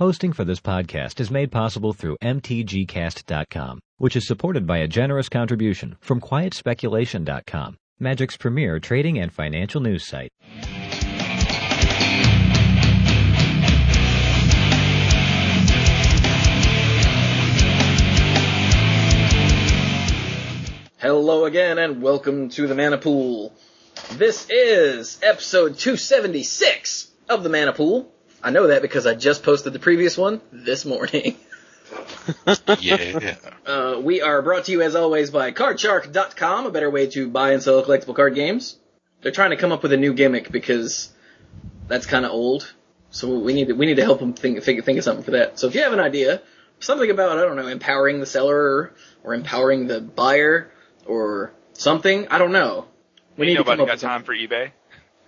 Hosting for this podcast is made possible through MTGCast.com, which is supported by a generous contribution from QuietSpeculation.com, Magic's premier trading and financial news site. Hello again, and welcome to the Mana Pool. This is episode 276 of the Mana Pool. I know that because I just posted the previous one this morning. yeah. Uh, we are brought to you as always by CardShark.com, a better way to buy and sell collectible card games. They're trying to come up with a new gimmick because that's kind of old. So we need to, we need to help them think, think, think of something for that. So if you have an idea, something about, I don't know, empowering the seller or empowering the buyer or something, I don't know. We Ain't need to come nobody up got with time for eBay.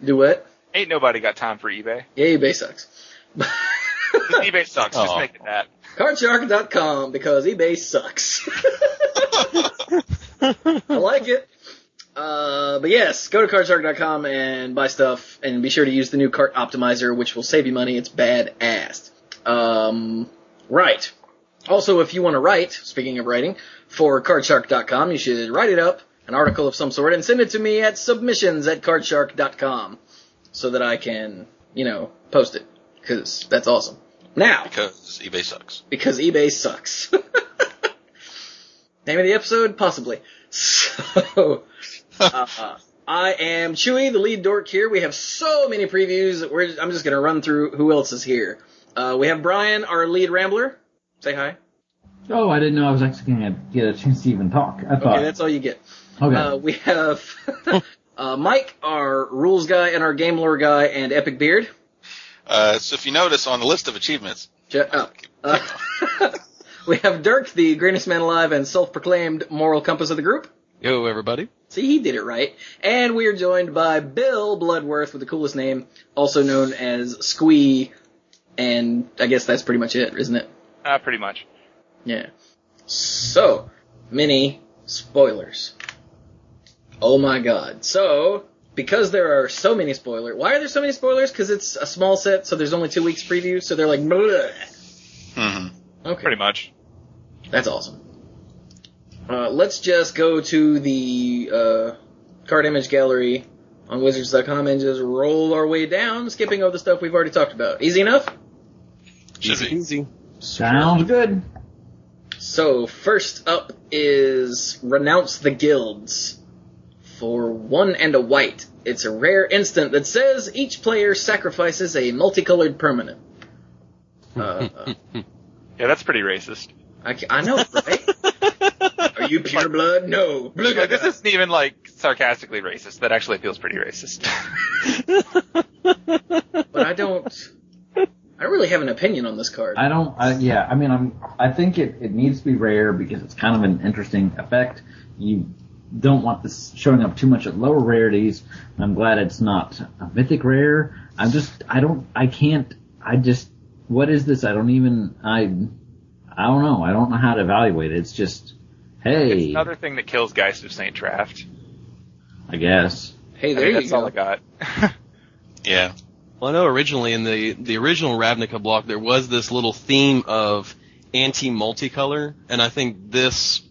Do what? Ain't nobody got time for eBay. Yeah, eBay sucks. Just eBay sucks. Just Aw. make it that. Cardshark.com because eBay sucks. I like it. Uh, but yes, go to cardshark.com and buy stuff and be sure to use the new cart optimizer, which will save you money. It's badass. Um, right. Also, if you want to write, speaking of writing, for cardshark.com, you should write it up, an article of some sort, and send it to me at submissions at cardshark.com so that I can, you know, post it. Cause that's awesome. Now, Because eBay sucks. because eBay sucks. Name of the episode? Possibly. So, uh, I am Chewy, the lead dork here. We have so many previews. We're, I'm just gonna run through who else is here. Uh, we have Brian, our lead rambler. Say hi. Oh, I didn't know I was actually going to get a chance to even talk. I thought. Okay, that's all you get. okay. Uh, we have uh, Mike, our rules guy, and our game lore guy, and Epic Beard. Uh, so if you notice on the list of achievements, Shut up. Uh, we have Dirk, the greatest man alive and self-proclaimed moral compass of the group. Yo, everybody. See, he did it right. And we are joined by Bill Bloodworth with the coolest name, also known as Squee. And I guess that's pretty much it, isn't it? Uh, pretty much. Yeah. So, mini spoilers. Oh my god. So, because there are so many spoilers, why are there so many spoilers? Because it's a small set, so there's only two weeks preview, so they're like, Bleh. hmm okay. Pretty much. That's awesome. Uh, let's just go to the uh, card image gallery on Wizards.com and just roll our way down, skipping over the stuff we've already talked about. Easy enough? should Easy be. peasy. Sounds good. So, first up is Renounce the Guilds. For one and a white, it's a rare instant that says each player sacrifices a multicolored permanent. Uh, Yeah, that's pretty racist. I, I know, right? Are you pure blood? No. Like, this isn't even like sarcastically racist. That actually feels pretty racist. but I don't. I don't really have an opinion on this card. I don't. I, yeah, I mean, I'm. I think it, it needs to be rare because it's kind of an interesting effect. You don't want this showing up too much at lower rarities. I'm glad it's not a mythic rare. I'm just. I don't. I can't. I just. What is this? I don't even. I. I don't know. I don't know how to evaluate it. It's just. Hey. It's another thing that kills Geist of Saint Traft. I guess. hey, I there mean, you that's go. all I got. Yeah. Well, I know originally in the the original Ravnica block there was this little theme of anti-multicolor, and I think this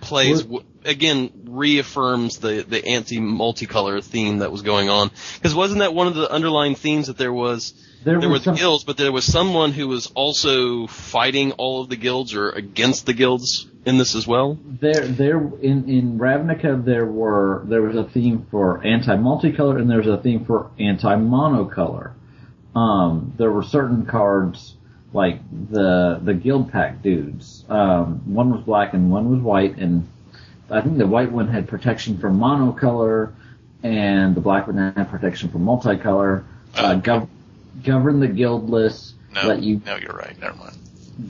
plays w- again reaffirms the the anti-multicolor theme that was going on. Because wasn't that one of the underlying themes that there was? There, There were was the some, guilds, but there was someone who was also fighting all of the guilds or against the guilds in this as well. There, there in in Ravnica there were there was a theme for anti multicolor and there was a theme for anti monocolor. Um, there were certain cards like the the guild pack dudes. Um, one was black and one was white, and I think the white one had protection from monocolor, and the black one had protection from multicolor. Uh, gov- govern the Guildless. No. Let you No, you're right. Never mind.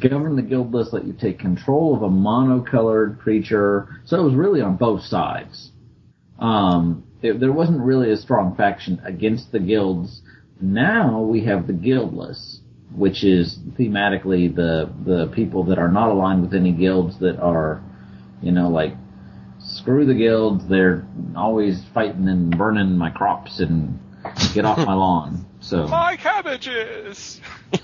govern the Guildless let you take control of a monocolored creature. So it was really on both sides. Um, it, there wasn't really a strong faction against the guilds. Now we have the guildless, which is thematically the the people that are not aligned with any guilds that are, you know, like screw the guilds. They're always fighting and burning my crops and get off my lawn. So My cabbages!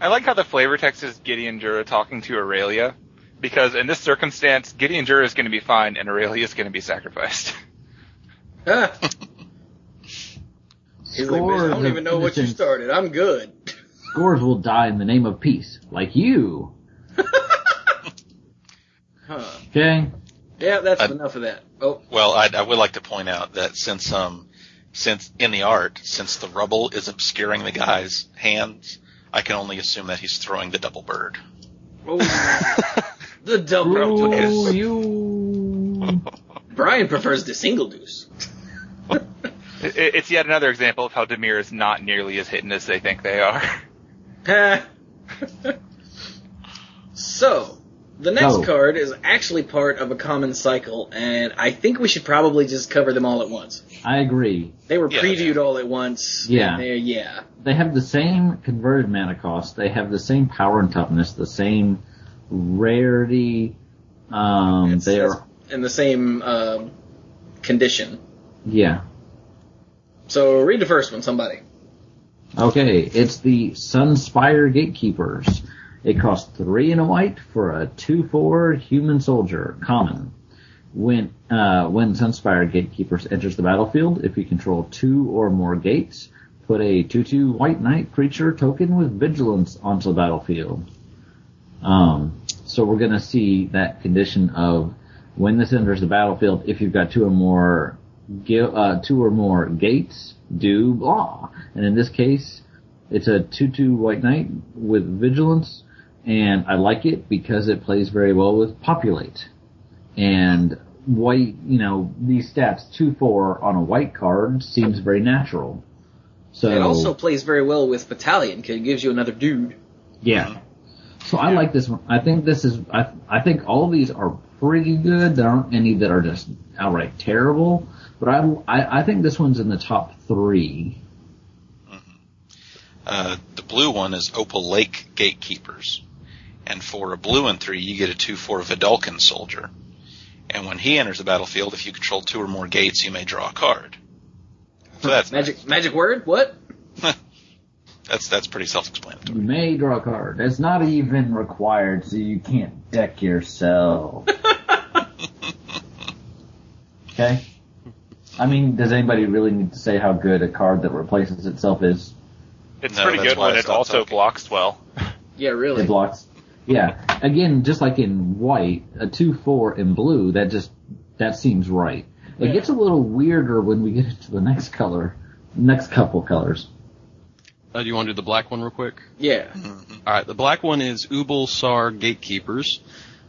I like how the flavor text is Gideon Jura talking to Aurelia, because in this circumstance, Gideon Jura is going to be fine and Aurelia is going to be sacrificed. Ah. He's I don't even know what you started. I'm good. Scores will die in the name of peace, like you. Huh. Okay. Yeah, that's I- enough of that. Oh, Well, I, I would like to point out that since um since in the art, since the rubble is obscuring the guy's hands, I can only assume that he's throwing the double bird. oh. the double Ooh, deuce. you. Brian prefers the single deuce. It- it- it's yet another example of how Dimir is not nearly as hidden as they think they are. Ha. so, the next Go. card is actually part of a common cycle, and I think we should probably just cover them all at once. I agree. They were Yeah. previewed all at once. Yeah. they're- yeah. They have the same converted mana cost. They have the same power and toughness, the same rarity. Um, It's- they are, in the same um condition. yeah. So read the first one, somebody. Okay, it's the Sunspire Gatekeepers. It costs three and a white for a two-four human soldier, common. When uh, when Sunspire Gatekeepers enters the battlefield, if you control two or more gates, put a two-two white knight creature token with vigilance onto the battlefield. Um, so we're gonna see that condition of when this enters the battlefield, if you've got two or more uh, two or more gates, do blah. And in this case, it's a 2-2 white knight with vigilance, and I like it because it plays very well with populate. And white, you know, these stats 2-4 on a white card seems very natural. So, It also plays very well with Battalion, because it gives you another dude. yeah. So I like this one. I think this is, I, I think all of these are pretty good. There aren't any that are just outright terrible, but I, I, I think this one's in the top three. Uh, the blue one is Opal Lake Gatekeepers. And for a blue and three, you get a 2-4 Vedalken soldier. And when he enters the battlefield, if you control two or more gates, you may draw a card. So that's Magic magic word? What? that's that's pretty self-explanatory. You may draw a card. It's not even required, so you can't deck yourself. okay? I mean, does anybody really need to say how good a card that replaces itself is? It's No, pretty good why when it also talking. blocks well. Yeah, It really. blocks. Yeah. Again, just like in white, a 2-4 in blue, that just, that seems right. It Yeah. gets a little weirder when we get into the next color, next couple colors. Uh, do you want to do the black one real quick? Yeah. All right, the black one is Ubul Sar Gatekeepers.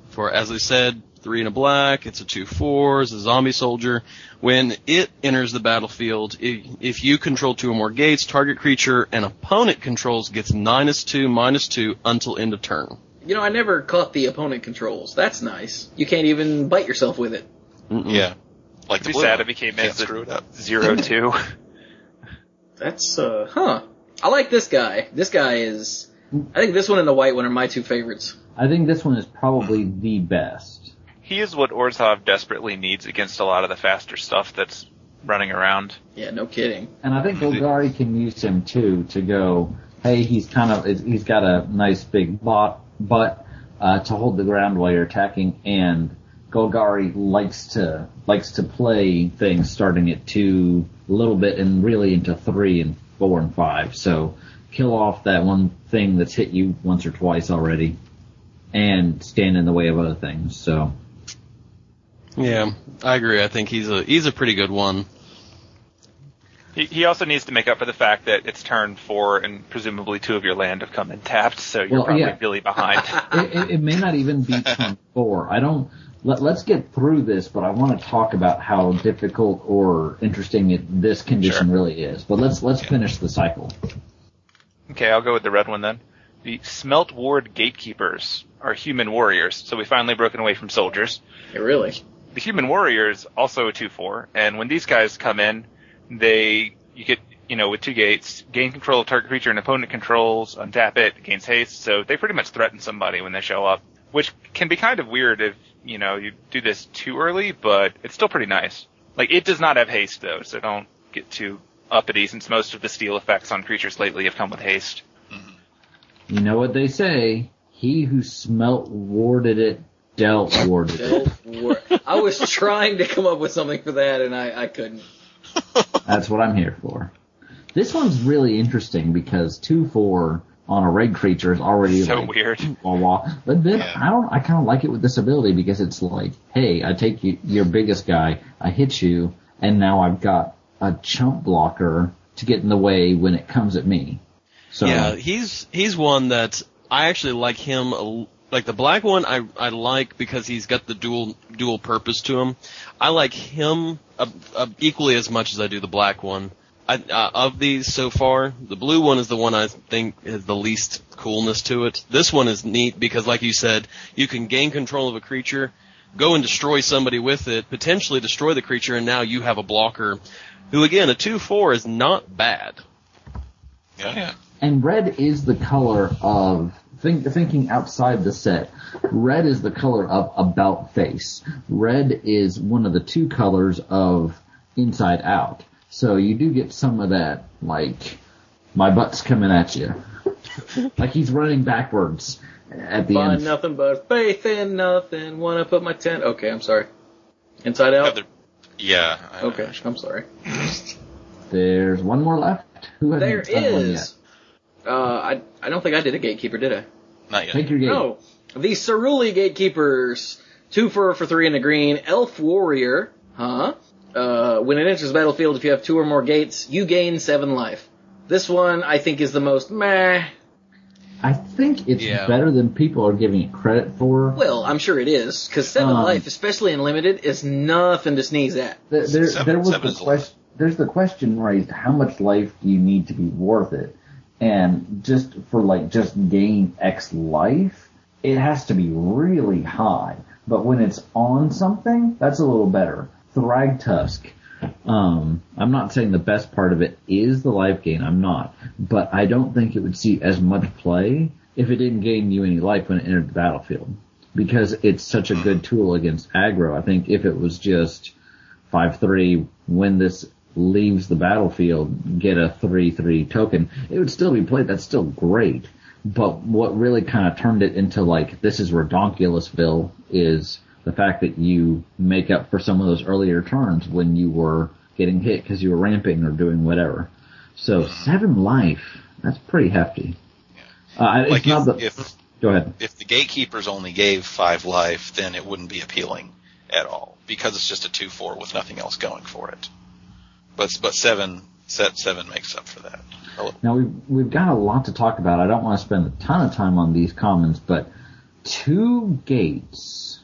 For as I said, three and a black. It's a two four. It's a zombie soldier. When it enters the battlefield, if, if you control two or more gates, target creature an opponent controls gets minus two, minus two until end of turn. You know, I never caught the opponent controls. That's nice. You can't even bite yourself with it. Mm-mm. Yeah. Like the It'd be sad one. if it became Can't as screw it up. Zero two. That's, uh, huh. I like this guy. This guy is, I think this one and the white one are my two favorites. I think this one is probably the best. he is what Orzhov desperately needs against a lot of the faster stuff that's running around. Yeah, no kidding. And I think Golgari can use him too to go, hey, he's kind of, he's got a nice big bot, butt, uh, to hold the ground while you're attacking and Golgari likes to, likes to play things starting at two, a little bit and really into three and four and five. So kill off that one thing that's hit you once or twice already and stand in the way of other things. So Yeah, I agree. I think he's a he's a pretty good one. He, he also needs to make up for the fact that it's turn four and presumably two of your land have come in tapped, so you're Well, probably yeah. really behind. it, it, it may not even be turn four. I don't. Let, let's get through this, but I want to talk about how difficult or interesting it, this condition Sure. really is. But let's let's finish the cycle. Okay, I'll go with the red one then. The Smelt Ward Gatekeepers are human warriors, so we finally broken away from soldiers. Yeah, really. The human warriors also a 2-4, and when these guys come in, they, you get, you know, with two gates, gain control of target creature and opponent controls, untap it, gains haste, so they pretty much threaten somebody when they show up, which can be kind of weird if, you know, you do this too early, but it's still pretty nice. Like, it does not have haste though, so don't get too uppity since most of the steel effects on creatures lately have come with haste. Mm-hmm. You know what they say? He who smelt warded it, dealt warded it. I was trying to come up with something for that, and I, I couldn't. That's what I'm here for. This one's really interesting because two four on a red creature is already So like, weird. wah, wah. But then Yeah. I don't. I kind of like it with this ability because it's like, hey, I take you, your biggest guy, I hit you, and now I've got a chump blocker to get in the way when it comes at me. So Yeah, he's he's one that I actually like him. a- Like the black one, I I like because he's got the dual dual purpose to him. I like him uh, uh, equally as much as I do the black one. I, uh, of these so far, the blue one is the one I think has the least coolness to it. This one is neat because, like you said, you can gain control of a creature, go and destroy somebody with it, potentially destroy the creature, and now you have a blocker. Who again, a two four is not bad. Yeah, yeah. and red is the color of think, thinking outside the set. Red is the color of about face. Red is one of the two colors of inside out. So you do get some of that, like my butt's coming at you, like he's running backwards at the Find end. nothing but faith in nothing. Wanna put my tent? Okay, I'm sorry. Inside out. Other- yeah. I- Okay, I'm sorry. There's one more left. Who hasn't There done one yet? Is. Uh, I I don't think I did a gatekeeper, did I? Not yet. Take your game. No. The Saruli Gatekeepers. Two for for three in the green. Elf Warrior. Huh? Uh, when it enters the battlefield, if you have two or more gates, you gain seven life. This one, I think, is the most meh. I think it's Yeah. better than people are giving it credit for. Well, I'm sure it is, because seven Um, life, especially in limited, is nothing to sneeze at. There, there, Seven- there was the is question. There's the question raised: How much life do you need to be worth it? And just for like just gain X life, it has to be really high. But when it's on something, that's a little better. Thragtusk. Um, I'm not saying the best part of it is the life gain. I'm not, but I don't think it would see as much play if it didn't gain you any life when it entered the battlefield because it's such a good tool against aggro. I think if it was just five three when this leaves the battlefield, get a three three token, it would still be played. That's still great. But what really kind of turned it into like this is Redonkulousville is the fact that you make up for some of those earlier turns when you were getting hit because you were ramping or doing whatever. So seven life, that's pretty hefty. Uh, it's Like not if, the, if go ahead. if the gatekeepers only gave five life, then it wouldn't be appealing at all because it's just a two four with nothing else going for it. But but seven set seven makes up for that. Now we've we've got a lot to talk about. I don't want to spend a ton of time on these commons, but two gates.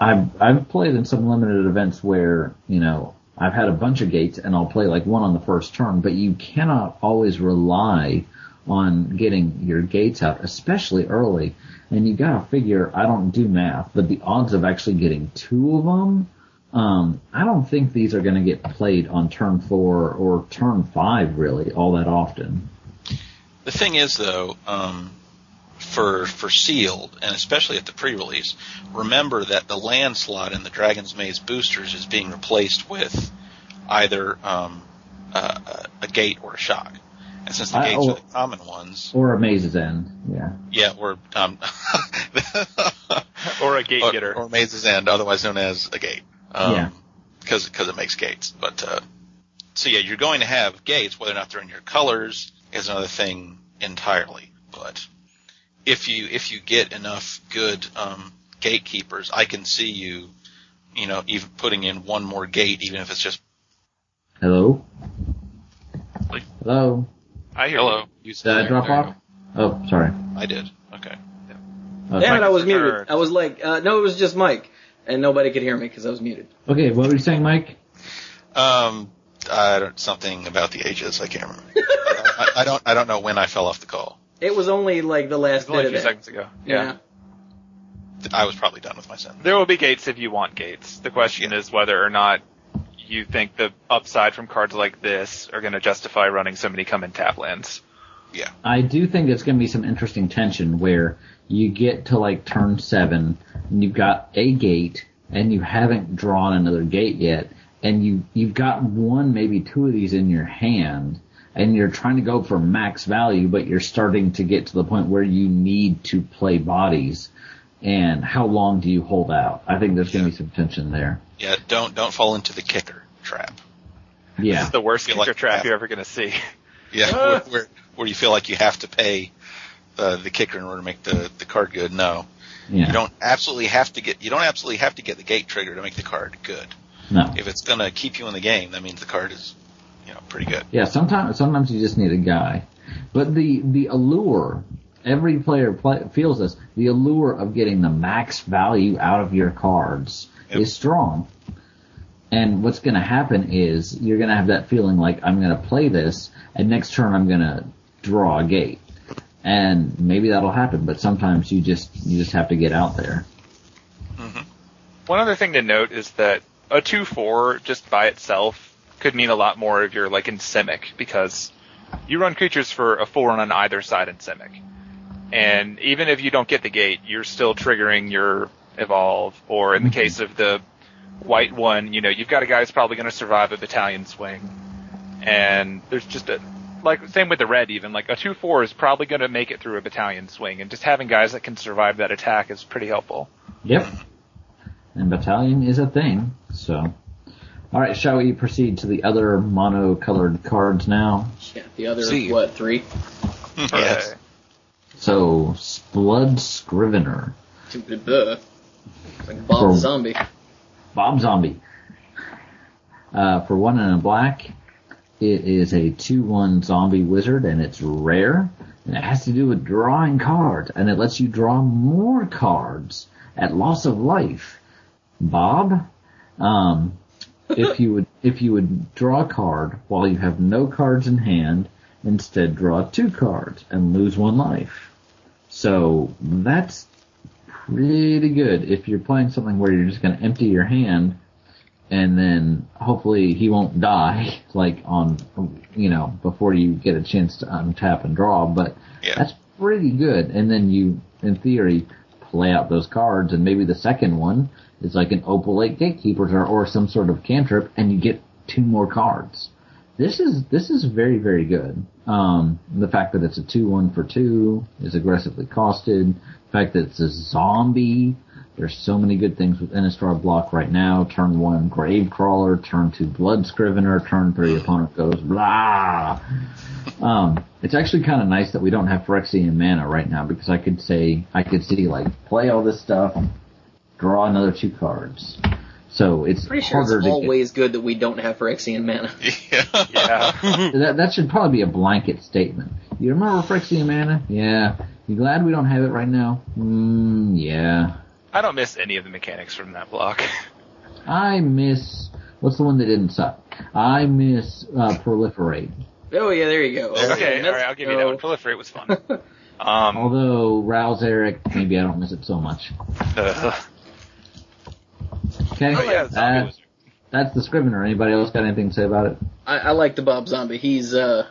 I've I've played in some limited events where you know I've had a bunch of gates and I'll play like one on the first turn, but you cannot always rely on getting your gates out, especially early. And you gotta figure I don't do math, but the odds of actually getting two of them. Um, I don't think these are going to get played on turn four or turn five really all that often. The thing is, though, um, for for sealed and especially at the pre-release, remember that the land slot in the Dragon's Maze boosters is being replaced with either um, uh, a gate or a shock. And since the I- gates oh. are the common ones, Or a maze's end, yeah. yeah, or um, Or a gate or, getter. or Maze's End, otherwise known as a gate. Um, Yeah. Because because it makes gates, but uh, so yeah, you're going to have gates. Whether or not they're in your colors is another thing entirely. But if you if you get enough good um, gatekeepers, I can see you, you know, even putting in one more gate, even if it's just Hello? Hello? I hear hello. you. You Did I drop off? Oh, sorry. I did. Okay. Uh, Damn it, I was muted. I was like, uh, no, it was just Mike, and nobody could hear me because I was muted. Okay, what were you saying, Mike? Um, I don't something about the ages. I can't remember. I, I don't I don't know when I fell off the call. It was only like the last It's only a few it. seconds ago. Yeah. I was probably done with my sentence. There will be gates if you want gates. The question is whether or not you think the upside from cards like this are going to justify running so many come in tap lands. Yeah. I do think it's going to be some interesting tension where you get to like turn seven and you've got a gate and you haven't drawn another gate yet and you, you've got one, maybe two of these in your hand and you're trying to go for max value, but you're starting to get to the point where you need to play bodies. And how long do you hold out? I think there's going to be some tension there. Yeah, don't don't fall into the kicker trap. This Yeah. is the worst kicker like trap you're ever going to see. Yeah, where, where where you feel like you have to pay uh, the kicker in order to make the the card good. No, Yeah. you don't absolutely have to get you don't absolutely have to get the gate trigger to make the card good. No. If it's gonna keep you in the game, that means the card is you know pretty good. Yeah, sometimes sometimes you just need a guy. But the the allure, every player play, feels this. The allure of getting the max value out of your cards Yep. is strong. And what's going to happen is you're going to have that feeling like I'm going to play this, and next turn I'm going to draw a gate. And maybe that'll happen, but sometimes you just you just have to get out there. Mm-hmm. One other thing to note is that a 2-4 just by itself could mean a lot more if you're like in Simic because you run creatures for a 4 on either side in Simic. And even if you don't get the gate, you're still triggering your evolve or in the mm-hmm. case of the white one, you know, you've got a guy who's probably going to survive a battalion swing. And there's just a like same with the red even like a 2-4 is probably going to make it through a battalion swing and just having guys that can survive that attack is pretty helpful. Yep. And battalion is a thing. So, all right, shall we proceed to the other mono-colored cards now? Yeah, the other See. what three? yes. So, Blood Scrivener, It's like Bob For- Zombie. Bob Zombie. Uh, for one and a black, it is a 2-1 zombie wizard and it's rare. And it has to do with drawing cards and it lets you draw more cards at loss of life. Bob, um, if you would, if you would draw a card while you have no cards in hand, instead draw two cards and lose one life. So that's pretty good if you're playing something where you're just going to empty your hand and then hopefully he won't die like on you know before you get a chance to untap and draw but Yeah. that's pretty good and then you in theory play out those cards and maybe the second one is like an opal lake gatekeepers or, or some sort of cantrip and you get two more cards this is this is very very good. Um, the fact that it's a two one for two is aggressively costed. The fact that it's a zombie. There's so many good things with Innistrad block right now. Turn one Grave Crawler, turn two Blood Scrivener, turn three opponent goes blah. Um, it's actually kind of nice that we don't have Phyrexian mana right now because I could say I could see like play all this stuff, draw another two cards. So it's Pretty sure it's to get. always good that we don't have Phyrexian mana. Yeah. Yeah. That that should probably be a blanket statement. You remember Phyrexian mana? Yeah. You glad we don't have it right now? Mm, yeah. I don't miss any of the mechanics from that block. I miss what's the one that didn't suck? I miss uh, proliferate. Oh yeah, there you go. okay, let's alright, I'll give you that one. Proliferate was fun. Um, Although rouse Eric, maybe I don't miss it so much. uh, Okay, oh yeah, zombie That- wizard. that's the Scrivener. Anybody else got anything to say about it? I, I like the Bob Zombie. He's uh,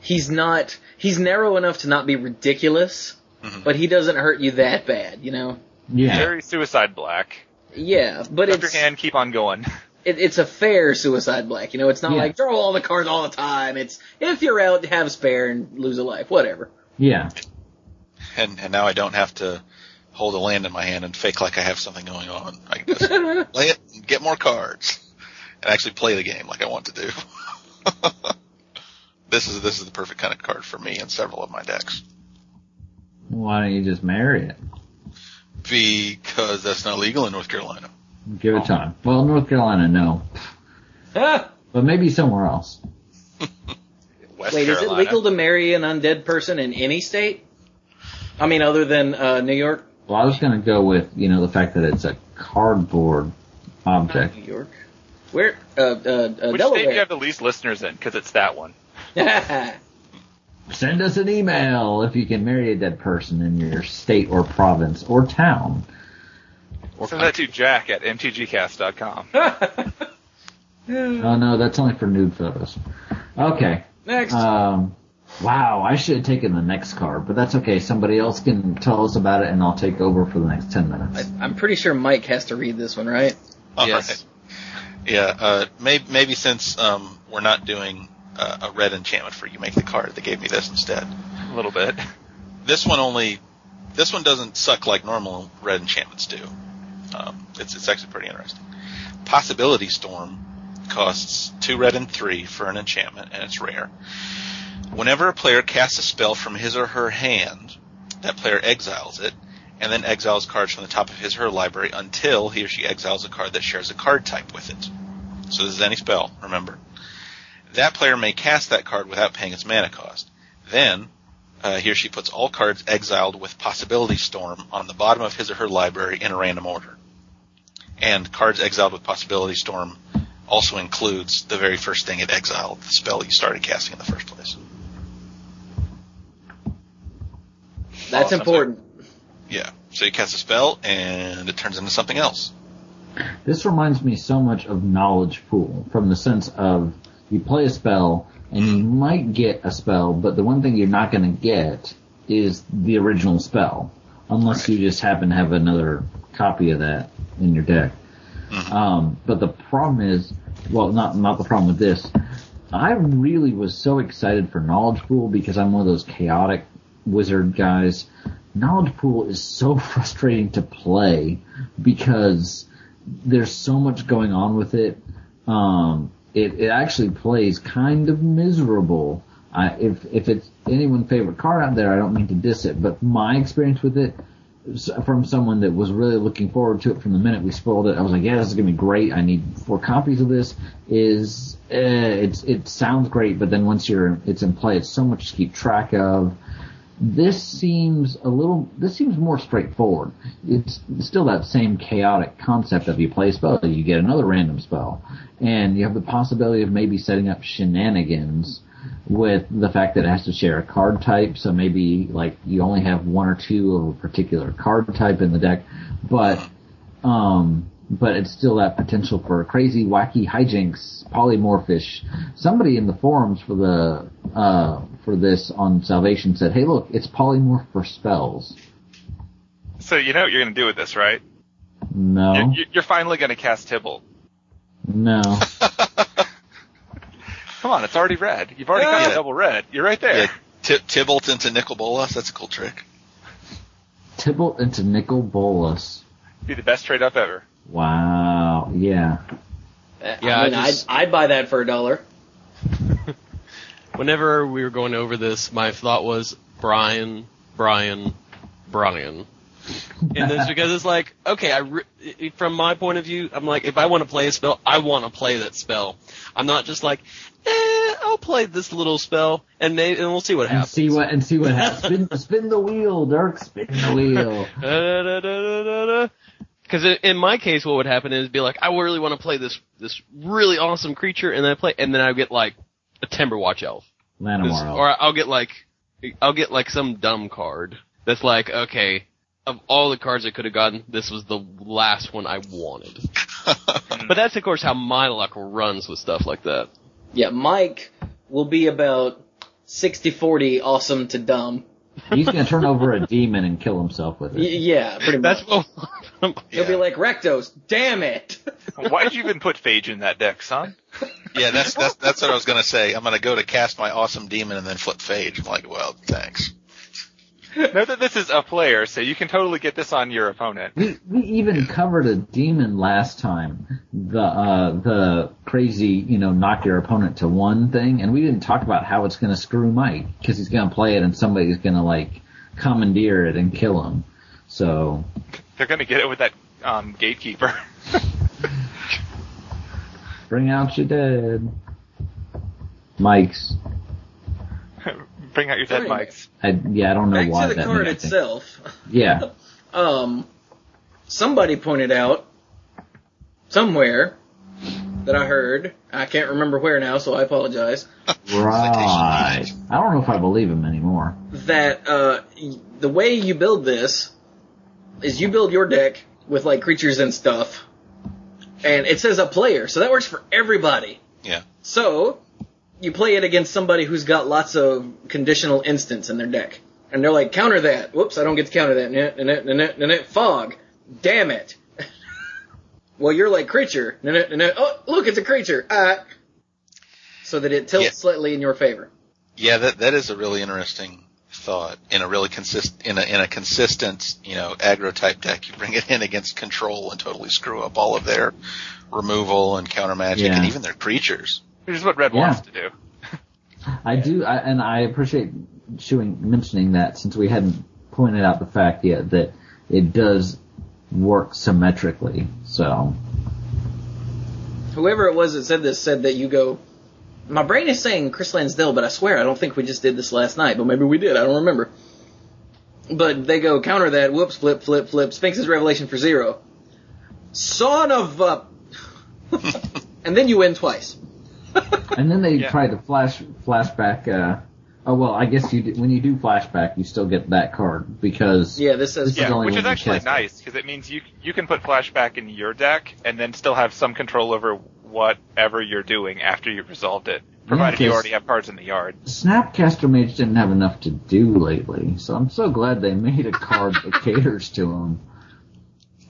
he's not he's narrow enough to not be ridiculous, Mhm. but he doesn't hurt you that bad, you know. Yeah. Very suicide black. Yeah, but Drop it's your hand, keep on going. it, it's a fair suicide black. You know, it's not Yeah. like draw all the cards all the time. It's if you're out, have a spare and lose a life, whatever. Yeah. And and now I don't have to hold a land in my hand and fake like I have something going on. I can just play it and get more cards and actually play the game like I want to do. this is this is the perfect kind of card for me in several of my decks Why don't you just marry it? Because that's not legal in North Carolina. Give it time. Well, North Carolina, no, Ah, but maybe somewhere else. West Wait, is it legal to marry an undead person in any state? I mean, other than uh, New York. Well, I was going to go with you know the fact that it's a cardboard object. New York. Where? Uh, uh, uh, Which state do you have the least listeners in? Because it's that one. Send us an email if you can marry a dead person in your state or province or town. Or Send that to Jack at mtgcast.com. Oh no, that's only for nude photos. Okay. Next. Um, wow, I should have taken the next card, but that's okay. Somebody else can tell us about it, and I'll take over for the next ten minutes. I, I'm pretty sure Mike has to read this one, right? All Yes. right. Yeah, uh, maybe, maybe since um, we're not doing uh, a red enchantment for you make the card. They gave me this instead. A little bit. This one only, this one doesn't suck like normal red enchantments do. Um, it's it's actually pretty interesting. Possibility Storm costs two red and three for an enchantment, and it's rare. Whenever a player casts a spell from his or her hand, that player exiles it, and then exiles cards from the top of his or her library until he or she exiles a card that shares a card type with it. So this is any spell, remember. That player may cast that card without paying its mana cost. Then, uh, he or she puts all cards exiled with Possibility Storm on the bottom of his or her library in a random order. And cards exiled with Possibility Storm also includes the very first thing it exiled, the spell you started casting in the first place. That's Awesome. important. Yeah. So you cast a spell and it turns into something else. This reminds me so much of Knowledge Pool from the sense of you play a spell and you might get a spell, but the one thing you're not going to get is the original spell, unless you just happen to have another copy of that in your deck. Um, but the problem is, well, not not the problem with this. I really was so excited for Knowledge Pool because I'm one of those chaotic wizard guys. Knowledge Pool is so frustrating to play because there's so much going on with it. Um, it, it actually plays kind of miserable. I, if if it's anyone's favorite card out there, I don't mean to diss it, but my experience with it from someone that was really looking forward to it from the minute we spoiled it, I was like, yeah, this is gonna be great. I need four copies of this. Is eh, it's it sounds great, but then once you're it's in play, it's so much to keep track of this seems a little this seems more straightforward. It's still that same chaotic concept of you play a spell you get another random spell. And you have the possibility of maybe setting up shenanigans with the fact that it has to share a card type. So maybe like you only have one or two of a particular card type in the deck. But um but it's still that potential for crazy, wacky hijinks, polymorphish. Somebody in the forums for the uh, for this on Salvation said, "Hey, look, it's polymorph for spells." So you know what you're going to do with this, right? No, You're, you're finally going to cast Tibalt. no. Come on, it's already red. You've already got Yeah. the double red. You're right there. Yeah, T- Tibalt into Nicol Bolas, that's a cool trick. Tibalt into Nicol Bolas. Be the best trade up ever. Wow. Yeah. Yeah, I mean, I just- I'd, I'd buy that for a dollar. Whenever we were going over this, my thought was Brian, Brian, Brian. And it's because it's like, okay, I re- from my point of view, I'm like, if I want to play a spell, I want to play that spell. I'm not just like, eh, I'll play this little spell and maybe and we'll see what And happens. see what and see what happens. Spin, spin the wheel, Dirk. Spin the wheel. Because in my case, what would happen is be like, I really want to play this this really awesome creature, and then I play, and then I get like a Timberwatch Elf, 'Cause- Llanowar Elf. or I'll get like I'll get like some dumb card that's like, okay, of all the cards I could have gotten, this was the last one I wanted. but that's of course how my luck runs with stuff like that. Yeah, Mike will be about 60-40 awesome to dumb. He's gonna turn over a demon and kill himself with Y- it. yeah, pretty much. That's what. He'll be like, Rakdos, damn it! Why did you even put Phage in that deck, son? Yeah, that's that's that's what I was gonna say. I'm gonna go to cast my awesome demon and then flip Phage. I'm like, well, thanks. Know that this is a player, so you can totally get this on your opponent. We we even covered a demon last time. The uh the crazy, you know, knock your opponent to one thing, and we didn't talk about how it's gonna screw Mike because he's gonna play it and somebody's gonna like commandeer it and kill him. So They're gonna get it with that um, gatekeeper. bring out your dead. Mike's. Bring out your dead Right. mics. I, yeah, I don't know Back why to the that card makes sense. itself. Yeah, Um, somebody pointed out somewhere that I heard. I can't remember where now, so I apologize. right. I don't know if I believe him anymore. That uh, y- the way you build this is you build your deck with like creatures and stuff, and it says a player, so that works for everybody. Yeah. So you play it against somebody who's got lots of conditional instants in their deck, and they're like, counter that. Whoops, I don't get to counter that. Nah, nah, nah, nah, nah, nah, Fog. Damn it. well, you're like creature. Nah, nah, nah, nah. Oh, look, it's a creature. Ah. so that it tilts Yeah. slightly in your favor. Yeah, that that is a really interesting thought. In a really consist in a in a consistent, you know, aggro type deck, you bring it in against control and totally screw up all of their removal and counter magic Yeah. and even their creatures. Which is what Red Yeah. wants to do. I do, I, and I appreciate Chewing mentioning that since we hadn't pointed out the fact yet that it does work symmetrically. So Whoever it was that said this said that you go. My brain is saying Chris Lansdale, but I swear I don't think we just did this last night. But maybe we did. I don't remember. But they go counter that. Whoops! Flip, flip, flip. Sphinx's revelation for zero. Son of a. and then you win twice. And then they Yeah. try to flash flashback. Uh, oh well, I guess you do, when you do flashback, you still get that card because Yeah, this says. This is Yeah, only which when is you actually nice because it means you you can put flashback in your deck and then still have some control over whatever you're doing after you've resolved it, provided you because- already have cards in the yard. Snapcaster Mage didn't have enough to do lately. So I'm so glad they made a card that caters to him.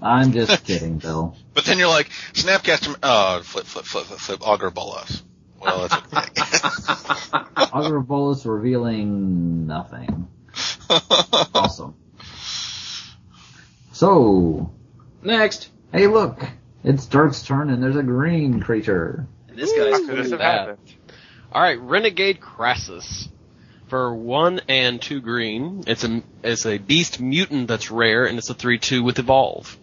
I'm just kidding, Bill. But then you're like, Snapcaster, oh, flip, flip, flip, flip, flip, Augur Bolas. Well, that's okay. Augur Bolas revealing nothing. Awesome. So, Next. hey look, it's Dirk's turn and there's a green creature. This guy's Could this cool. have happened? All right, Renegade Krasis. For one and two green, it's a it's a beast mutant that's rare, and it's a three two with evolve.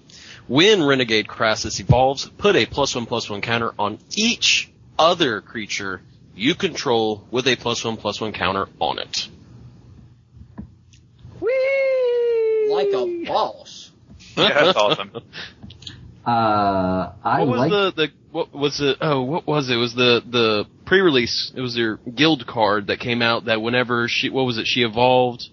When Renegade Krasis evolves, put a plus one plus one counter on each other creature you control with a plus one plus one counter on it. Whee! Like a boss. Yeah, that's awesome. Uh, I what was like the, the what was it? Oh, what was it? it? Was the the pre-release? It was their guild card that came out. That whenever she what was it? She evolved.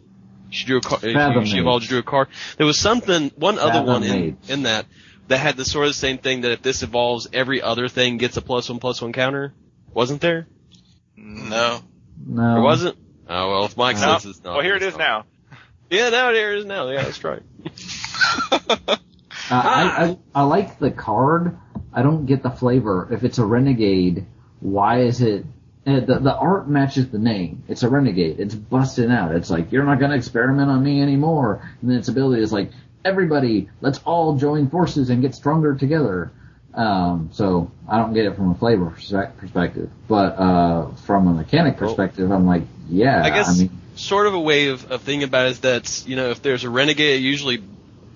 She drew a card. Fathom She evolved. She drew a card. There was something. One other Fathom one in, in that that had the sort of same thing. That if this evolves, every other thing gets a plus one plus one counter. Wasn't there? no. no. Or wasn't? Oh well, if Mike No. says it's not. well, here it's now. Yeah, now here it is now. Yeah, that's right. Uh, I, I I like the card. I don't get the flavor. If it's a renegade, why is it? uh, The the art matches the name. It's a renegade. It's busting out. It's like you're not gonna experiment on me anymore. And then its ability is like everybody, let's all join forces and get stronger together. Um, so I don't get it from a flavor perspective, but uh, from a mechanic Well, perspective, I'm like, yeah. I guess I mean, sort of a way of, of thinking about it is that you know if there's a renegade, it usually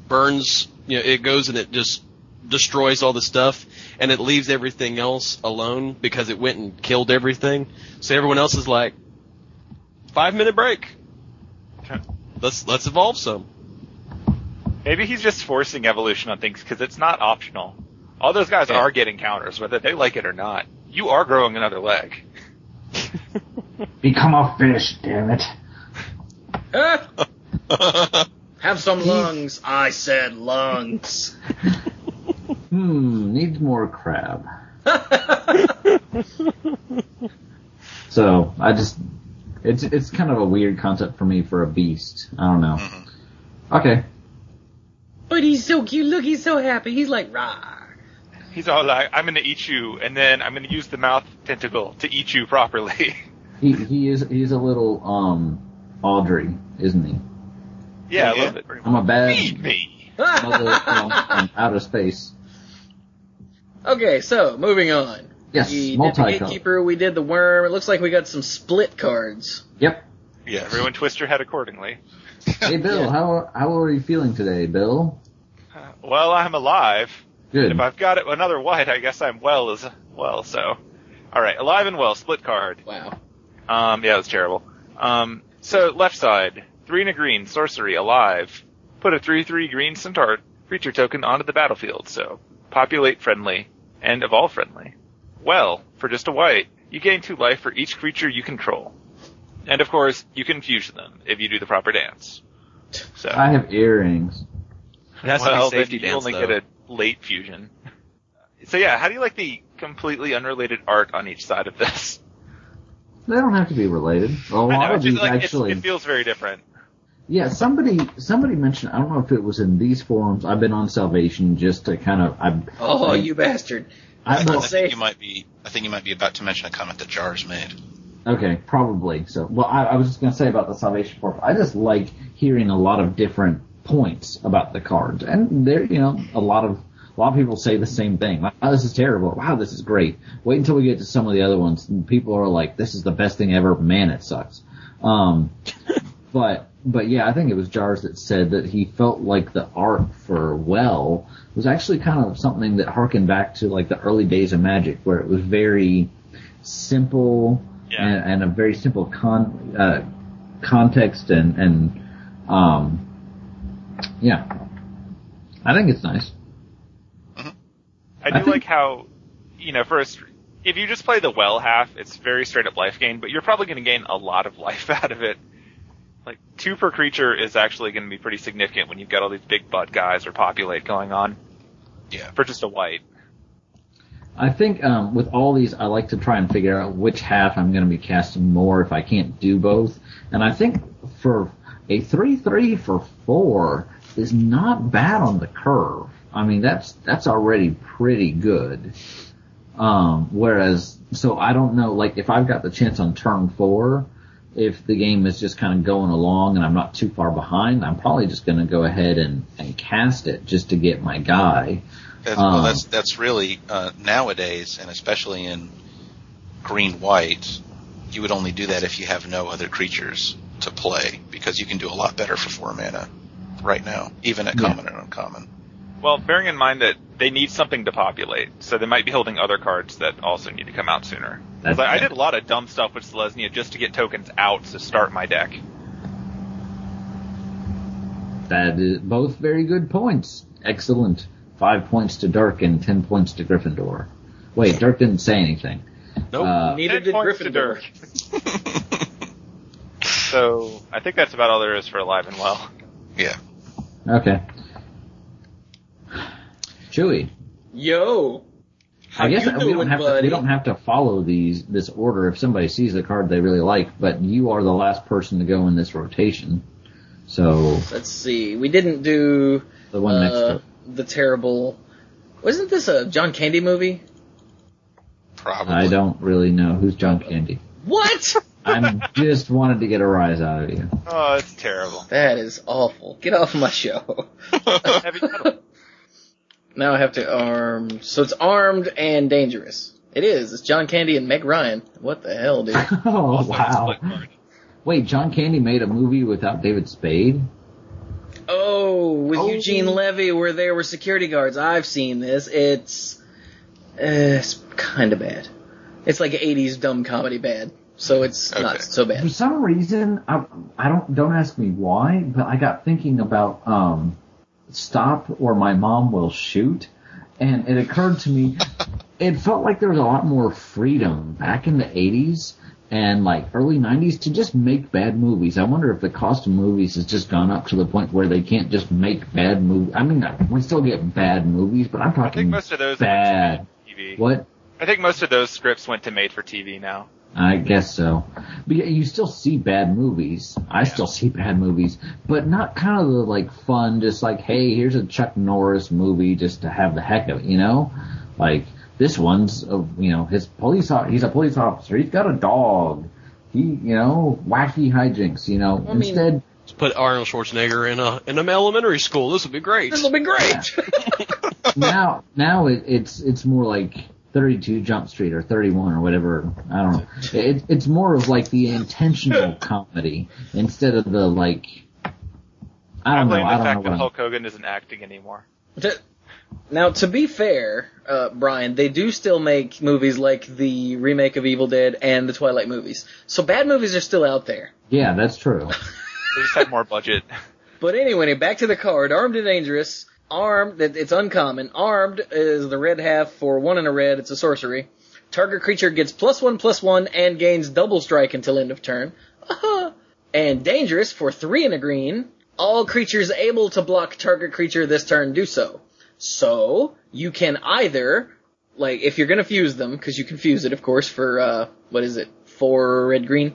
burns. You know, it goes and it just destroys all the stuff, and it leaves everything else alone because it went and killed everything. So everyone else is like, five minute break. Let's let's evolve some. Maybe he's just forcing evolution on things because it's not optional. All those guys Yeah. are getting counters, whether they like it or not. You are growing another leg. become a fish, damn it. Have some lungs. I said lungs. Hmm, needs more crab. So I just it's it's kind of a weird concept for me for a beast. I don't know. Okay. But he's so cute. Look, he's so happy. He's like, rah. He's all like, I'm gonna eat you, and then I'm gonna use the mouth tentacle to eat you properly. He he is he's a little um Audrey, isn't he? yeah, a Yeah. little bit. pretty I'm a bad Feed me. mother from, from outer space. okay, so moving on. Yes, we did the multi gatekeeper. We did the worm. It looks like we got some split cards. Yep. Yes. Everyone twist your head accordingly. Hey Bill, Yeah. how how are you feeling today, Bill? Well, I'm alive. Good. If I've got it, another white, I guess I'm well as well. So, all right, alive and well, split card. Wow. Um, yeah, it was terrible. Um, so left side, three and a green, sorcery, alive. Put a three-three green centaur creature token onto the battlefield. So populate friendly and evolve friendly. Well, for just a white, you gain two life for each creature you control. And of course, you can fuse them if you do the proper dance. So, I have earrings. It has well, to be safety then you dance only though. get a late fusion. So yeah, how do you like the completely unrelated art on each side of this? They don't have to be related. A lot know, of these like, actually. it feels very different. Yeah, somebody somebody mentioned. I don't know if it was in these forums. I've been on Salvation just to kind of. I, Oh, I- you bastard. I I, will say- think you might be. I think you might be about to mention a comment that Jars made. Okay, probably. So, well, I, I was just going to say about the Salvation Corps. I just like hearing a lot of different points about the cards, and there, you know, a lot of a lot of people say the same thing. Wow, this is terrible. Wow, this is great. Wait until we get to some of the other ones, and people are like, "This is the best thing ever." Man, it sucks. Um, but but yeah, I think it was Jars that said that he felt like the art for Well was actually kind of something that harkened back to like the early days of Magic, where it was very simple Yeah. and, and a very simple con uh, context and and um yeah, I think it's nice. I I do think- like how, you know, first, if you just play the well half, it's very straight up life gain, but you're probably going to gain a lot of life out of it. Like, two per creature is actually going to be pretty significant when you've got all these big butt guys or populate going on Yeah. for just a white. I think um, with all these, I like to try and figure out which half I'm going to be casting more if I can't do both. And I think for a three-three for four is not bad on the curve. I mean, that's that's already pretty good. Um, whereas, so I don't know, like if I've got the chance on turn four, if the game is just kind of going along and I'm not too far behind, I'm probably just going to go ahead and, and cast it just to get my guy. That's, well, Um, that's that's really uh, nowadays, and especially in green white, you would only do that if you have no other creatures to play, because you can do a lot better for four mana right now, even at Yeah. common and uncommon. Well, bearing in mind that they need something to populate, so they might be holding other cards that also need to come out sooner. That's- I, I did a lot of dumb stuff with Selesnya just to get tokens out to start my deck. That is both very good points. Excellent. Five points to Dirk and ten points to Gryffindor. Wait, Dirk didn't say anything. Nope. Uh, Neither did Gryffindor. So I think that's about all there is for Alive and Well. Yeah. okay. Chewy. Yo. How I guess you we doing, don't have to, we don't have to follow these this order if somebody sees the card they really like, but you are the last person to go in this rotation. So Let's see. We didn't do the one next to uh, it. The terrible. Wasn't this a John Candy movie? Probably. I don't really know who's John Candy. What? I'm just wanted to get a rise out of you. Oh, it's terrible. that is awful. Get off my show. Now I have to arm. So it's armed and dangerous. It is. It's John Candy and Meg Ryan. What the hell, dude? oh wow! Wait, John Candy made a movie without David Spade? Oh, with Oh. Eugene Levy, where there were security guards. I've seen this. It's uh, it's kind of bad. It's like 80s dumb comedy bad. So it's not so bad. For some reason, I, I don't don't ask me why, but I got thinking about um, stop or my mom will shoot, and it occurred to me, it felt like there was a lot more freedom back in the '80s and like early '90s to just make bad movies. I wonder if the cost of movies has just gone up to the point where they can't just make bad movies. I mean, we still get bad movies, but I'm I think talking most of those bad. TV. What? I think most of those scripts went to made for TV now. I guess so. But yeah, you still see bad movies. I still see bad movies, but not kind of the like fun, just like, hey, here's a Chuck Norris movie just to have the heck of it, you know? Like, this one's, uh, you know, his police, he's a police officer, he's got a dog, he, you know, wacky hijinks, you know? I mean- Instead, Let's put Arnold Schwarzenegger in a in an elementary school. This would be great. This would be great. now, now it, it's, it's more like 32 Jump Street or 31 or whatever. I don't know. It, it's more of like the intentional comedy instead of the like. I don't know. blame I the don't know fact what that I'm, Hulk Hogan isn't acting anymore. To- now, to be fair, uh, Brian, they do still make movies like the remake of Evil Dead and the Twilight movies. So bad movies are still out there. Yeah, that's true. They just had more budget. But anyway, back to the card. Armed and dangerous. Armed, that it's uncommon. Armed is the red half for one and a red. It's a sorcery. Target creature gets plus one plus one and gains double strike until end of turn. Aha. and dangerous for three and a green. All creatures able to block target creature this turn do so. So you can either, like, if you're gonna fuse them, because you can fuse it, of course, for uh, what is it, four red green.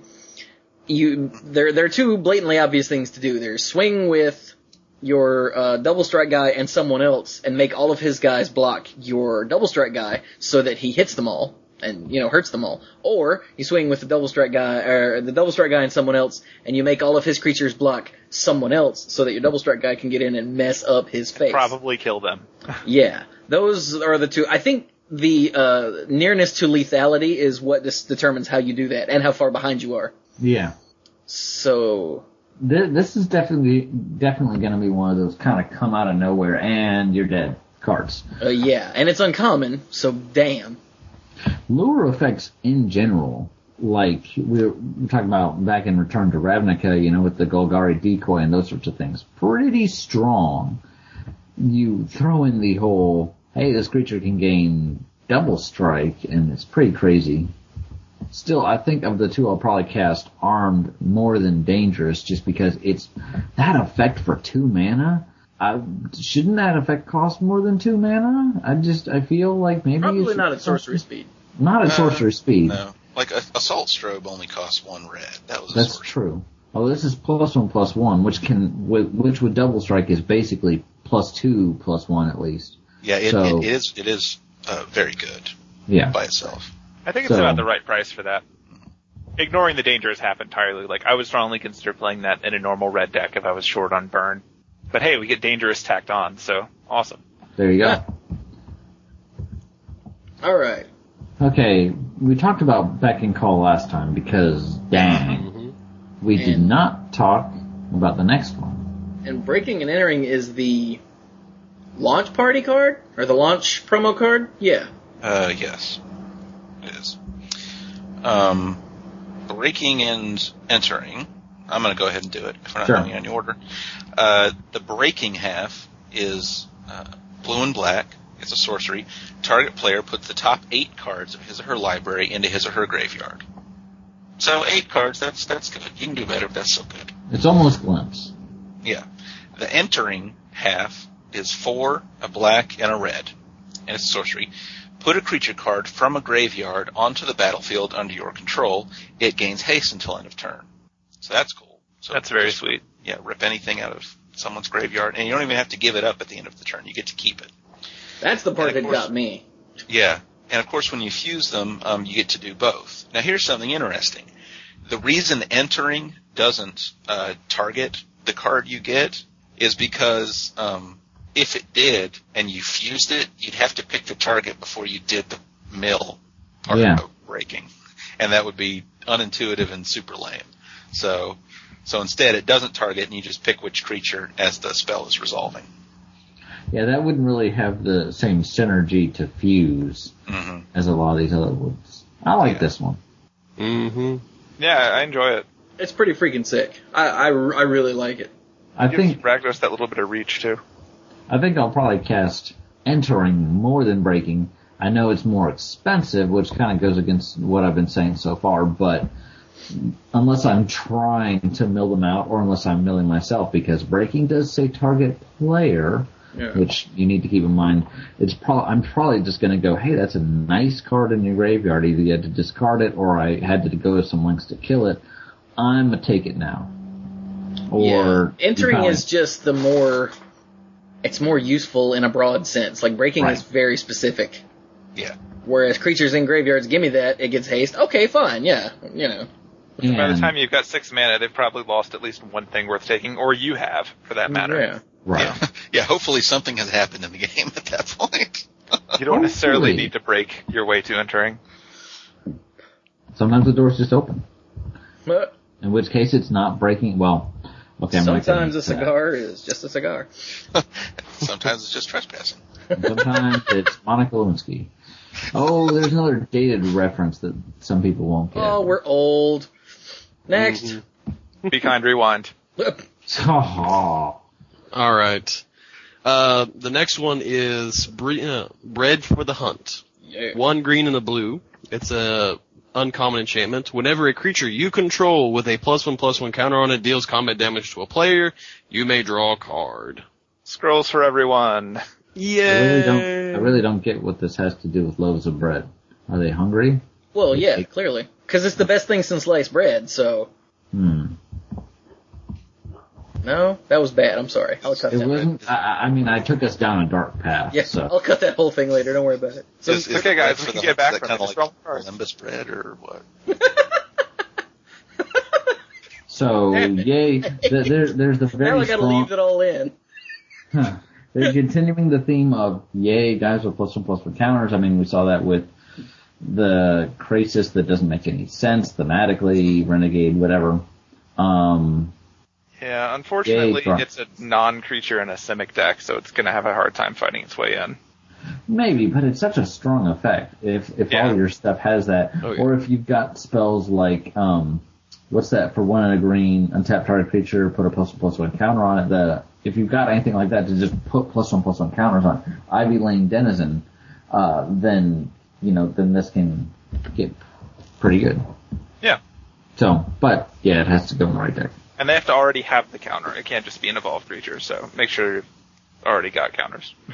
You there there are two blatantly obvious things to do. There's swing with your uh, double strike guy and someone else, and make all of his guys block your double strike guy so that he hits them all and you know hurts them all. Or you swing with the double strike guy or the double strike guy and someone else, and you make all of his creatures block someone else so that your double strike guy can get in and mess up his face. Probably kill them. Yeah, those are the two. I think the uh, nearness to lethality is what dis- determines how you do that and how far behind you are. Yeah. So This, this is definitely definitely going to be one of those kind of come out of nowhere and you're dead cards. uh, yeah, and it's uncommon. So damn. Lure effects in general, like we were talking about back in Return to Ravnica, you know, with the Golgari decoy and those sorts of things, pretty strong. You throw in the whole, hey, this creature can gain double strike, and it's pretty crazy. Still, I think of the two, I'll probably cast Armed more than Dangerous, just because it's that effect for two mana. I, shouldn't that effect cost more than two mana? I just I feel like maybe it Probably should not at sorcery speed. not at Uh, sorcery speed. No, like a, assault strobe only costs one red. That was That's sorcery. true. Oh, this is plus one plus one, which can which with double strike is basically plus two plus one at least. Yeah, it, So- it is. It is uh, very good Yeah. by itself. I think it's So- about the right price for that. Ignoring the dangers half entirely. Like I would strongly consider playing that in a normal red deck if I was short on burn. But hey, we get dangerous tacked on, so awesome. There you go. Yeah. All right. Okay, we talked about Beck and Call last time because dang, we did not talk about the next one. And breaking and entering is the launch party card or the launch promo card. Yeah. Uh, yes, it is. Um, breaking and entering. I'm going to go ahead and do it if we're not Sure. doing any order. Uh, the breaking half is uh, blue and black. It's a sorcery. Target player puts the top eight cards of his or her library into his or her graveyard. So eight cards. That's that's good. You can do better, but that's so good. It's almost glimpse. Yeah. The entering half is four, a black, and a red. And it's a sorcery. Put a creature card from a graveyard onto the battlefield under your control. It gains haste until end of turn. So that's cool. So That's very just, sweet. Yeah, rip anything out of someone's graveyard, and you don't even have to give it up at the end of the turn. You get to keep it. That's the part of that course- got me. Yeah, and of course, when you fuse them, um, you get to do both. Now, here's something interesting. The reason entering doesn't uh, target the card you get is because um, if it did and you fused it, you'd have to pick the target before you did the mill part Yeah. of breaking, and that would be unintuitive and super lame. So, so instead, it doesn't target, and you just pick which creature as the spell is resolving. Yeah, that wouldn't really have the same synergy to fuse hmm as a lot of these other ones. I like Yeah. this one. Mm-hmm. Yeah, I enjoy it. It's pretty freaking sick. I, I, I really like it. I Gives think Rakdos that little bit of reach too. I think I'll probably cast entering more than breaking. I know it's more expensive, which kind of goes against what I've been saying so far, but unless I'm trying to mill them out or unless I'm milling myself, because breaking does say target player, Yeah. which you need to keep in mind. It's probably I'm probably just going to go, hey, that's a nice card in your graveyard. Either you had to discard it or I had to go to some lengths to kill it. I'm gonna take it now. Or yeah. entering kinda is just the more. It's more useful in a broad sense. Like breaking Right. is very specific. Yeah. Whereas creatures in graveyards, give me that, it gets haste. Okay, fine, yeah, you know. Like, By the time you've got six mana, they've probably lost at least one thing worth taking, or you have, for that matter. Yeah. right. Yeah. yeah. Hopefully, something has happened in the game at that point. You don't necessarily need to break your way to entering. Sometimes the door's just open. But In which case it's not breaking, well, okay, I'm sometimes a get to that. cigar is just a cigar. Sometimes it's just trespassing. Sometimes it's Monica Lewinsky. Oh, there's another dated reference that some people won't get. Oh, we're old. Next. Mm-hmm. Be kind, rewind. All right. Uh, the next one is bre- uh, Bred for the Hunt. Yeah. One green and a blue. It's a uncommon enchantment. Whenever a creature you control with a plus one plus one counter on it deals combat damage to a player, you may draw a card. Scrolls for everyone. I Yeah. really don't. I really don't get what this has to do with loaves of bread. Are they hungry? Well, yeah, clearly. Because it's the best thing since sliced bread, so. Hmm. No, that was bad. I'm sorry. I'll cut It that. wasn't. I, I I mean, I took us down a dark path. Yeah, So I'll cut that whole thing later. Don't worry about it. So, Is- is okay, guys, we can get back from kinda it. It's like. Columbus bread or what? so yay. th- There, there's the very. now very I gotta strong. leave it all in. Huh. They're continuing the theme of yay guys with plus one plus one counters. I mean, we saw that with the Krasis that doesn't make any sense thematically, Renegade, whatever. Um, Yeah, unfortunately, Yay, it's a non-creature in a Simic deck, so it's going to have a hard time fighting its way in. maybe, but it's such a strong effect. If if Yeah. all your stuff has that, Oh, yeah. or if you've got spells like um, what's that for one and a green, untap target creature, put a plus one plus one counter on it. The if you've got anything like that to just put plus one plus one counters on Ivy Lane Denizen, uh, then you know then this can get pretty good. Yeah. So, but yeah, it has to go in the right deck. And they have to already have the counter. It can't just be an evolved creature, so make sure you've already got counters.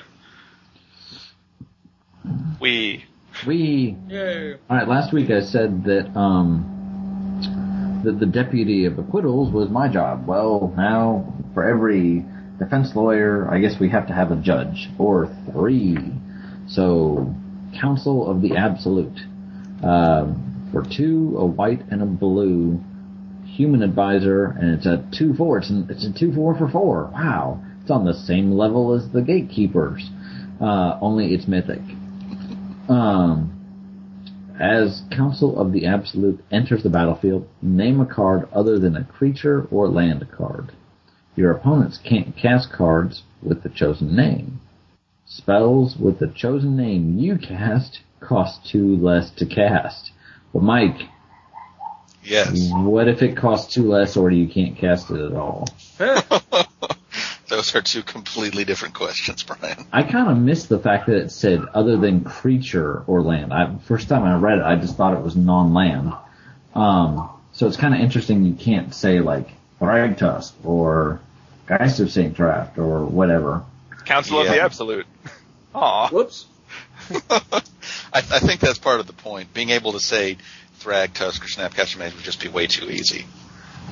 we We Yay. All right. Last week I said that um, that the deputy of acquittals was my job. Well, now for every defense lawyer, I guess we have to have a judge or three. So, council of the absolute um, for two, a white and a blue human advisor, and it's a two four. It's, an, it's a two four for four. Wow, it's on the same level as the gatekeepers. Uh, only it's mythic. Um, as Council of the Absolute enters the battlefield, name a card other than a creature or land card. Your opponents can't cast cards with the chosen name. Spells with the chosen name you cast cost two less to cast. Well, Mike, Yes. what if it costs two less or you can't cast it at all? Those are two completely different questions, Brian. I kind of missed the fact that it said other than creature or land. I, first time I read it, I just thought it was non-land. Um, so it's kind of interesting you can't say like Thragtusk or Geist of Saint Traft or whatever. Council of the Absolute. Aw. Whoops. I, I think that's part of the point. Being able to say Thragtusk, or Snapcaster Mage would just be way too easy.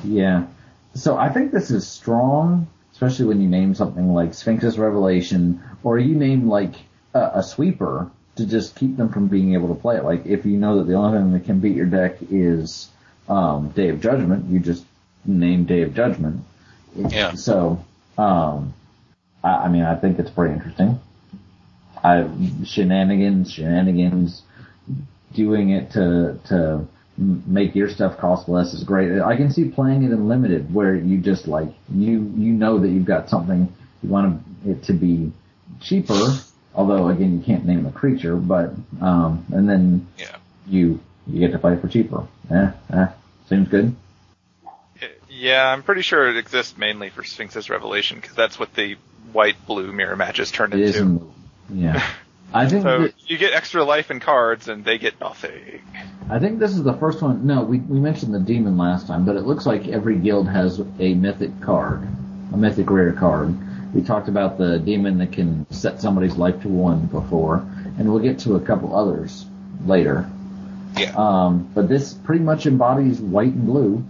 Yeah. So I think this is strong, especially when you name something like Sphinx's Revelation, or you name like a, a sweeper to just keep them from being able to play it. Like if you know that the only thing that can beat your deck is um, Day of Judgment, you just name Day of Judgment. Yeah. So, um, I, I mean, I think it's pretty interesting. I shenanigans, shenanigans, doing it to to make your stuff cost less is great. I can see playing it in limited where you just like you you know that you've got something you want it to be cheaper. Although again, you can't name a creature, but um, and then Yeah. you you get to play for cheaper. Yeah, eh, seems good. Yeah, I'm pretty sure it exists mainly for Sphinx's Revelation, because that's what the white-blue mirror matches turn It is, into. in- yeah. I think So that- you get extra life and cards, and they get nothing. I think this is the first one. No, we we mentioned the demon last time, but it looks like every guild has a mythic card, a mythic rare card. We talked about the demon that can set somebody's life to one before, and we'll get to a couple others later. Yeah. Um, but this pretty much embodies white and blue.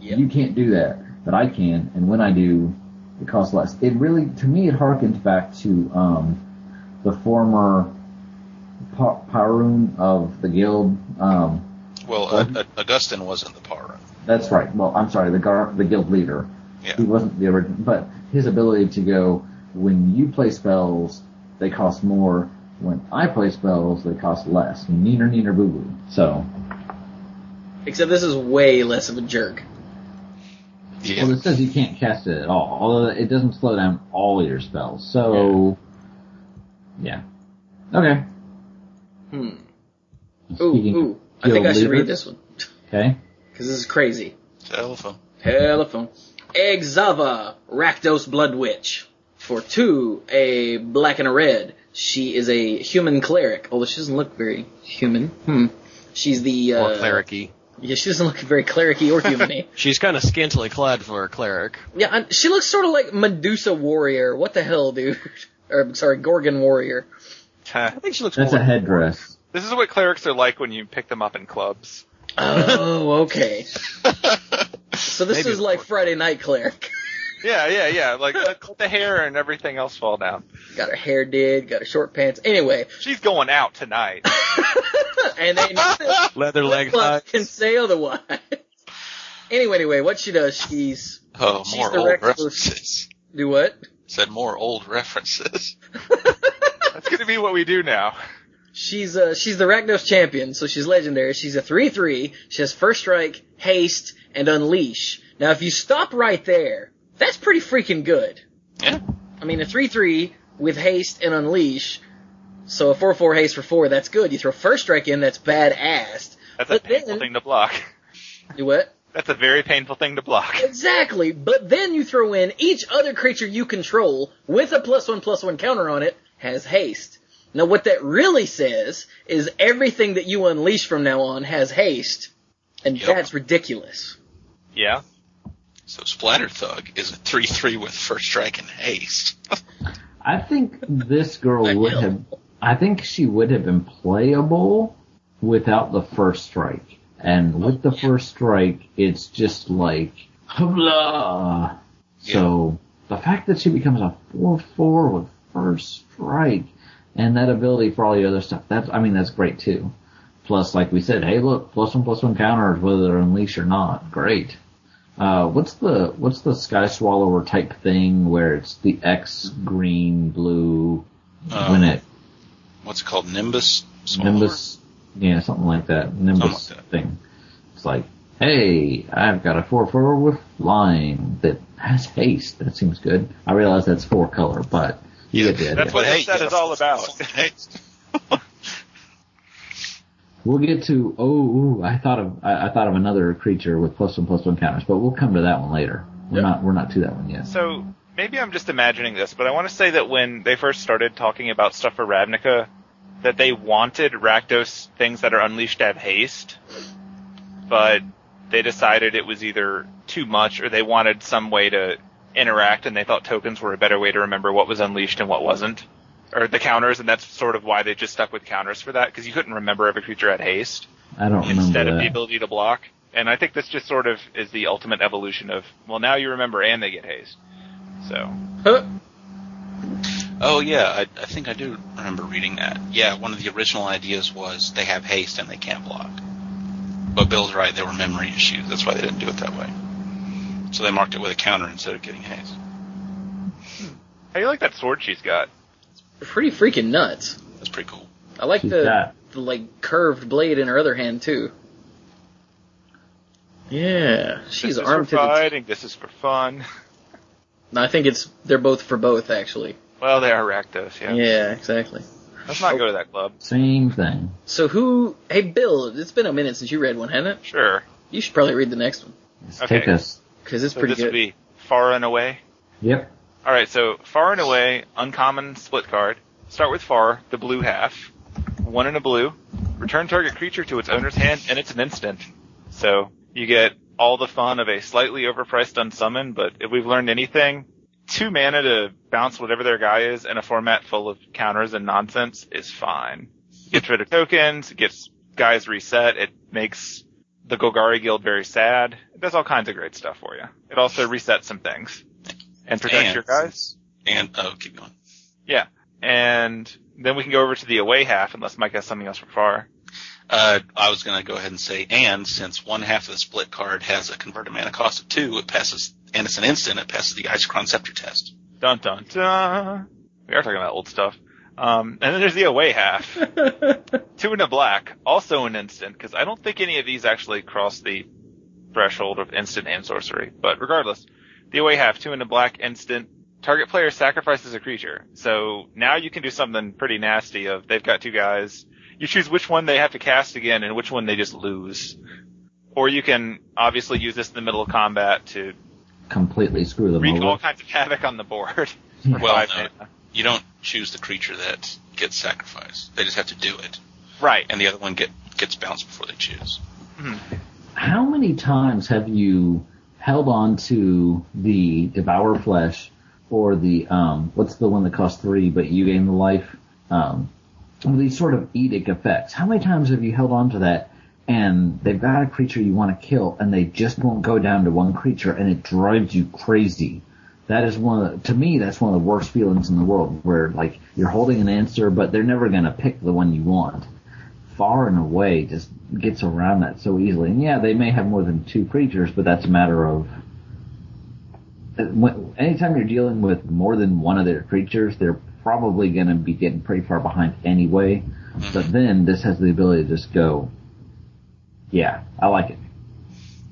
Yep. You can't do that, but I can, and when I do, it costs less. It really, to me, it harkens back to um, the former Pa- Parun of the guild. Um, Well, Well- uh, uh, Augustin wasn't the Parun. that's right. Well, I'm sorry, the gar- the guild leader. Yeah. He wasn't the original, but his ability to go when you play spells, they cost more. When I play spells, they cost less. Neener, neener, boo boo. So, Except this is way less of a jerk. Yeah. well, it says you can't cast it at all. Although it doesn't slow down all your spells. So, yeah. Okay. Hmm. Ooh, Speaking of ooh. I think I should read this one. Okay. Because this is crazy. Telephone. Telephone. Exava, Rakdos Blood Witch. For two, a black and a red. She is a human cleric, although she doesn't look very human. Hmm. She's the, uh, Or clericy. Yeah, she doesn't look very clericy or human She's kind of scantily clad for a cleric. Yeah, I- she looks sort of like Medusa Warrior. What the hell, dude? or, sorry, Gorgon Warrior. I think she looks That's more a headdress. This is what clerics are like when you pick them up in clubs. Oh, okay. So this Maybe is like Friday Night Cleric. Yeah, yeah, yeah. Like let let the hair and everything else fall down. got her hair did, got her short pants. Anyway, She's going out tonight. and they Leather leg Club high. can say otherwise. anyway, anyway, what she does, she's Oh, She's more the old references. do what? Said more old references. That's gonna be what we do now. She's uh she's the Rakdos champion, so she's legendary. She's a three three. She has first strike, haste, and unleash. Now, if you stop right there, that's pretty freaking good. Yeah. I mean, a three three with haste and unleash. So a four four haste for four, that's good. You throw first strike in, that's badass. That's a painful then- thing to block. Do what? That's a very painful thing to block. Exactly. But then you throw in each other creature you control with a plus one plus one counter on it has haste. Now what that really says is everything that you unleash from now on has haste. And Yep. that's ridiculous. Yeah. So Splatter Thug is a 3-3 with first strike and haste. I think this girl would will. have. I think she would have been playable without the first strike. And with the first strike, it's just like blah. So the fact that she becomes a four four with first strike and that ability for all the other stuff, that's I mean that's great too. Plus, like we said, hey look, plus one plus one counters whether they're unleashed or not, great. Uh, what's the what's the sky swallower type thing where it's the X green blue Um, when it What's it called? Nimbus? Swallower? Nimbus yeah something like that Nimbus like that. thing. It's like hey I've got a four four with flying that has haste that seems good. I realize that's four color, but you get the idea. That's what haste this hey, set yeah, is all about. We'll get to oh ooh, I thought of I, I thought of another creature with plus one plus one counters, but we'll come to that one later. We're not we're not to that one yet. So maybe I'm just imagining this, but I want to say that when they first started talking about stuff for Ravnica, that they wanted Rakdos things that are unleashed to have haste, but they decided it was either too much or they wanted some way to interact and they thought tokens were a better way to remember what was unleashed and what wasn't. Or the counters, and that's sort of why they just stuck with counters for that, because you couldn't remember every creature had haste I don't remember instead of the ability to block. And I think this just sort of is the ultimate evolution of, well, now you remember and they get haste. So, Huh? Oh yeah, I, I think I do remember reading that. Yeah, one of the original ideas was they have haste and they can't block. But Bill's right, there were memory issues. That's why they didn't do it that way. So they marked it with a counter instead of getting haste. how do you like that sword she's got? Pretty freaking nuts. That's pretty cool. I like She's the, got- the like curved blade in her other hand too. Yeah, she's this armed is to for the. fighting, this is for fun. No, I think it's they're both for both actually. Well, they are Rakdos, yeah. Yeah, exactly. Let's not go to that club. Same thing. So who? Hey, Bill, it's been a minute since you read one, hasn't it? Sure. You should probably read the next one Let's Okay. Take us. because it's So pretty this would good. be Far and Away. Yep. Alright, so Far and Away, uncommon split card. Start with Far, the blue half. One in a blue. Return target creature to its owner's hand, and it's an instant. So, you get all the fun of a slightly overpriced unsummon, but if we've learned anything, two mana to bounce whatever their guy is in a format full of counters and nonsense is fine. Gets rid of tokens, gets guys reset, it makes the Golgari Guild very sad. It does all kinds of great stuff for you. It also resets some things. And protects And- your guys. And oh, keep going. Yeah. And then we can go over to the away half unless Mike has something else for far. Uh, I was going to go ahead and say, and since one half of the split card has a converted mana cost of two, it passes, and it's an instant, it passes the Isochron Scepter test. Dun dun dun. We are talking about old stuff. Um, and then there's the away half. Two in a black, also an instant, because I don't think any of these actually cross the threshold of instant and sorcery. But regardless, the away half, two in a black, instant. Target player sacrifices a creature. So now you can do something pretty nasty of they've got two guys. You choose which one they have to cast again and which one they just lose. Or you can obviously use this in the middle of combat to Completely screw them wreak all kinds of havoc on the board. Well, no. You don't choose the creature that gets sacrificed. They just have to do it. Right. And the other one get, gets bounced before they choose. Mm-hmm. How many times have you held on to the Devour Flesh or the um what's the one that costs three but you gain the life? Um these sort of edict effects. How many times have you held on to that and they've got a creature you want to kill, and they just won't go down to one creature, and it drives you crazy. That is one of to me, that's one of the worst feelings in the world, where like you're holding an answer, but they're never gonna pick the one you want. Far and away just gets around that so easily. And yeah, they may have more than two creatures, but that's a matter of anytime you're dealing with more than one of their creatures, they're probably going to be getting pretty far behind anyway. But then this has the ability to just go, yeah, I like it.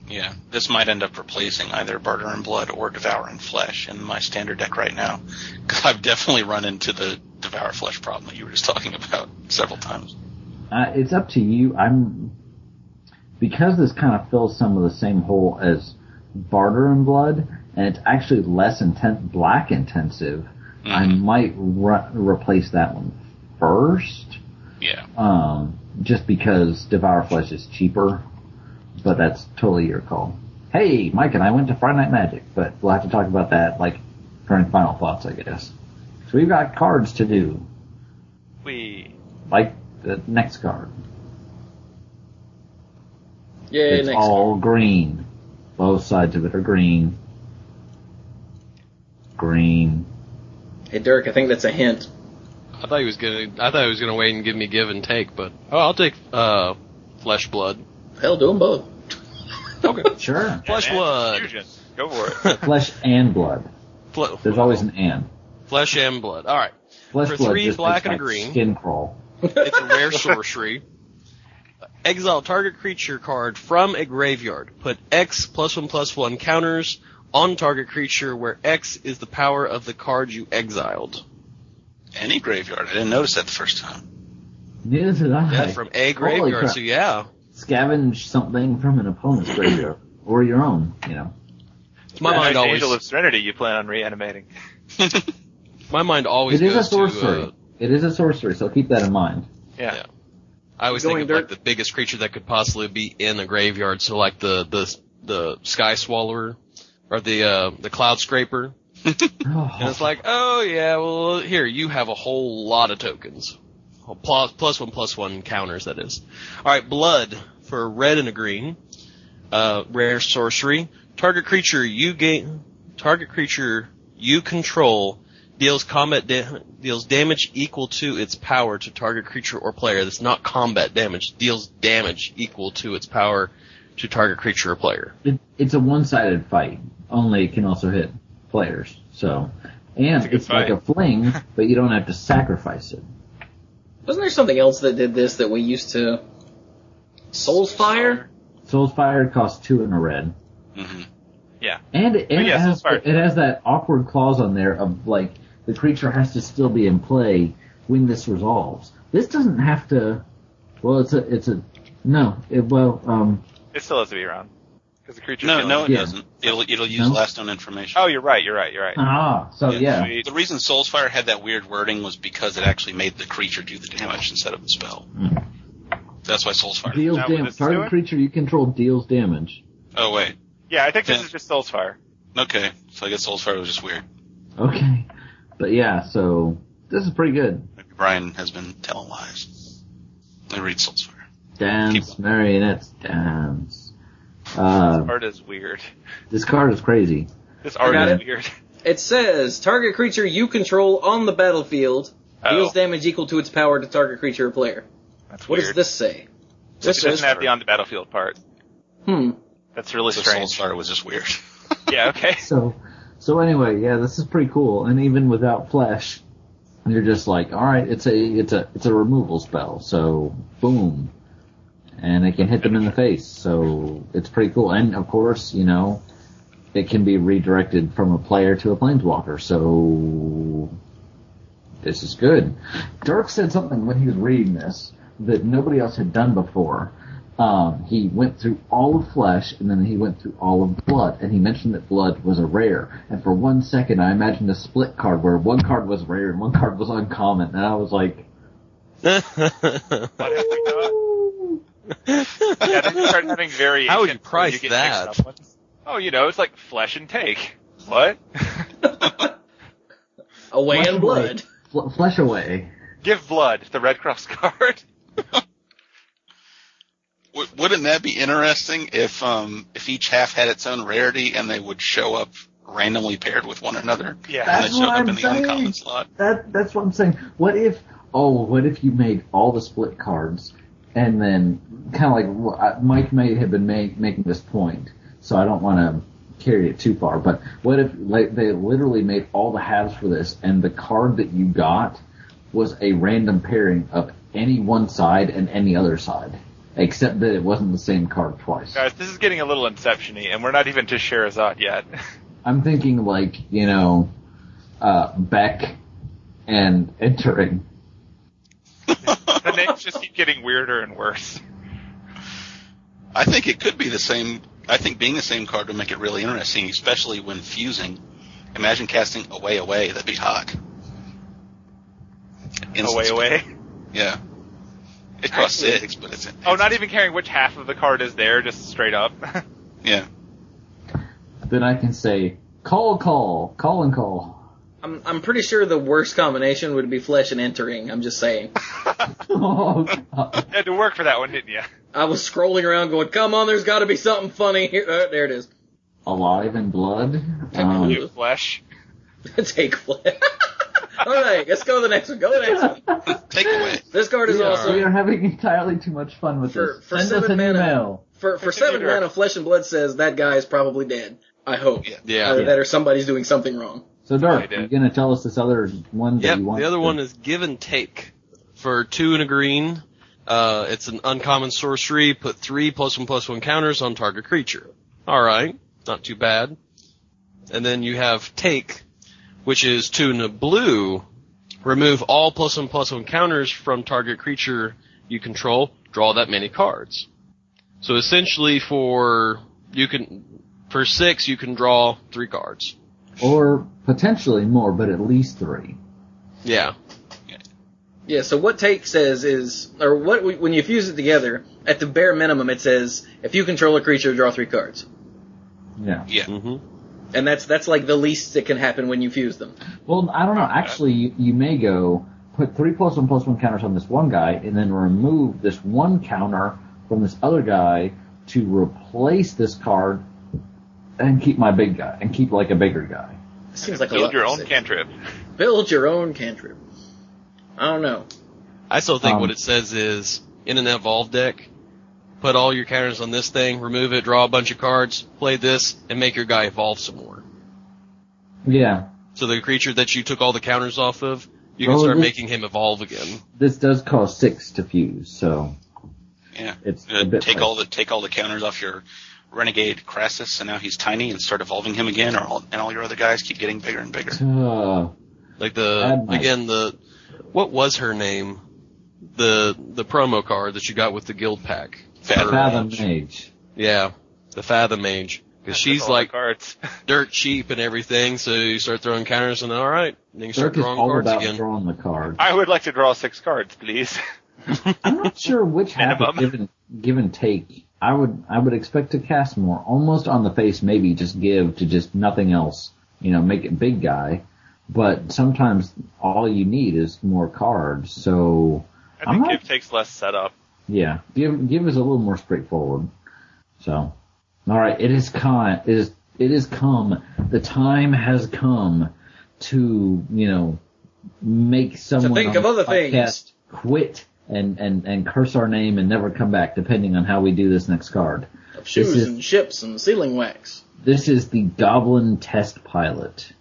Yeah, this might end up replacing either Barter in Blood or Devour and Flesh in my standard deck right now. Because I've definitely run into the Devour Flesh problem that you were just talking about several times. Uh, it's up to you. I'm because this kind of fills some of the same hole as Barter in Blood, and it's actually less intense, black intensive. I Mhm. might re- replace that one first. Yeah. um, just because Devour Flesh is cheaper, but that's totally your call. Hey, Mike and I went to Friday Night Magic, but we'll have to talk about that like during final thoughts, I guess. So we've got cards to do, We like the next card. Yeah, next. it's next. all green. Both sides of it are green. Green. Hey, Dirk, I think that's a hint. I thought he was gonna. I thought he was gonna wait and give me give and take, but oh, I'll take uh, flesh blood. Hell, do them both. Okay. Sure. Flesh and blood. Fusion. Go for it. Flesh and blood. Fle- There's always an and. flesh and blood. All right. Flesh For blood three just black makes and a green. Skin crawl. It's a rare sorcery. Exile target creature card from a graveyard. Put X plus one plus one counters on target creature where X is the power of the card you exiled. Any graveyard. I didn't notice that the first time. Neither did I. Yeah, from a graveyard. So yeah, scavenge something from an opponent's graveyard or your own. You know, It's my Yeah, mind nice always Angel of Serenity you plan on reanimating. my mind always it is a goes sorcery. to. Uh, it is a sorcery, so keep that in mind. Yeah. Yeah. I always Going think of like the biggest creature that could possibly be in a graveyard. So like the the the sky swallower or the uh the cloud scraper. And it's like, oh yeah, well here you have a whole lot of tokens, plus plus one plus one counters that is. All right, blood for a red and a green, uh, rare sorcery. Target creature you gain, target creature you control deals combat da- deals damage equal to its power to target creature or player. That's not combat damage. Deals damage equal to its power to target creature or player. It, it's a one-sided fight. Only it can also hit players. So, and a good it's like a fling, but you don't have to sacrifice it. Wasn't there something else that did this that we used to? Soul's Fire? Soul's Fire costs two in a red. hmm Yeah. And it, and yeah, it has it has that awkward clause on there of like the creature has to still be in play when this resolves. This doesn't have to. Well, it's a it's a no. It, well, um, It still has to be around. Because the creature. No, no, it Yeah. doesn't. It'll it'll use No? last known information. Oh, you're right. You're right. You're right. ah, so Yeah, yeah, The reason Soul's Fire had that weird wording was because it actually made the creature do the damage instead of the spell. That's why Soul's Fire. deals Is that what damage. Target creature you control deals damage. Oh wait. Yeah, I think this Yeah. is just Soul's Fire. Okay. So I guess Soul's Fire was just weird. Okay, but yeah, so this is pretty good. Maybe Brian has been telling lies. I read Soul's Fire. Dance, marionettes, dance. Uh, Art is weird. this card is crazy. This art is it. weird. It says target creature you control on the battlefield deals Oh. damage equal to its power to target creature or player. That's What weird. does this say? It This doesn't have the on the battlefield part. hmm. That's really So strange. Soul's Fire was just weird. Yeah. Okay. So, so anyway, yeah, this is pretty cool. And even without flesh, you're just like, all right, it's a, it's a, it's a removal spell. So, boom, and it can hit them in the face. So it's pretty cool. And of course, you know, it can be redirected from a player to a planeswalker. So this is good. Dirk said something when he was reading this that nobody else had done before. Um, he went through all of flesh and then he went through all of blood and he mentioned that blood was a rare. And for one second I imagined a split card where one card was rare and one card was uncommon and I was like, What happened to it? Yeah, then you start having variations. How would you price get that? mixed up ones. Oh, you know, it's like flesh and take. What? Away Flesh in blood. "Fl- flesh away. Give blood, the Red Cross card. W- wouldn't that be interesting if um if each half had its own rarity and they would show up randomly paired with one another? Yeah. And That's they what up I'm in the saying. uncommon slot. That that's what I'm saying. What if? Oh, what if you made all the split cards, and then kind of like Mike may have been make, making this point, so I don't want to carry it too far. But what if like they literally made all the halves for this, and the card that you got was a random pairing of any one side and any other side, except that it wasn't the same card twice. Guys, this is getting a little Inception-y, and we're not even to Scheherazade yet. I'm thinking like you know, uh, Beck and entering. the names just keep getting weirder and worse. I think it could be the same. I think being the same card would make it really interesting, especially when fusing. Imagine casting away away. That'd be hot. Instant Away, away. Yeah. It costs Actually- six, but it's Oh, not even caring which half of the card is there, just straight up. yeah. Then I can say call, call, call and call. I'm I'm pretty sure the worst combination would be flesh and entering. I'm just saying. oh, you had to work for that one, didn't you? I was scrolling around going, come on, there's got to be something funny here. Uh, there it is. Alive in blood. Technically. Um, flesh. Take flesh. All right, let's go to the next one. Go to the next one. Take away. This card is we, are, also we are having entirely too much fun with For- this. for Send us seven an mana- email. for for seven to- mana. Flesh and blood says that guy is probably dead. I hope. Yeah. Yeah. Either that or somebody's doing something wrong. So, Dark, did. you're going to tell us this other one that Yep. you want The other to- one is give and take for two and a green. Uh, it's an uncommon sorcery. Put three plus one plus one counters on target creature. All right, not too bad. And then you have take, which is two and a blue. Remove all plus one plus one counters from target creature you control. Draw that many cards. So essentially, for you can for six you can draw three cards. Or potentially more, but at least three. Yeah. Yeah. So what take says is, or what we, when you fuse it together, at the bare minimum, it says if you control a creature, draw three cards, Yeah. Yeah. hmm and that's that's like the least that can happen when you fuse them. Well, I don't know. Actually, you, you may go put three plus one plus one counters on this one guy, and then remove this one counter from this other guy to replace this card, and keep my big guy, and keep like a bigger guy. Seems like a Build lot your own say. cantrip. Build your own cantrip. I don't know. I still think Um, what it says is in an evolved deck, put all your counters on this thing, remove it, draw a bunch of cards, play this, and make your guy evolve some more. Yeah. So the creature that you took all the counters off of, you can Oh, start this- making him evolve again. This does cost six to fuse, so Yeah. it's Uh, a bit. take pricey. all the take all the counters off your renegade Krasis, and now he's tiny, and start evolving him again, or all, and all your other guys keep getting bigger and bigger. Uh, Like the again the what was her name? The the promo card that you got with the guild pack. Fathom Fathom Mage. Yeah, the Fathom Mage. Because she's like cards. dirt cheap and everything, so you start throwing counters and all right, then you start Dirk is drawing all cards about again. drawing the card. I would like to draw six cards, please. I'm not sure which half of Minimum. give and, give and take. I would I would expect to cast more. Almost on the face, maybe just give to just nothing else. You know, make it big guy. But sometimes all you need is more cards. So I I'm think not- give takes less setup. Yeah, give give is a little more straightforward. So, all right, it is con it is it is come. The time has come to you know make someone think of other things. quit and and and curse our name and never come back, depending on how we do this next card. Of shoes is- and ships and sealing wax. This is the Goblin Test Pilot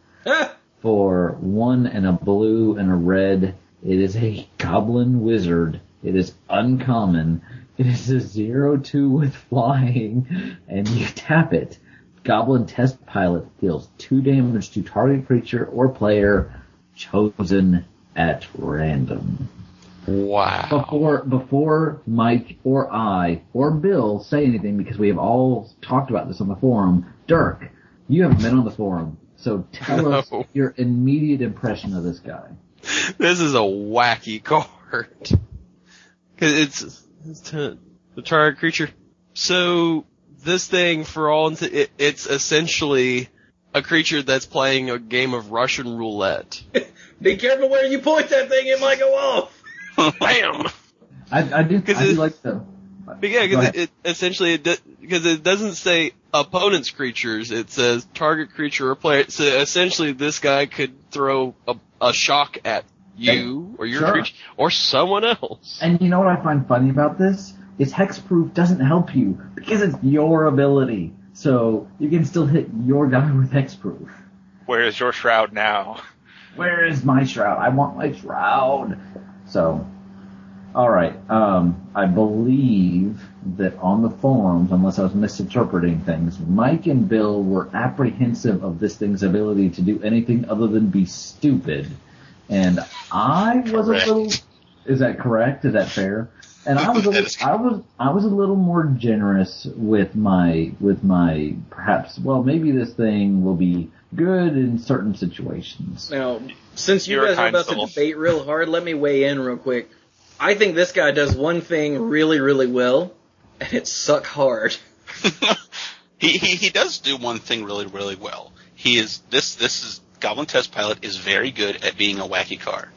for one and a blue and a red. It is a Goblin Wizard. It is uncommon. It is a zero two with flying, and you tap it. Goblin Test Pilot deals two damage to target creature or player chosen at random. Wow. Before before Mike or I or Bill say anything, because we have all talked about this on the forum. Dirk, you haven't been on the forum, so tell us your immediate impression of this guy. this is a wacky card. Cause it's, it's to the target creature. So this thing for all into it, it's essentially a creature that's playing a game of Russian roulette. be careful where you point that thing; it might go off. Bam! I, I do. 'Cause I do it- like the But yeah, because it, it essentially it because it doesn't say opponent's creatures. It says target creature or player. So essentially, this guy could throw a, a shock at you or your Sure. creature or someone else. And you know what I find funny about this? Is hexproof doesn't help you because it's your ability. So you can still hit your guy with hexproof. Where is your shroud now? Where is my shroud? I want my shroud. So, alright, um, I believe that on the forums, unless I was misinterpreting things, Mike and Bill were apprehensive of this thing's ability to do anything other than be stupid. And I was Correct. a little, is that correct? Is that fair? And I was, a, That is I was, I was a little more generous with my, with my, perhaps, well, maybe this thing will be good in certain situations. Now, since you You're guys are about soul. to debate real hard, let me weigh in real quick. I think this guy does one thing really, really well, and it's suck hard. he, he he does do one thing really really well. He is this this is Goblin Test Pilot is very good at being a wacky card.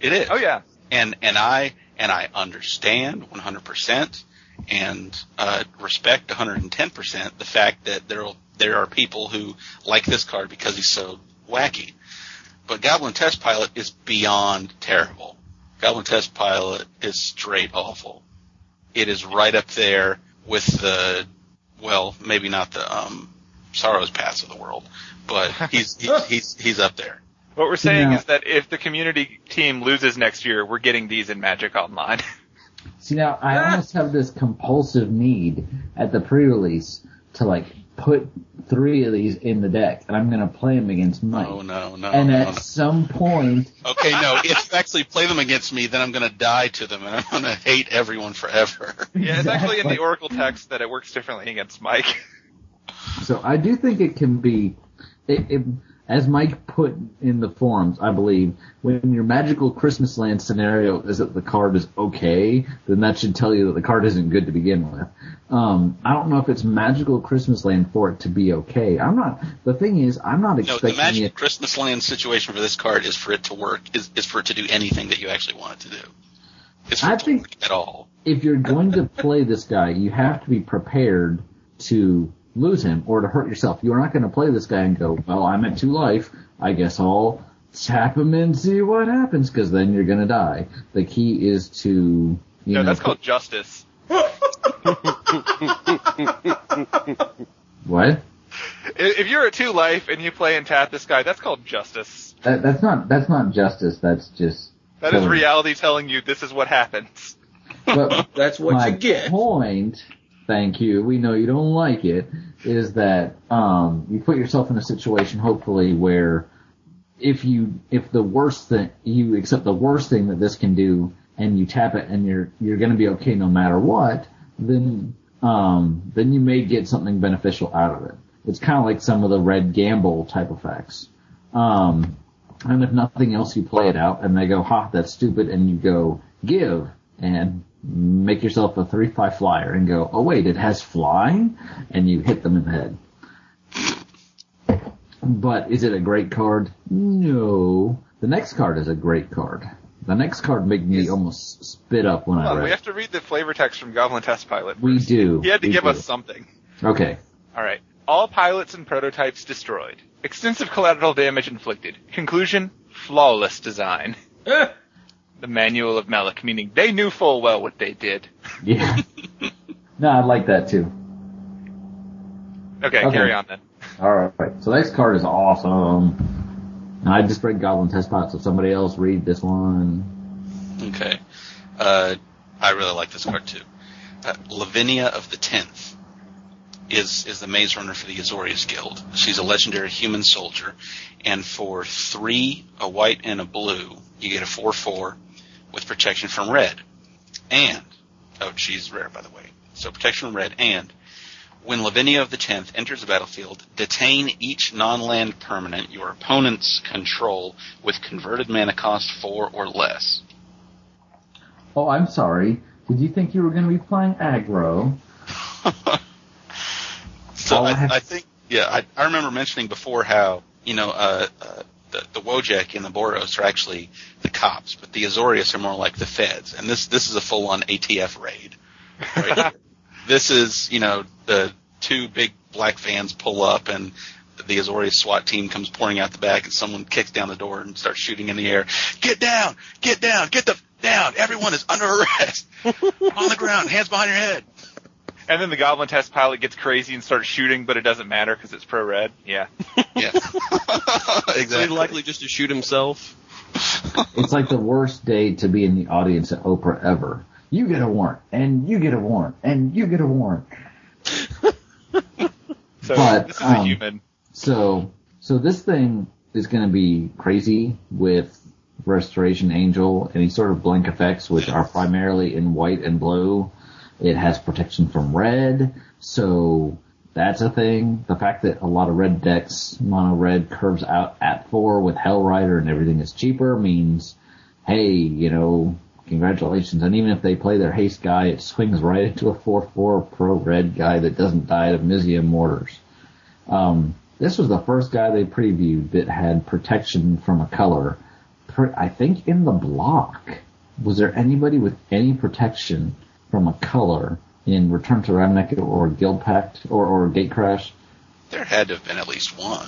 It is. Oh yeah. and and I and I understand 100% and uh, respect 110% the fact that there there are people who like this card because he's so wacky. But Goblin Test Pilot is beyond terrible. Goblin Test Pilot is straight awful. It is right up there with the well, maybe not the um, Sorrow's Paths of the world, but he's he's he's, he's up there. What we're saying Yeah. is that if the community team loses next year, we're getting these in Magic Online. See now, I almost have this compulsive need at the pre-release to like put three of these in the deck, and I'm gonna play them against Mike. Oh no no and no, at no. some point, Okay, no. If you actually play them against me, then I'm going to die to them, and I'm going to hate everyone forever. yeah, it's actually in the Oracle text that it works differently against Mike. So I do think it can be, it, it, as Mike put in the forums, I believe, when your magical Christmas land scenario is that the card is okay, then that should tell you that the card isn't good to begin with. Um, I don't know if it's magical Christmas land for it to be okay. I'm not. The thing is, I'm not No, the expecting magic it. Christmas land situation for this card is for it to work. Is, is for it to do anything that you actually want it to do. I think- at all. if you're going to play this guy, you have to be prepared to lose him or to hurt yourself. You're not going to play this guy and go, well, I'm at two life. I guess I'll tap him and see what happens because then you're going to die. The key is to, you no, know, that's called justice. what? If if you're at two life and you play and tap this guy, that's called justice. That, that's not, that's not justice. That's just, That is killing. reality telling you this is what happens. But That's what my you get. point, thank you, we know you don't like it, is that um, you put yourself in a situation, hopefully, where if you if the worst thing you accept the worst thing that this can do, and you tap it, and you're you're going to be okay no matter what, then um, then you may get something beneficial out of it. It's kind of like some of the red gamble type effects. Um, and if nothing else, you play it out, and they go, "Ha, that's stupid," and you go, "Give," and make yourself a three-five flyer, and go, "Oh wait, it has flying," and you hit them in the head. But is it a great card? No. The next card is a great card. The next card made me Yes. almost spit up when Hold I read. we have to read the flavor text from Goblin Test Pilot. We do. He had to We give do. us something. Okay. Alright. All pilots and prototypes destroyed. Extensive collateral damage inflicted. Conclusion, flawless design. Eh. The manual of Malik, meaning they knew full well what they did. Yeah. no, I like that too. Okay, Okay. carry on then. Alright, so next card is awesome. And I just read Goblin Test Pot, so somebody else read this one. Okay. Uh, I really like this card too. Uh, Lavinia of the Tenth is is the maze runner for the Azorius Guild. She's a legendary human soldier, and for three, a white and a blue, you get a four four with protection from red. And oh, she's rare by the way. So protection from red and when Lavinia of the Tenth enters the battlefield, detain each non-land permanent your opponents control with converted mana cost four or less. Oh, I'm sorry. Did you think you were going to be playing aggro? So I I, I think, yeah, I, I remember mentioning before how you know uh, uh, the the Wojek and the Boros are actually the cops, but the Azorius are more like the feds, and this this is a full on ATF raid. Right. this is, you know, the two big black vans pull up and the Azorius SWAT team comes pouring out the back and someone kicks down the door and starts shooting in the air. Get down! Get down! Get the down! Everyone is under arrest! On the ground, hands behind your head. And then the Goblin test pilot gets crazy and starts shooting, but it doesn't matter because it's pro red. Yeah. Yeah. So he's exactly. likely just to shoot himself. It's like the worst day to be in the audience at Oprah ever. You get a warrant, and you get a warrant, and you get a warrant. So But, this is a um, human. So, so this thing is going to be crazy with Restoration Angel, any sort of blink effects, which are primarily in white and blue. It has protection from red, so that's a thing. The fact that a lot of red decks, mono red, curves out at four with Hellrider and everything is cheaper means, hey, you know, congratulations. And even if they play their haste guy, it swings right into a 4-4 pro red guy that doesn't die of Mizzium mortars. Um, this was the first guy they previewed that had protection from a color. I think in the block, was there anybody with any protection from a color in Return to Ravnica or Guildpact or, or Gatecrash? There had to have been at least one.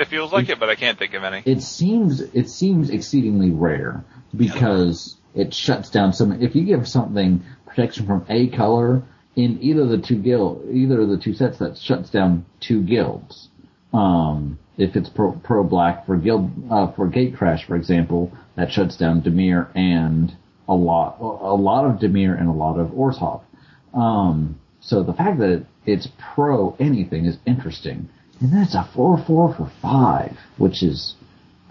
It feels like it, but I can't think of any. It seems it seems exceedingly rare because it shuts down some. If you give something protection from a color in either of the two guild, either of the two sets, that shuts down two guilds. Um, if it's pro, pro black for guild uh, for Gatecrash, for example, that shuts down Dimir and a lot a lot of Dimir and a lot of Orzhov. Um, so the fact that it's pro anything is interesting. And then it's a 4-4 for 5, which is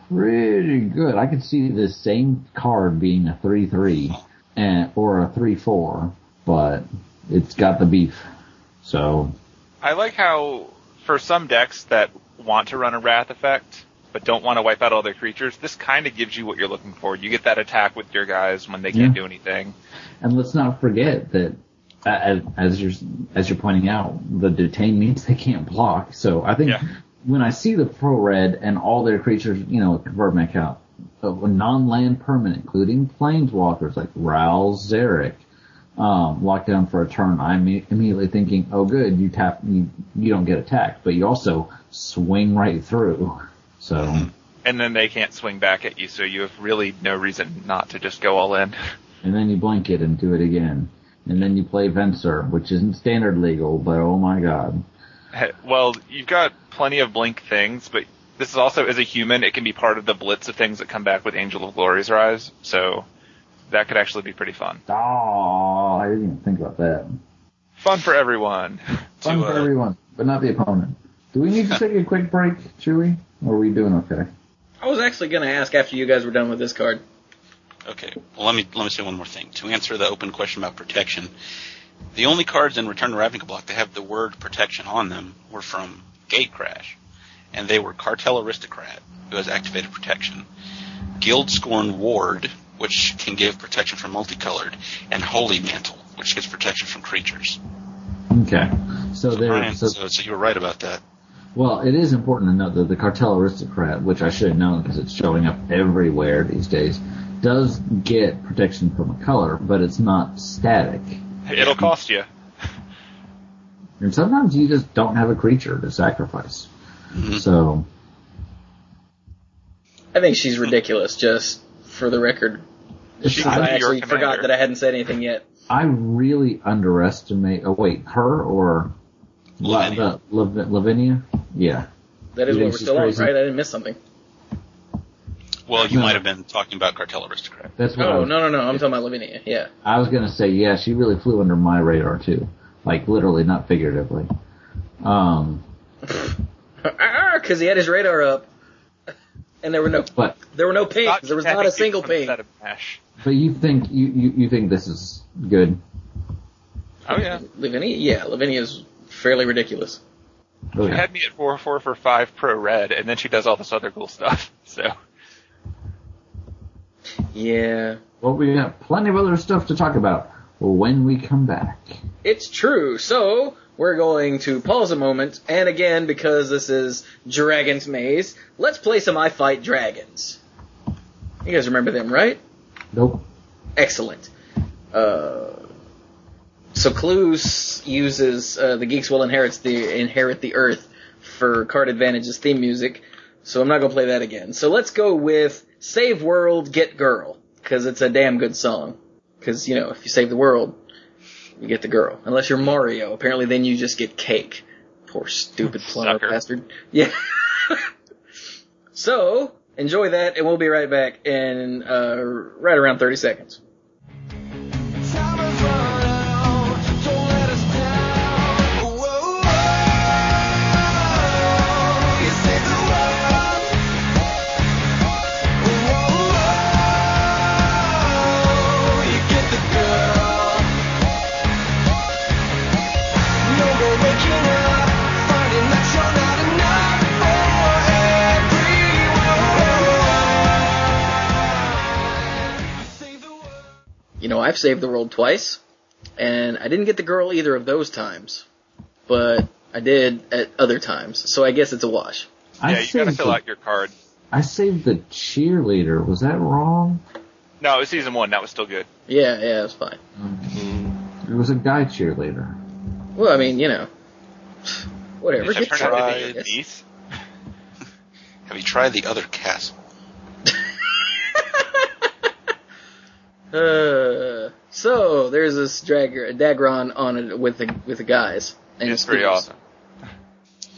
pretty good. I could see this same card being a 3-3 and, or a 3-4, but it's got the beef. So, I like how for some decks that want to run a wrath effect but don't want to wipe out all their creatures, this kind of gives you what you're looking for. You get that attack with your guys when they can't Yeah. do anything. and let's not forget that uh, as, as you're, as you're pointing out, the detain means they can't block. So I think Yeah. when I see the pro red and all their creatures, you know, convert back out, uh, non-land permanent, including planeswalkers like Ral Zarek, um, locked down for a turn, I'm immediately thinking, oh good, you tap, you, you don't get attacked, but you also swing right through. So, And then they can't swing back at you, so you have really no reason not to just go all in. and then you blink it and do it again. And then you play Venser, which isn't standard legal, but oh my god. Well, you've got plenty of blink things, but this is also, as a human, it can be part of the blitz of things that come back with Angel of Glory's Rise, so that could actually be pretty fun. Oh, I didn't even think about that. Fun for everyone. Fun To, for uh, everyone, but not the opponent. Do we need to take a quick break, Chewy? Or are we doing okay? I was actually going to ask after you guys were done with this card. Okay. Well, let me let me say one more thing to answer the open question about protection. The only cards in Return to Ravnica block that have the word protection on them were from Gatecrash, and they were Cartel Aristocrat, who has activated protection, Guildscorn Ward, which can give protection from multicolored, and Holy Mantle, which gives protection from creatures. Okay. So there, Ryan, so, so, so you were right about that. Well, it is important to note that the Cartel Aristocrat, which I should have known because it's showing up everywhere these days, does get protection from a color, but it's not static. It'll cost you. And sometimes you just don't have a creature to sacrifice. Mhm. So, I think she's ridiculous, just for the record. She I could be your actually forgot commander. that I hadn't said anything yet. I really underestimate. Oh wait, her or La- Lavinia. the- Lavinia? Yeah. That is what we're still crazy? on, right? I didn't miss something. Well, you No. might have been talking about Cartel Aristocrat. That's what Oh, was, no, no, no. I'm talking about Lavinia. Yeah. I was gonna say. Yeah, she really flew under my radar too, like literally, not figuratively. Um, Because he had his radar up. And there were no but there were no pings. There was not a single from ping. set of mesh. but you think you, you you think this is good? Oh yeah. Lavinia? Yeah, Lavinia is fairly ridiculous. She Okay. had me at four four for five pro red, and then she does all this other cool stuff. So Yeah. Well, we got plenty of other stuff to talk about when we come back. It's true. So, we're going to pause a moment, and again, because this is Dragon's Maze, let's play some I Fight Dragons. You guys remember them, right? Nope. Excellent. Uh, So Clues uses uh, the Geeks will inherit the inherit the Earth for Card Advantage's theme music. So I'm not gonna play that again. So let's go with Save World, Get Girl because it's a damn good song. Because you know if you save the world, you get the girl. Unless you're Mario, apparently then you just get cake. Poor stupid plumber bastard. Yeah. so enjoy that, and we'll be right back in uh, right around 30 seconds. You know, I've saved the world twice, and I didn't get the girl either of those times, but I did at other times. So I guess it's a wash. I yeah, you gotta saved fill the, out your card. I saved the cheerleader. Was that wrong? No, it was season one. That was still good. Yeah, yeah, it was fine. Mm-hmm. It was a guy cheerleader. Well, I mean, you know, whatever. Did you try tried, it? Niece. Have you tried the other castle? Uh, so there's this dragger, Dagron on it with the with the guys. And It's pretty awesome.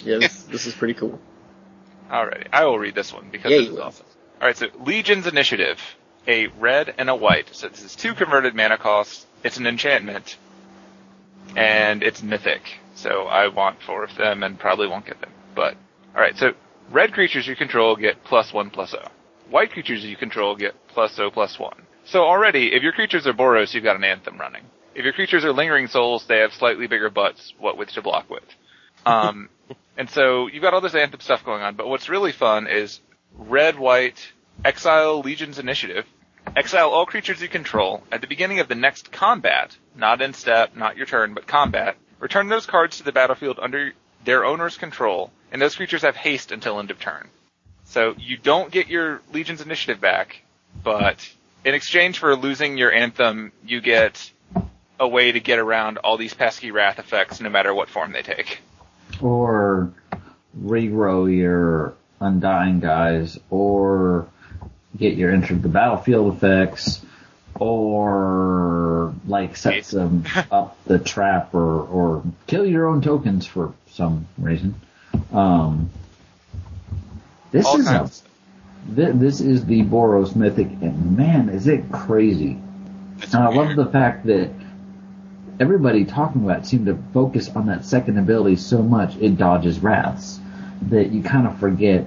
Yeah, this, this is pretty cool. Alrighty, I will read this one because Yeah, this is will. awesome. Alright, so Legion's Initiative. A red and a white. So this is two converted mana costs. It's an enchantment. And it's mythic. So I want four of them and probably won't get them. But, alright, so red creatures you control get plus one plus O. White creatures you control get plus O plus one. So already, if your creatures are Boros, you've got an Anthem running. If your creatures are Lingering Souls, they have slightly bigger butts, what with to block with. Um, and so you've got all this Anthem stuff going on, but what's really fun is red, white, exile Legion's Initiative, exile all creatures you control at the beginning of the next combat, not in step, not your turn, but combat, return those cards to the battlefield under their owner's control, and those creatures have haste until end of turn. So you don't get your Legion's Initiative back, but in exchange for losing your Anthem, you get a way to get around all these pesky wrath effects no matter what form they take. Or regrow your undying guys, or get your enter the battlefield effects, or like set them up the trap, or or kill your own tokens for some reason. Um, this All is a, thi- this is the Boros Mythic, and man, is it crazy! And I love the fact that everybody talking about it seemed to focus on that second ability so much it dodges wraths that you kind of forget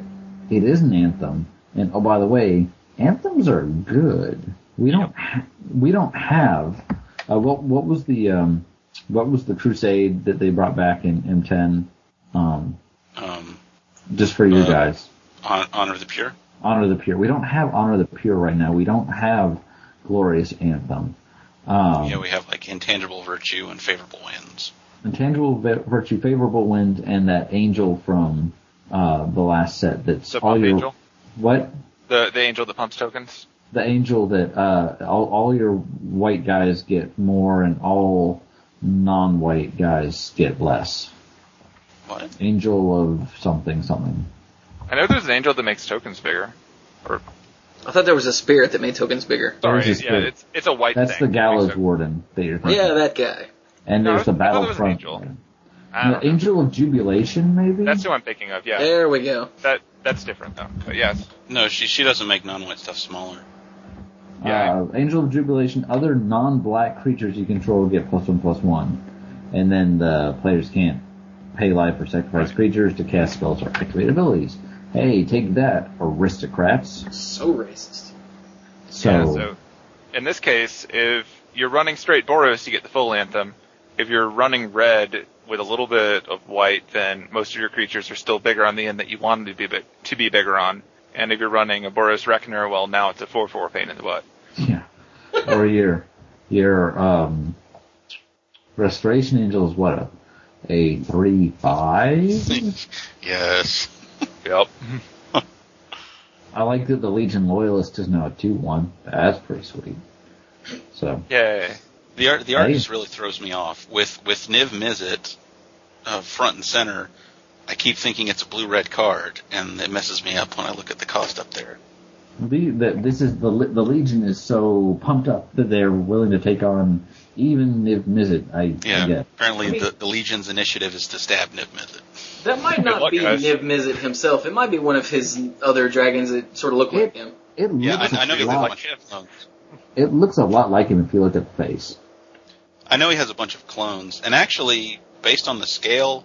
it is an anthem. And oh, by the way, anthems are good. We don't ha- we don't have uh, what what was the um what was the crusade that they brought back in M10 um um, just for you Uh, guys Hon- Honor the Pure. Honor the pure. We don't have honor the pure right now. We don't have glorious anthem. Um, Yeah, we have like intangible virtue and favorable winds. intangible vi- virtue, favorable wind, and that angel from uh, the last set. That's The all your angel, what the the angel that pumps tokens. the angel that uh, all, all your white guys get more, and all non-white guys get less. What? Angel of something something. I know there's an angel that makes tokens bigger. Or I thought there was a spirit that made tokens bigger. sorry, There's yeah, spirit. it's it's a white That's thing. the gallows warden that you're thinking. Yeah, that guy. and No, there's the I thought it an battlefront. angel. warden. The know. angel of jubilation, maybe. That's who I'm thinking of. Yeah, There we go. that that's different though. But yes, No, she she doesn't make non-white stuff smaller. Yeah. Uh, Angel of Jubilation, other non-black creatures you control get plus one plus one. And then the players can't pay life or sacrifice creatures to cast spells or activate abilities. Hey, take that, aristocrats. So racist. So, yeah. So in this case, if you're running straight Boros, you get the full anthem. If you're running red with a little bit of white, then most of your creatures are still bigger on the end that you wanted to be big, to be bigger on. And if you're running a Boros Reckoner, well, now it's a 4-4 pain in the butt. yeah. or your, your, um, Restoration Angel is what, a, a 3-5? Yes. Yep. I like that the Legion Loyalist is now a 2-1. That's pretty sweet. So, yeah, The art, the art Hey. just really throws me off. With with Niv Mizzet uh, front and center, I keep thinking it's a blue red card, and it messes me up when I look at the cost up there. The, the, this is the the Legion is so pumped up that they're willing to take on even Niv Mizzet. I Yeah. get. Apparently, I mean- the, the Legion's initiative is to stab Niv Mizzet. That might not luck, be guys. Niv Mizzet himself. It might be one of his other dragons that sort of look like him. It Yeah, looks I, I know a he has a lot. bunch of. It looks a lot like him if you look at the face. I know he has a bunch of clones, and actually, based on the scale,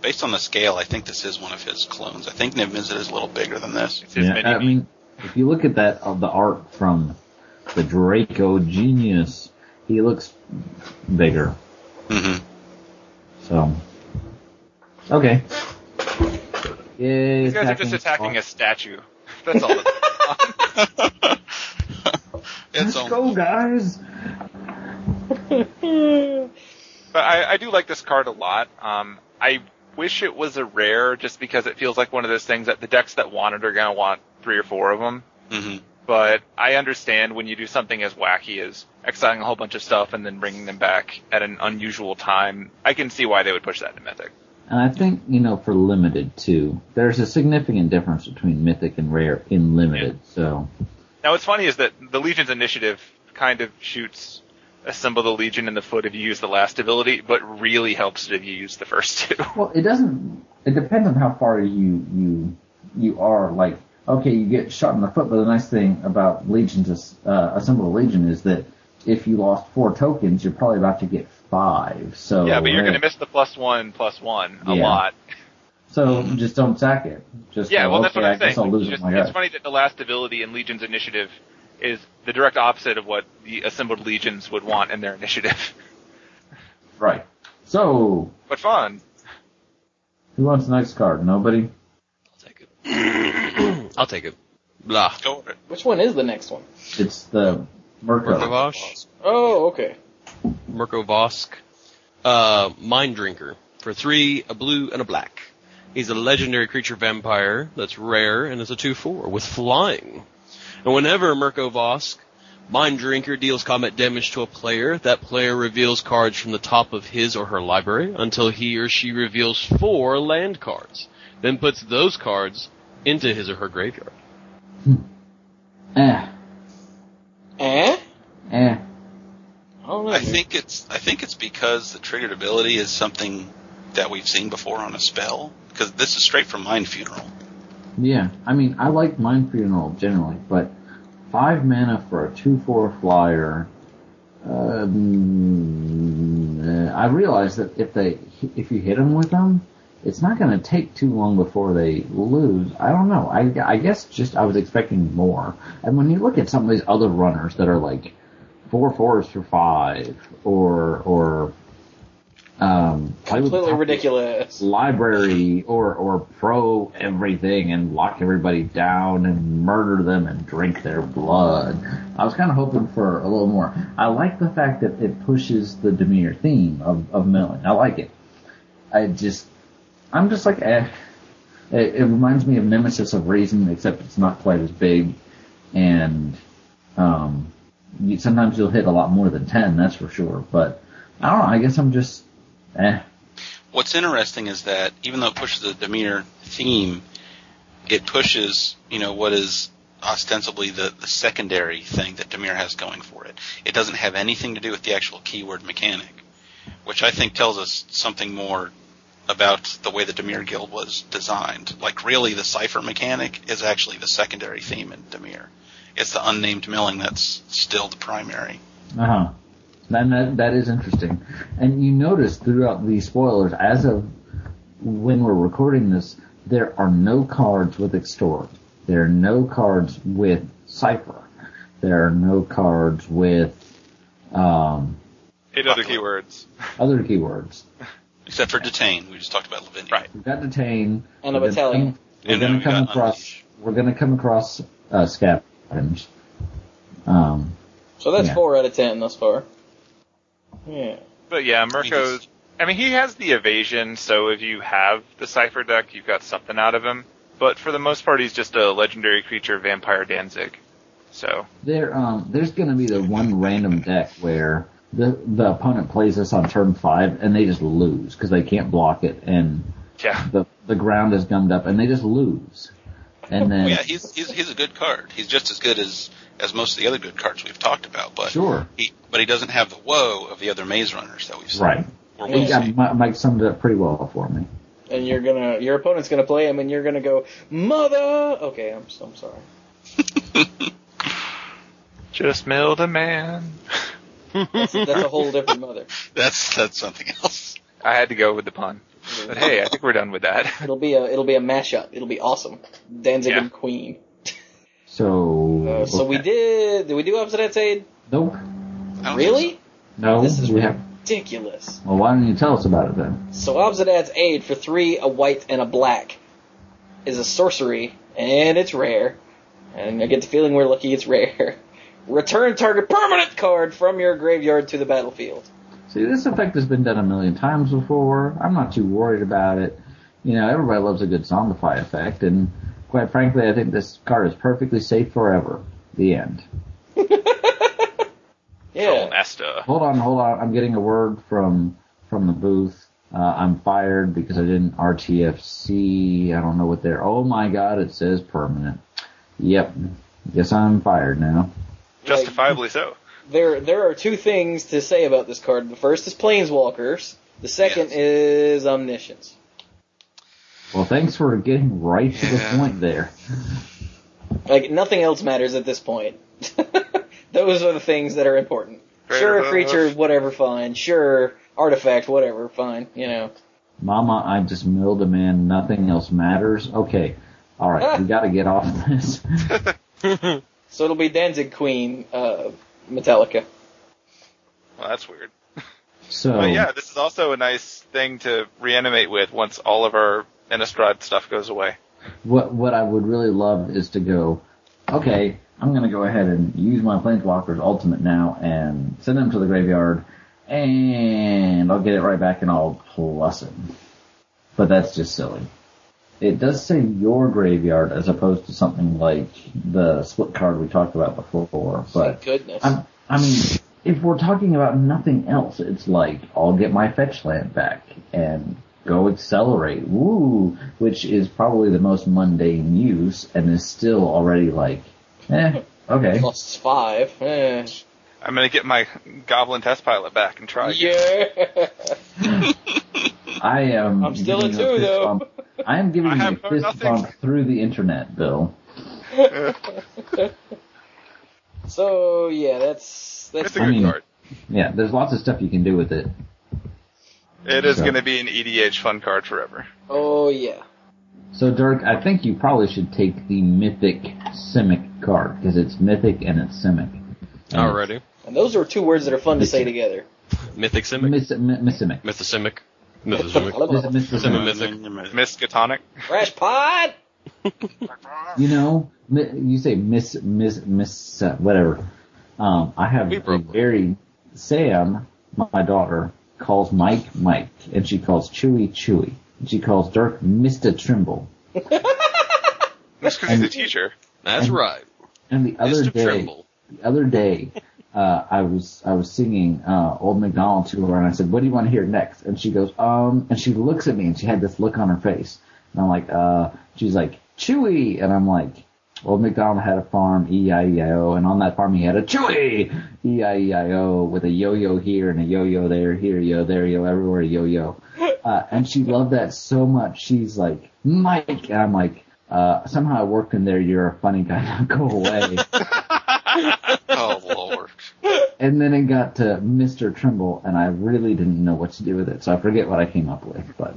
based on the scale, I think this is one of his clones. I think Niv Mizzet is a little bigger than this. Yeah, I mean, if you look at that of the art from the Dracogenius, he looks bigger. Mm-hmm. So, okay. Yay, These guys are just attacking a statue. That's all. That's it's Let's only, go, guys. But I, I do like this card a lot. Um, I wish it was a rare just because it feels like one of those things that the decks that want it are going to want three or four of them. hmm But I understand when you do something as wacky as exiling a whole bunch of stuff and then bringing them back at an unusual time. I can see why they would push that to Mythic. And I think, you know, for limited too, there's a significant difference between mythic and rare in limited. So, Now what's funny is that the Legion's initiative kind of shoots Assemble the Legion in the foot if you use the last ability, but really helps it if you use the first two. well, it doesn't, it depends on how far you, you, you are. Like, okay, you get shot in the foot, but the nice thing about Legion's, uh, Assemble the Legion is that if you lost four tokens, you're probably about to get five. So, yeah, but you're rare- going to miss the plus one, plus one a Yeah. lot. So just don't sack it. Just Yeah, go, well, that's okay, what I'm I guess saying. I'll lose Just- it. My it's funny that the last ability in Legion's initiative is the direct opposite of what the assembled legions would want in their initiative. Right. So, but fun. who wants the next card? Nobody? I'll take it. I'll take it. Blah. Go for. Which one is the next one? It's the Mirko. Murkovosh. Oh, okay. Mirko Vosk. Uh, Mind Drinker. For three, a blue and a black. He's a legendary creature vampire that's rare and is a 2-4 with flying. And whenever Mirko Vosk, Mind Drinker deals combat damage to a player, that player reveals cards from the top of his or her library until he or she reveals four land cards. Then puts those cards into his or her graveyard. Eh. Eh? Eh. I don't know. I think it's I think it's because the triggered ability is something that we've seen before on a spell. Because this is straight from Mind Funeral. Yeah. I mean, I like Mind Funeral generally, but five mana for a 2-4 flyer, um, I realize that if they, if you hit them with them, it's not going to take too long before they lose. I don't know. I, I guess just I was expecting more. And when you look at some of these other runners that are like four fours for five, or or um, completely ridiculous. library or or pro everything and lock everybody down and murder them and drink their blood. I was kind of hoping for a little more. I like the fact that it pushes the Dimir theme of of milling. I like it. I just I'm just like eh. It, it reminds me of Nemesis of Reason, except it's not quite as big, and um, you, sometimes you'll hit a lot more than ten. That's for sure. But I don't know. I guess I'm just eh. What's interesting is that even though it pushes the Dimir theme, it pushes, you know, what is ostensibly the, the secondary thing that Dimir has going for it. It doesn't have anything to do with the actual keyword mechanic, which I think tells us something more about the way the Dimir Guild was designed. Like really the cipher mechanic is actually the secondary theme in Dimir. It's the unnamed milling that's still the primary. Uh huh. That, that that is interesting. And you notice throughout these spoilers, as of when we're recording this, there are no cards with extort. There are no cards with cipher. There are no cards with um, Eight other keywords. other keywords. Except for detain, we just talked about Lavinia. Right. We've got detain. And a we're gonna battalion. come- We're gonna come across. Unleash. We're gonna come across uh, scavenge. Um, So that's Yeah. four out of ten thus far. Yeah. But yeah, Mirko's. I mean, he has the evasion, so if you have the Cipher deck, you've got something out of him. But for the most part, he's just a legendary creature, Vampire Danzig. So, There, um, there's going to be the one random deck where the the opponent plays this on turn five and they just lose because they can't block it and Yeah. the the ground is gummed up and they just lose. And oh, then yeah, he's, he's he's a good card. He's just as good as as most of the other good cards we've talked about, but sure, he but he doesn't have the woe of the other maze runners that we've seen. right. Or He we'll got, see. Mi- Mike summed it up pretty well for me. And you're gonna, your opponent's gonna play him, and you're gonna go, mother. Okay, I'm, I'm sorry. Just milled a man. That's, that's a whole different mother. That's that's something else. I had to go with the pun. But hey, I think we're done with that. It'll be a, it'll be a mashup. It'll be awesome. Danzig Yeah. and Queen. So Uh, so we did. Did we do Obzedat's Aid? Nope. Really? think No, This is we have. ridiculous. Well, why don't you tell us about it then? So Obzedat's Aid for three, a white and a black, is a sorcery, and it's rare. And I get the feeling we're lucky it's rare. Return target permanent card from your graveyard to the battlefield. See, this effect has been done a million times before. I'm not too worried about it. You know, everybody loves a good zombify effect, and quite frankly, I think this card is perfectly safe forever. The end. Yeah. Master. Hold on, hold on. I'm getting a word from from the booth. Uh, I'm fired because I didn't RTFC. I don't know what they're. Oh my god, it says permanent. Yep. Guess I'm fired now. Justifiably so. There, there are two things to say about this card. The first is Planeswalkers. The second Yes. is Omniscience. Well, thanks for getting right to the point there. Like nothing else matters at this point. Those are the things that are important. sure, Greater creature, buff. whatever, fine. Sure, artifact, whatever, fine. You know. Mama, I just milled a man. Nothing else matters. Okay. All right, we got to get off this. So it'll be Danzig Queen, uh, Metallica. Well, that's weird. So But yeah, this is also a nice thing to reanimate with once all of our Innistrad stuff goes away. what what I would really love is to go. Okay, I'm gonna go ahead and use my Planeswalker's ultimate now and send them to the graveyard, and I'll get it right back and I'll plus it. But that's just silly. It does say your graveyard as opposed to something like the split card we talked about before. But Thank goodness. I'm, I mean, if we're talking about nothing else, it's like I'll get my fetch land back and go accelerate, woo, which is probably the most mundane use and is still already like, eh, okay. Plus five. Eh. I'm gonna get my Goblin test pilot back and try again. Yeah. I am. I'm still a two, fist though. Bump. I am giving I you a fist nothing. bump through the internet, Bill. so yeah, that's that's It's a I good mean- card. Yeah, there's lots of stuff you can do with it. It is So- gonna be an EDH fun card forever. oh yeah. So Dirk, I think you probably should take the mythic Simic card because it's mythic and it's Simic. And Alrighty. And those are two words that are fun to say together. Mythic Simic. Miss, mi- Missimic. Mythosimic. Mythosimic. Miss, Miss, Simic. Miskatonic. Crash Pod. You know, you say Miss Miss Miss uh, whatever. Um, I have a very Sam, my daughter, calls Mike Mike, and she calls Chewy Chewy, she calls Dirk Mister Trimble. That's because he's a teacher. That's And- right. And the other Mr. day, Trimble. the other day, uh, I was I was singing uh, Old McDonald to her, and I said, "What do you want to hear next?" And she goes, "Um," and she looks at me, and she had this look on her face, and I'm like, "Uh," she's like, "Chewy," and I'm like, "Old McDonald had a farm, E-I-E-I-O, and on that farm he had a Chewy, E-I-E-I-O, with a yo-yo here and a yo-yo there, here yo, there yo, everywhere yo-yo." Uh, and she loved that so much. She's like, "Mike," and I'm like. Uh, somehow I worked in there. You're a funny guy. Now go away. Oh lord. And then it got to Mr. Trimble, and I really didn't know what to do with it, so I forget what I came up with. But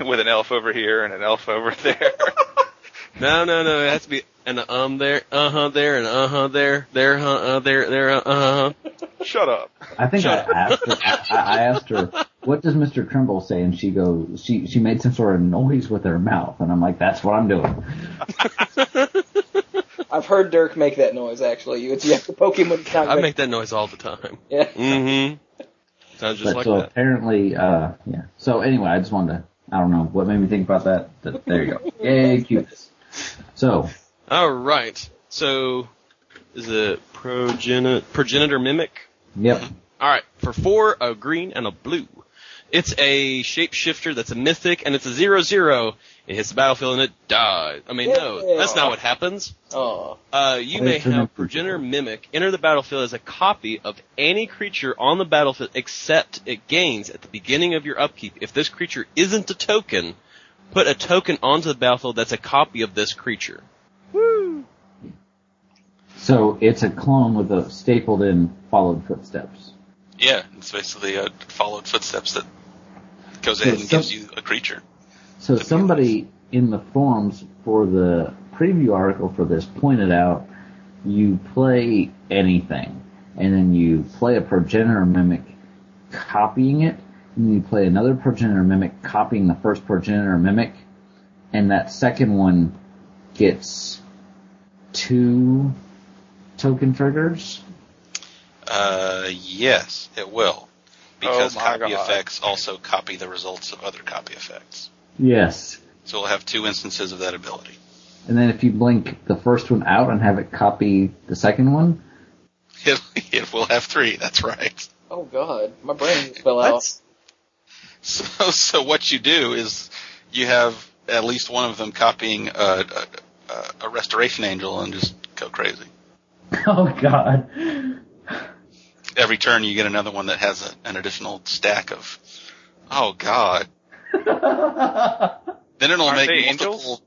With an elf over here and an elf over there. No, no, no. It has to be an um there, uh huh there, and uh huh there, there, huh, uh, there, there, uh huh. Shut up. I think I asked her. I, I asked her, "What does Mr. Trimble say?" And she goes, "She she made some sort of noise with her mouth," and I'm like, "That's what I'm doing." I've heard Dirk make that noise actually. You, you have the Pokemon sound. I make that noise all the time. Yeah. Mm-hmm. Sounds just But like so that. apparently, uh, yeah. So anyway, I just wanted to. I don't know what made me think about that. But there you go. Yay, cuteness. So All right. So, is it progenitor, progenitor mimic? yep. All right, for four, a green and a blue. It's a shapeshifter that's a mythic, and it's a zero zero. It hits the battlefield and it dies. I mean, no, that's not what happens. Oh, Uh, you may have improvement. progenitor mimic enter the battlefield as a copy of any creature on the battlefield, except it gains at the beginning of your upkeep. If this creature isn't a token, put a token onto the battlefield that's a copy of this creature. Woo! So it's a clone with a stapled in followed footsteps. Yeah, it's basically a followed footsteps that goes So ahead and some- gives you a creature. So somebody in the forums for the preview article for this pointed out you play anything, and then you play a progenitor mimic copying it, and then you play another progenitor mimic copying the first progenitor mimic, and that second one gets two token triggers. Uh, yes, it will. Because Oh copy God. effects also copy the results of other copy effects. Yes. So we'll have two instances of that ability. And then if you blink the first one out and have it copy the second one, It, it will have three, that's right. oh God, my brain just fell out. So, so what you do is you have at least one of them copying a, a, a- a restoration angel and just go crazy. oh god. Every turn you get another one that has a, an additional stack of, oh god. Then it'll Aren't make they multiple. angels?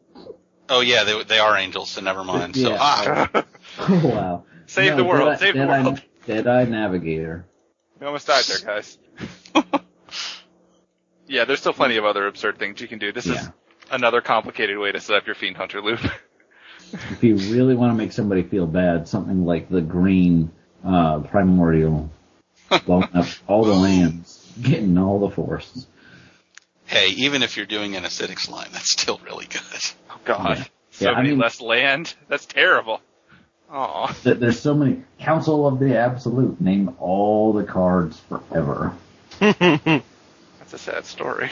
Oh yeah, they they are angels, so never mind. So Yeah. ah, Oh wow. Save the world, Dead- save the Dead-Eye- world. Deadeye Navigator. We almost died there, guys. yeah, there's still plenty of other absurd things you can do. This is another complicated way to set up your Fiend Hunter loop. If you really want to make somebody feel bad, something like the green uh, primordial, blowing up all the lands, getting all the forests. Hey, even if you're doing an acidic slime, that's still really good. Oh god. Yeah. So Yeah, I many mean- less land. That's terrible. Aw. Th- There's so many. Council of the Absolute. Name all the cards forever. That's a sad story.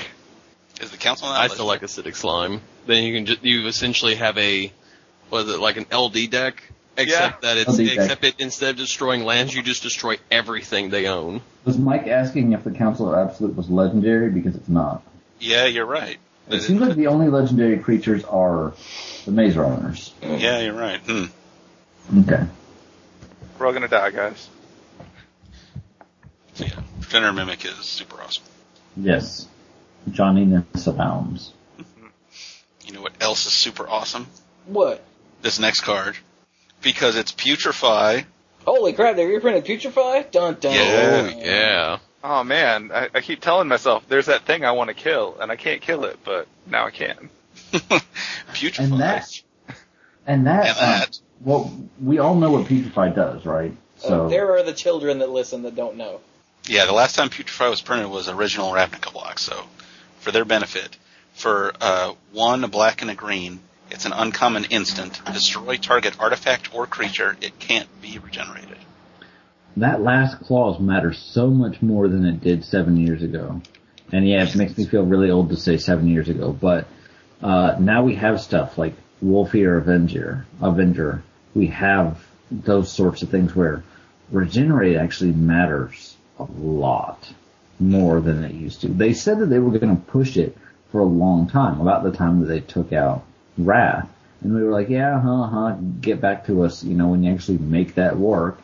Is the council not I still like acidic slime. Then you can just, you essentially have a, what is it, like an LD deck? Except that it's, LD deck. except it, instead of destroying lands, you just destroy everything they own. Was Mike asking if the Council of Absolute was legendary? Because it's not. Yeah, you're right. It seems like the only legendary creatures are the Maze Runners. Yeah, you're right. Hmm. Okay. We're all gonna die, guys. So yeah, Progenitor Mimic is super awesome. Yes. Johnny Nessapounds. You know what else is super awesome? What? This next card. Because it's Putrefy. Holy crap! They reprinted Putrefy. Dun dun. Yeah. Oh, yeah. Oh man, I, I keep telling myself there's that thing I want to kill, and I can't kill it, but now I can. Putrefy. And that, and that, And that. uh, well, we all know what Putrefy does, right? So Uh, there are the children that listen that don't know. Yeah, the last time Putrefy was printed was original Ravnica block, so for their benefit, for uh, one, a black and a green, it's an uncommon instant. Destroy target artifact or creature. It can't be regenerated. That last clause matters so much more than it did seven years ago. And yeah, it makes me feel really old to say seven years ago, but uh, now we have stuff like Wolfir Avenger, Avenger. We have those sorts of things where regenerate actually matters a lot more than it used to. They said that they were going to push it for a long time, about the time that they took out Wrath, and we were like, yeah, huh, huh, get back to us, you know, when you actually make that work.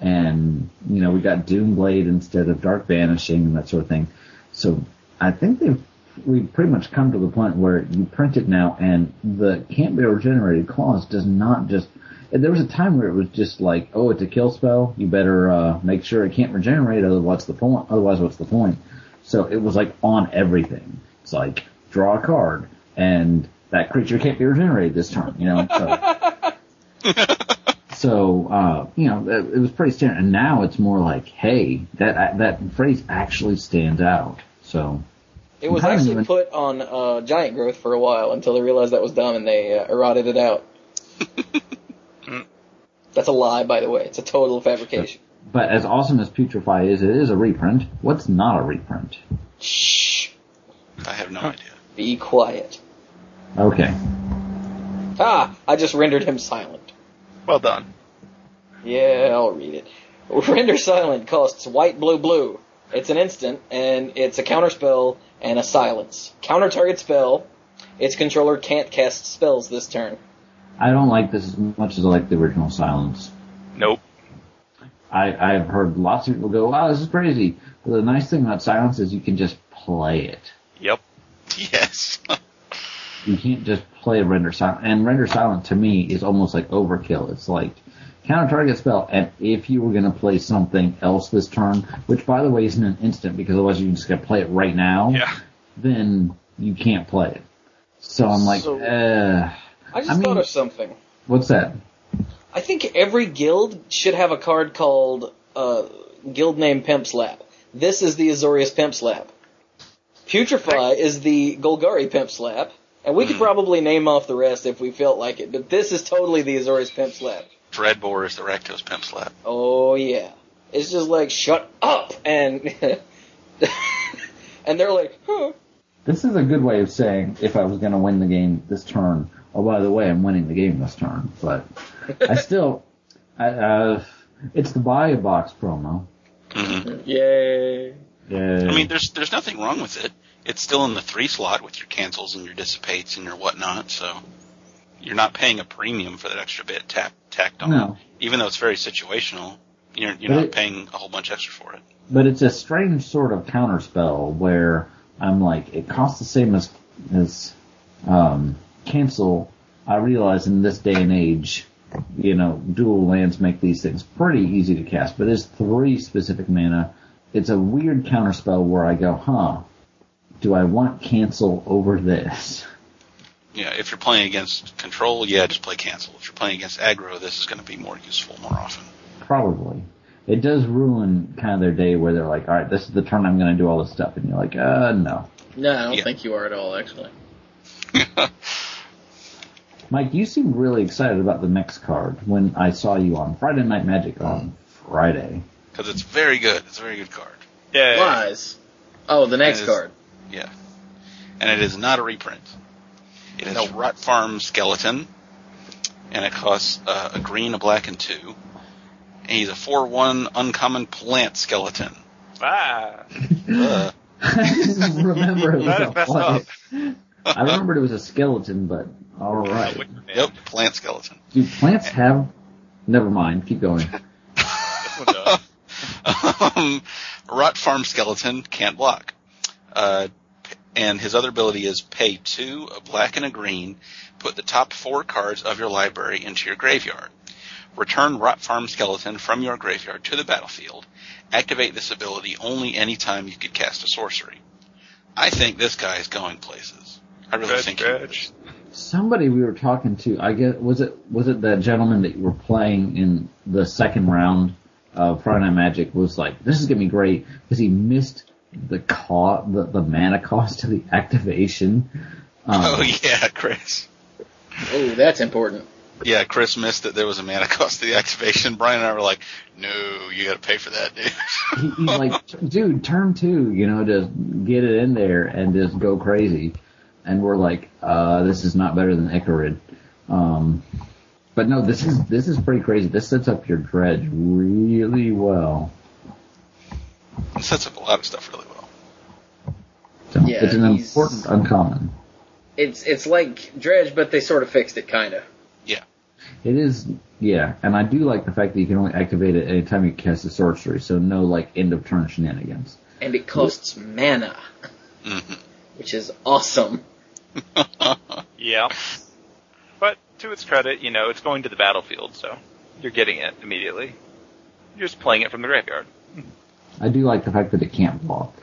And you know, we got Doom Blade instead of Dark Banishing and that sort of thing. So I think they've we've pretty much come to the point where you print it now, and the can't be regenerated clause does not just. There was a time where it was just like, oh, it's a kill spell. You better uh, make sure it can't regenerate. Otherwise, what's the point? Otherwise, what's the point? So it was like on everything. It's like draw a card, and that creature can't be regenerated this turn. You know. So, so uh, you know, it, it was pretty standard. And now it's more like, hey, that that phrase actually stands out. So It was actually even- put on uh, Giant Growth for a while until they realized that was dumb and they uh, eroded it out. That's a lie, by the way. It's a total fabrication. But as awesome as Putrefy is, it is a reprint. What's not a reprint? Shh. I have no idea. Be quiet. Okay. Ah, I just rendered him silent. Well done. Yeah, I'll read it. Render Silent costs white, blue, blue. It's an instant, and it's a counter spell and a silence. Counter target spell. Its controller can't cast spells this turn. I don't like this as much as I like the original Silence. Nope. I, I've heard lots of people go, wow, this is crazy. But the nice thing about Silence is you can just play it. Yep. Yes. You can't just play Render Silent. And Render Silent to me is almost like overkill. It's like counter target spell, and if you were going to play something else this turn, which by the way isn't an instant because otherwise you just got to play it right now, Yeah. then you can't play it. So I'm like, So- uh, I just I mean- thought of something. what's that? I think every guild should have a card called uh, Guild Name Pimp Slap. This is the Azorius Pimp Slap. Putrefy is the Golgari Pimp Slap. And we could probably name off the rest if we felt like it, but this is totally the Azorius Pimp Slap. Dreadbore is the Rakdos Pimp Slap. Oh yeah. It's just like, shut up! And, and they're like, huh. This is a good way of saying if I was going to win the game this turn. Oh, by the way, I'm winning the game this turn, but I still, I, uh, it's the buy a box promo. hmm Yay. Yeah. I mean, there's there's nothing wrong with it. It's still in the three slot with your cancels and your dissipates and your whatnot, so you're not paying a premium for that extra bit tap, tacked on. No. Even though it's very situational, you're you're not it- paying a whole bunch extra for it. but it's a strange sort of counterspell where I'm like, it costs the same as as um, cancel. I realize in this day and age, you know, dual lands make these things pretty easy to cast, but it's three specific mana. It's a weird counterspell where I go, huh? Do I want cancel over this? Yeah, if you're playing against control, yeah, just play cancel. If you're playing against aggro, this is going to be more useful more often. Probably. It does ruin kind of their day where they're like, all right, this is the turn I'm going to do all this stuff, and you're like, uh, no. No, I don't Yeah. think you are at all, actually. Mike, you seemed really excited about the next card when I saw you on Friday Night Magic on Friday. Because it's very good. It's a very good card. Yeah. Lies. Oh, the next card. Yeah. And it is not a reprint. It is No. Rot Farm Skeleton, and it costs uh, a green, a black, and two. And he's a 4-1 uncommon plant skeleton. Ah. Uh, I didn't remember it was That a plant. I remembered it was a skeleton, but alright. yep, plant skeleton. Do plants have, never mind, keep going. This one does. um, Rot Farm Skeleton can't block. Uh, and his other ability is pay two, a black and a green, put the top four cards of your library into your graveyard. Return Rot Farm Skeleton from your graveyard to the battlefield. Activate this ability only any time you could cast a sorcery. I think this guy is going places. I really Dredge, think dredge. he is. Somebody we were talking to, I guess, was it, was it that gentleman that you were playing in the second round of Friday Night Magic was like, this is gonna be great, because he missed the cost, the, the mana cost of the activation. Um, Oh yeah, Chris. Oh, that's important. Yeah, Chris missed that there was a mana cost to the activation. Brian and I were like, no, you gotta pay for that, dude. he, he's like, dude, turn two, you know, just get it in there and just go crazy. And we're like, uh, this is not better than Ichorid. Um, but no, this is, this is pretty crazy. This sets up your dredge really well. It sets up a lot of stuff really well. So Yeah, it's an important uncommon. It's it's like Dredge, but they sort of fixed it, kinda. Yeah. It is, yeah, and I do like the fact that you can only activate it anytime you cast a sorcery, so no like end of turn shenanigans. And it costs mana, hmm which is awesome. Yeah. But to its credit, you know, it's going to the battlefield, so you're getting it immediately. You're just playing it from the graveyard. I do like the fact that it can't block.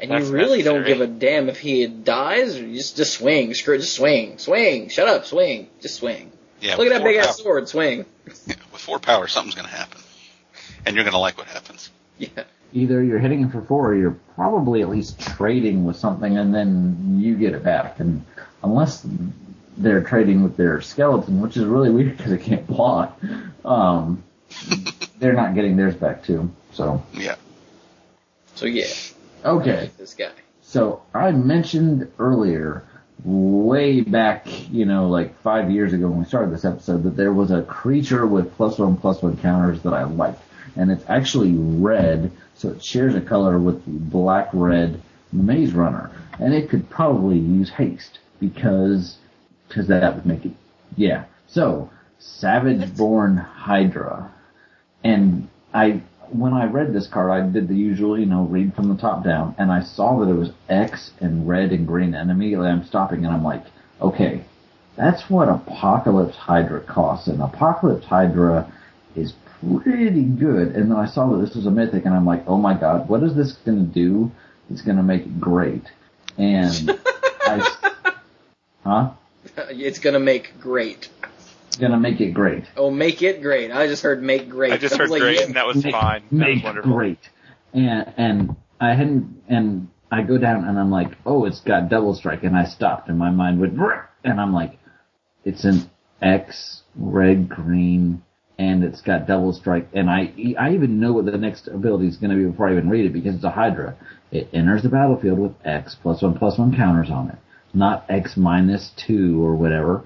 And That's you really don't give a damn if he dies, or you just just swing, screw, it, just swing, swing, shut up, swing, just swing. Yeah, Look at that four big ass sword, swing. With four power, something's gonna happen. And you're gonna like what happens. Yeah. Either you're hitting it for four, or you're probably at least trading with something, and then you get it back. And unless they're trading with their skeleton, which is really weird because it can't block, um, they're not getting theirs back too. So Yeah. So yeah, okay. this guy. So I mentioned earlier, way back, you know, like five years ago when we started this episode, that there was a creature with plus one plus one counters that I liked. and it's actually red, so it shares a color with the black red Maze Runner, and it could probably use haste because because that would make it yeah. So Savageborn Hydra, and I when I read this card, I did the usual, you know, read from the top down, and I saw that it was X and red and green, and immediately I'm stopping and I'm like, okay, that's what Apocalypse Hydra costs, and Apocalypse Hydra is pretty good. And then I saw that this was a mythic, and I'm like, oh my god, what is this going to do? It's going to make it great. And I, huh? It's gonna make great. It's going to make it great. Oh, make it great. I just heard make great. I just was heard like, great, yeah. and that was make, fine. That was Make wonderful. great. And and I hadn't and I go down and I'm like, oh, it's got double strike, and I stopped, and my mind went, and I'm like, it's an X red green, and it's got double strike, and I I even know what the next ability is going to be before I even read it because it's a Hydra. It enters the battlefield with X plus one plus one counters on it, not X minus two or whatever.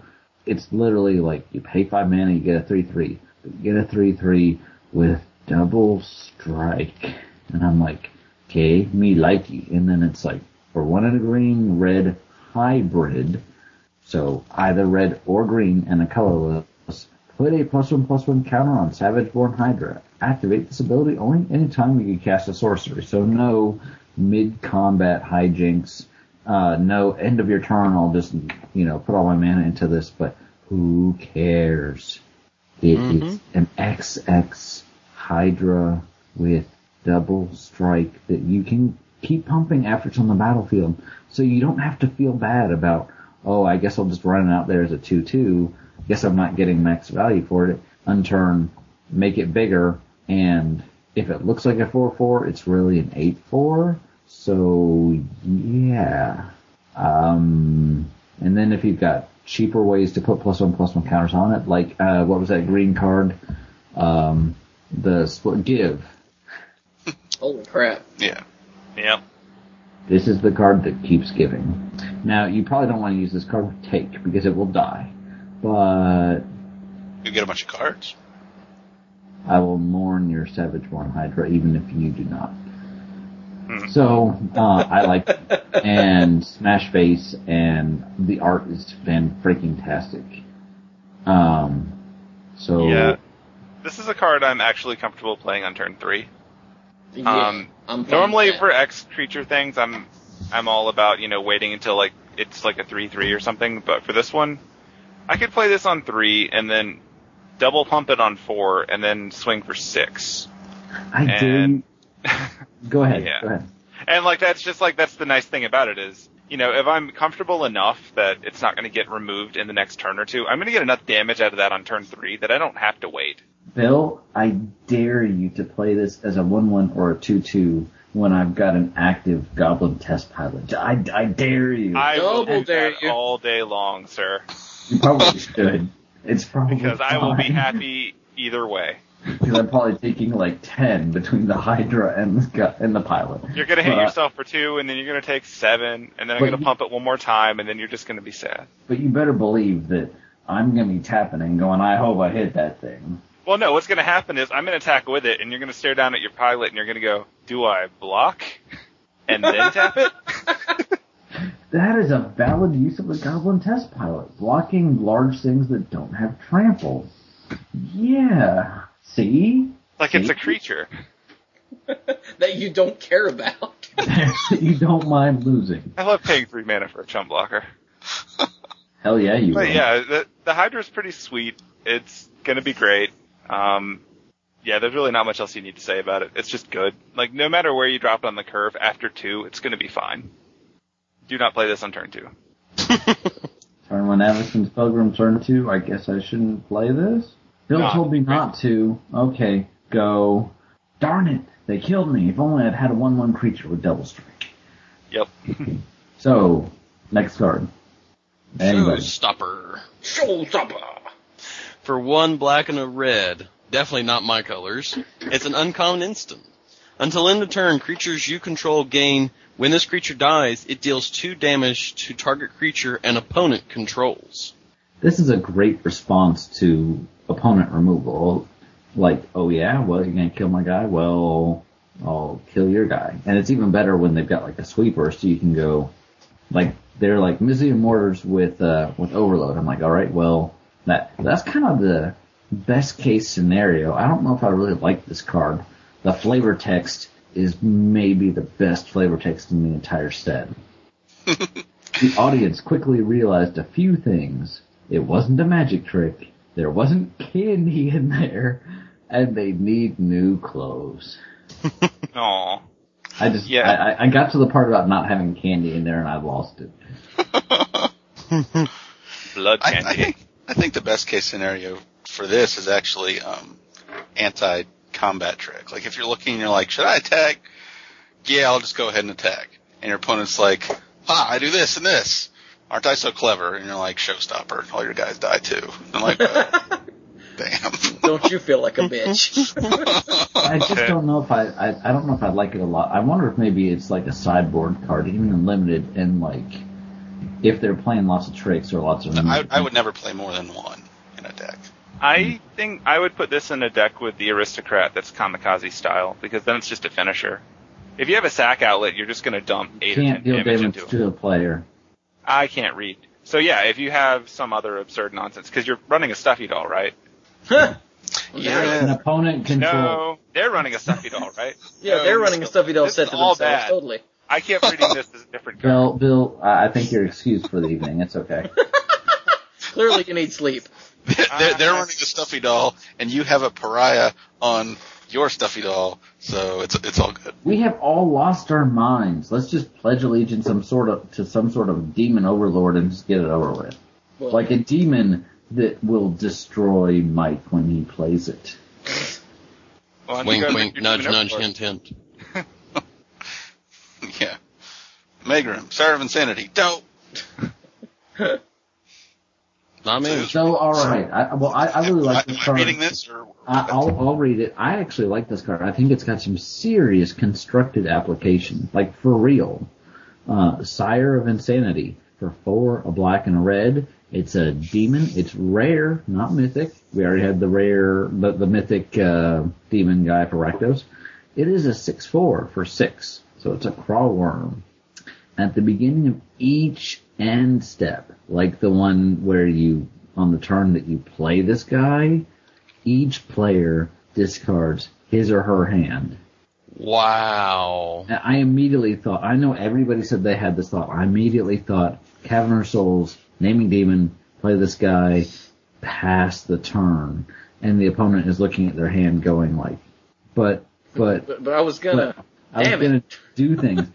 It's literally like you pay five mana, you get a three three, get a three three with double strike, and I'm like, okay, me likey, and then it's like for one and a green red hybrid. So either red or green and a colorless. Put a plus one plus one counter on Savageborn Hydra. Activate this ability only anytime you can cast a sorcery. So no mid combat hijinks. Uh, no end of your turn. I'll just you know put all my mana into this, but who cares? It is an XX Hydra with double strike that you can keep pumping after it's on the battlefield. So you don't have to feel bad about, oh, I guess I'll just run it out there as a 2-2. Guess I'm not getting max value for it. Unturn, make it bigger, and if it looks like a 4-4, it's really an 8-4. So, yeah. Um, and then if you've got cheaper ways to put plus one plus one counters on it, like, uh, what was that green card? Um, the split give. Holy crap. Yeah. Yep. This is the card that keeps giving. Now, you probably don't want to use this card with take because it will die. But You get a bunch of cards. I will mourn your Savageborn Hydra even if you do not. So, uh, I like and Smash Face and the art has been freaking tastic. Um, so Yeah. This is a card I'm actually comfortable playing on turn three. Yeah, Um, I'm Normally that. for X creature things, I'm I'm all about you know waiting until like it's like a three three or something. But for this one, I could play this on three and then double pump it on four and then swing for six. I and- do. Go ahead. Yeah. Go ahead. And like that's just like that's the nice thing about it is you know if I'm comfortable enough that it's not going to get removed in the next turn or two, I'm going to get enough damage out of that on turn three that I don't have to wait. Bill, I dare you to play this as a 1-1 or a 2-2 when I've got an active Goblin Test Pilot. I, I dare you. I will Double do dare that you. all day long, sir, you probably should. It's probably because I will be happy either way. Because I'm probably taking like 10 between the Hydra and the, and the Pilot. You're gonna hit But- yourself for two, and then you're gonna take seven, and then I'm gonna you- pump it one more time, and then you're just gonna be sad. But you better believe that I'm going to be tapping and going, I hope I hit that thing. Well, no, what's gonna happen is I'm gonna attack with it, and you're gonna stare down at your pilot, and you're gonna go, "Do I block?" And then tap it. That is a valid use of the Goblin Test Pilot, blocking large things that don't have trample. Yeah. See? Like it's a creature. that you don't care about. you don't mind losing. I love paying three mana for a chum blocker. Hell yeah, you But will. yeah, the the is pretty sweet. It's gonna be great. Um, yeah, there's really not much else you need to say about it. It's just good. Like no matter where you drop it on the curve after two, it's gonna be fine. Do not play this on turn two. Turn one Avacyn's Pilgrim turn two. I guess I shouldn't play this. Bill Not told me not to. Okay, go. Darn it! They killed me. If only I'd had a one-one creature with double strike. Yep. So, next card. Anybody? Showstopper. Showstopper. For one black and a red, definitely not my colors, it's an uncommon instant. Until end of turn, creatures you control gain, when this creature dies, it deals two damage to target creature and opponent controls. This is a great response to opponent removal. like, oh yeah, well you're gonna kill my guy, well I'll kill your guy. And it's even better when they've got like a sweeper, so you can go like they're like Mizzium mortars with uh with overload. I'm like, all right, well that that's kind of the best case scenario. I don't know if I really like this card. The flavor text is maybe the best flavor text in the entire set. the audience quickly realized a few things. It wasn't a magic trick. There wasn't candy in there, and they need new clothes. Aw. I just, Yeah. I, I- I got to the part about not having candy in there and I lost it. Blood I, candy. I think I think the best case scenario for this is actually um, anti combat trick. Like if you're looking, and you're like, should I attack? Yeah, I'll just go ahead and attack. And your opponent's like, ah, I do this and this. Aren't I so clever? And you're like, showstopper. All your guys die too. I'm like, oh, damn. Don't you feel like a bitch? I just don't know if I, I, I don't know if I like it a lot. I wonder if maybe it's like a sideboard card, even in limited, and like, if they're playing lots of tricks or lots of. I, I would never play more than one in a deck. I think I would put this in a deck with the aristocrat that's kamikaze style because then it's just a finisher. If you have a sack outlet, you're just going to dump eight can't ten deal damage damage into it. to a player. I can't read. So yeah, if you have some other absurd nonsense, because you're running a stuffy doll, right? An Yeah. opponent control. No, they're running a stuffy doll, right? Yeah, No, they're running a stuffy doll this set is to all themselves. bad. Totally. I kept reading this as a different card. Bill, Bill, I I think you're excused for the evening. It's okay. Clearly, you need sleep. they're, they're running a stuffy doll, and you have a pariah on your stuffy doll, so it's it's all good. We have all lost our minds. Let's just pledge allegiance some sort of to some sort of demon overlord and just get it over with. Well, Like a demon that will destroy Mike when he plays it. Well, you Wink, wink, nudge, nudge, overlord. hint, hint. Yeah. Megrim, Star of Insanity, dope. Not me. So all right, I, well I, I really like Am this I card. reading this or? I, I'll I'll read it. I actually like this card. I think it's got some serious constructed application, like for real. Uh, Sire of Insanity for four, a black and a red. It's a demon. It's rare, not mythic. We already had the rare, the, the mythic uh, demon guy for Rakdos. It is a six four for six, so it's a Craw Wurm. At the beginning of each end step, like the one where you on the turn that you play this guy, each player discards his or her hand. Wow. And I immediately thought, I know everybody said they had this thought. I immediately thought, Cavern Souls, naming demon, play this guy, pass the turn. And the opponent is looking at their hand going like, but, but, but, but I was gonna. I was it. gonna do things.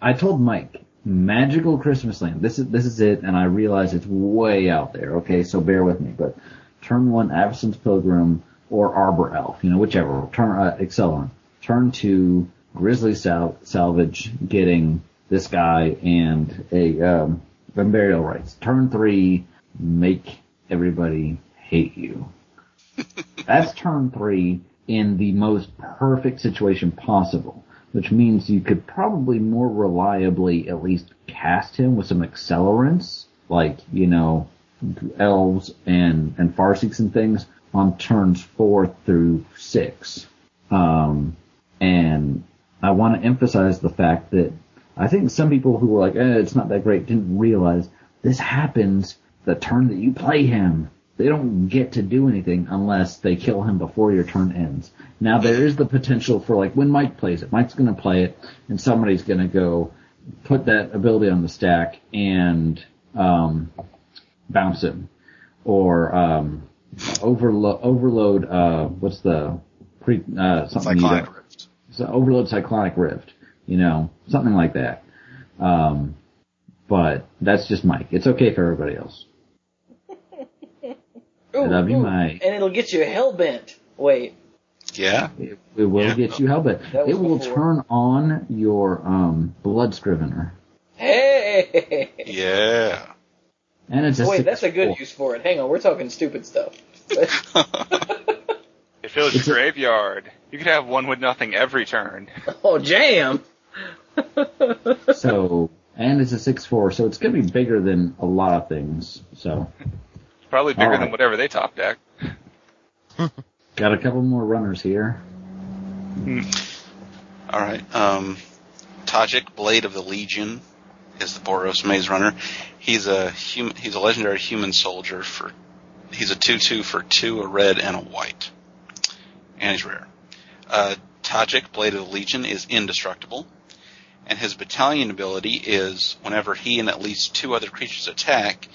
I, told Mike, magical Christmas land. This is this is it, and I realize it's way out there. Okay, so bear with me. But turn one, Avacyn's Pilgrim or Arbor Elf, you know, whichever. Turn uh. Turn two, Grisly Sal- Salvage, getting this guy and a um, Burial Rites. Turn three, make everybody hate you. That's turn three in the most perfect situation possible, which means you could probably more reliably at least cast him with some accelerants, like, you know, elves and, and farseeks and things on turns four through six. Um, and I want to emphasize the fact that I think some people who were like, eh, it's not that great didn't realize this happens the turn that you play him. They don't get to do anything unless they kill him before your turn ends. Now there is the potential for like when Mike plays it, Mike's gonna play it and somebody's gonna go put that ability on the stack and um bounce him. Or um overload overload uh what's the pre uh something you Cyclonic don't- Rift. so overload cyclonic rift, you know, something like that. Um, but that's just Mike. It's okay for everybody else. Ooh, I love you, ooh, Mike. And it'll get you hell bent. Wait. Yeah. It, it will Yeah. get you hell bent. It will before. turn on your um, blood scrivener, Hey. Yeah. and it's a Wait, that's a good four. use for it. Hang on, we're talking stupid stuff. It fills your graveyard. You could have one with nothing every turn. oh, jam. So, and it's a six four, so it's gonna be bigger than a lot of things. So, Probably bigger Alright. than whatever they top deck. Got a couple more runners here. All right. Um, Tajic, Blade of the Legion, is the Boros Maze Runner. He's a human. He's a legendary human soldier for. He's a two-two for two, a red and a white, and he's rare. Uh, Tajic, Blade of the Legion, is indestructible, and his battalion ability is whenever he and at least two other creatures attack,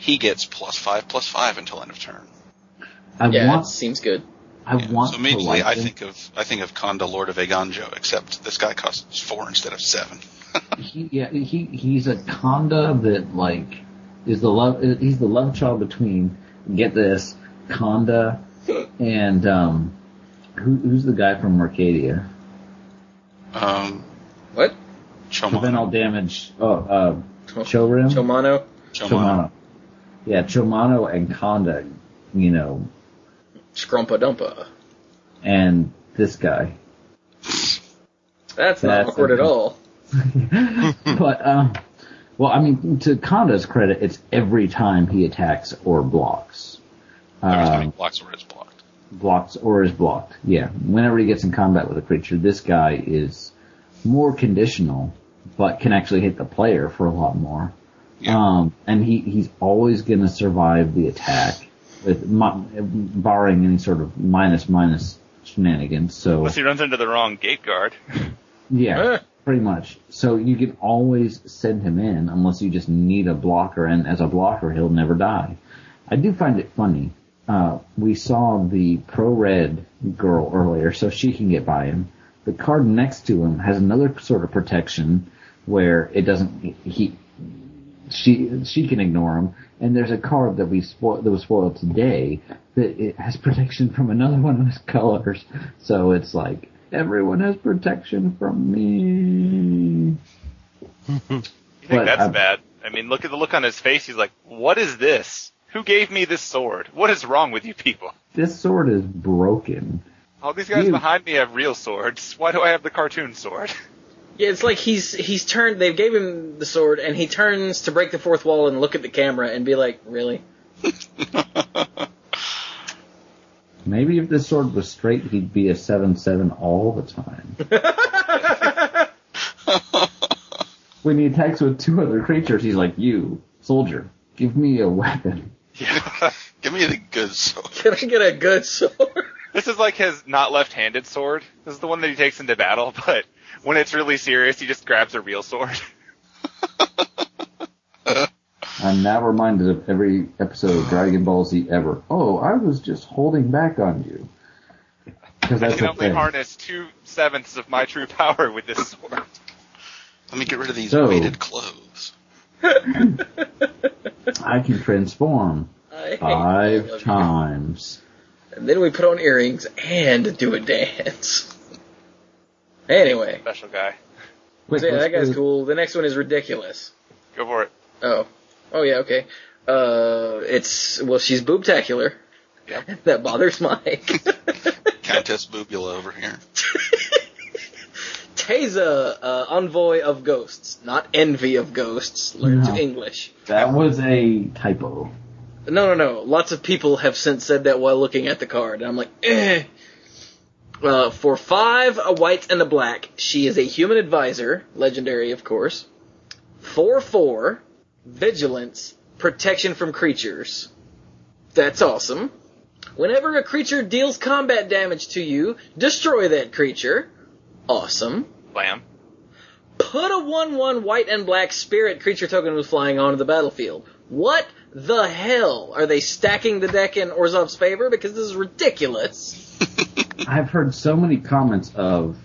he gets plus five plus five until end of turn. I yeah, want, it seems good. I Yeah, want so to immediately like I him. think of I think of Konda, Lord of Eiganjo, except this guy costs four instead of seven. he, yeah, he he's a Konda that like is the love. He's the love child between get this Konda and um who, who's the guy from Mercadia? Um, What? Prevent all Chomano. damage. Oh, uh, Chorim. Chomano? Chomano. Yeah, Chomano and Konda. You know, Scrumpa Dumpa. and this guy. That's not That's awkward at all. but um, well, I mean, to Konda's credit, it's every time he attacks or blocks. Every time he Um, blocks or is blocked. blocks or is blocked. Yeah. Whenever he gets in combat with a creature, this guy is more conditional, but can actually hit the player for a lot more. Yeah. Um, and he, he's always gonna survive the attack with, barring any sort of minus minus shenanigans. So, Unless he runs into the wrong gate guard. yeah, Eh. pretty much. So you can always send him in unless you just need a blocker, and as a blocker, he'll never die. I do find it funny. Uh, we saw the pro red girl earlier, so she can get by him. The card next to him has another sort of protection where it doesn't. He, she, she can ignore him. And there's a card that we spoiled that was spoiled today that it has protection from another one of his colors. So it's like everyone has protection from me. You think But, that's um, bad? I mean, look at the look on his face. He's like, "What is this? Who gave me this sword? What is wrong with you people? This sword is broken. All these guys Dude. behind me have real swords. Why do I have the cartoon sword?" Yeah, it's like he's he's turned. They gave him the sword, and he turns to break the fourth wall and look at the camera and be like, "Really?" Maybe if this sword was straight, he'd be a 7-7 all the time. When he attacks with two other creatures, he's like, you, soldier, give me a weapon. Yeah, Give me the good sword. Can I get a good sword? This is like his not left-handed sword. This is the one that he takes into battle, but when it's really serious, he just grabs a real sword. I'm now reminded of every episode of Dragon Ball Z ever. Oh, I was just holding back on you. Because I can only thing. harness two sevenths of my true power with this sword. Let me get rid of these So- weighted clothes. I can transform I hate you. five times. And then we put on earrings and do a dance. Anyway, Special guy. Quick, yeah, that guy's go- cool. The next one is ridiculous. Go for it. Oh, oh yeah, okay. Uh, it's well, she's boobtacular. Yep. That bothers Mike. Countess Boobula over here. Teysa, uh, envoy of ghosts, not envy of ghosts. Learn No. to English. That was a typo. No, no, no. Lots of people have since said that while looking at the card, and I'm like, eh. Uh, for five, a white and a black, she is a human advisor, legendary, of course. Four, four, vigilance, protection from creatures. That's awesome. Whenever a creature deals combat damage to you, destroy that creature. Awesome. Bam. Put a 1-1 white and black spirit creature token with flying onto the battlefield. What the hell? Are they stacking the deck in Orzhov's favor? Because this is ridiculous. I've heard so many comments of,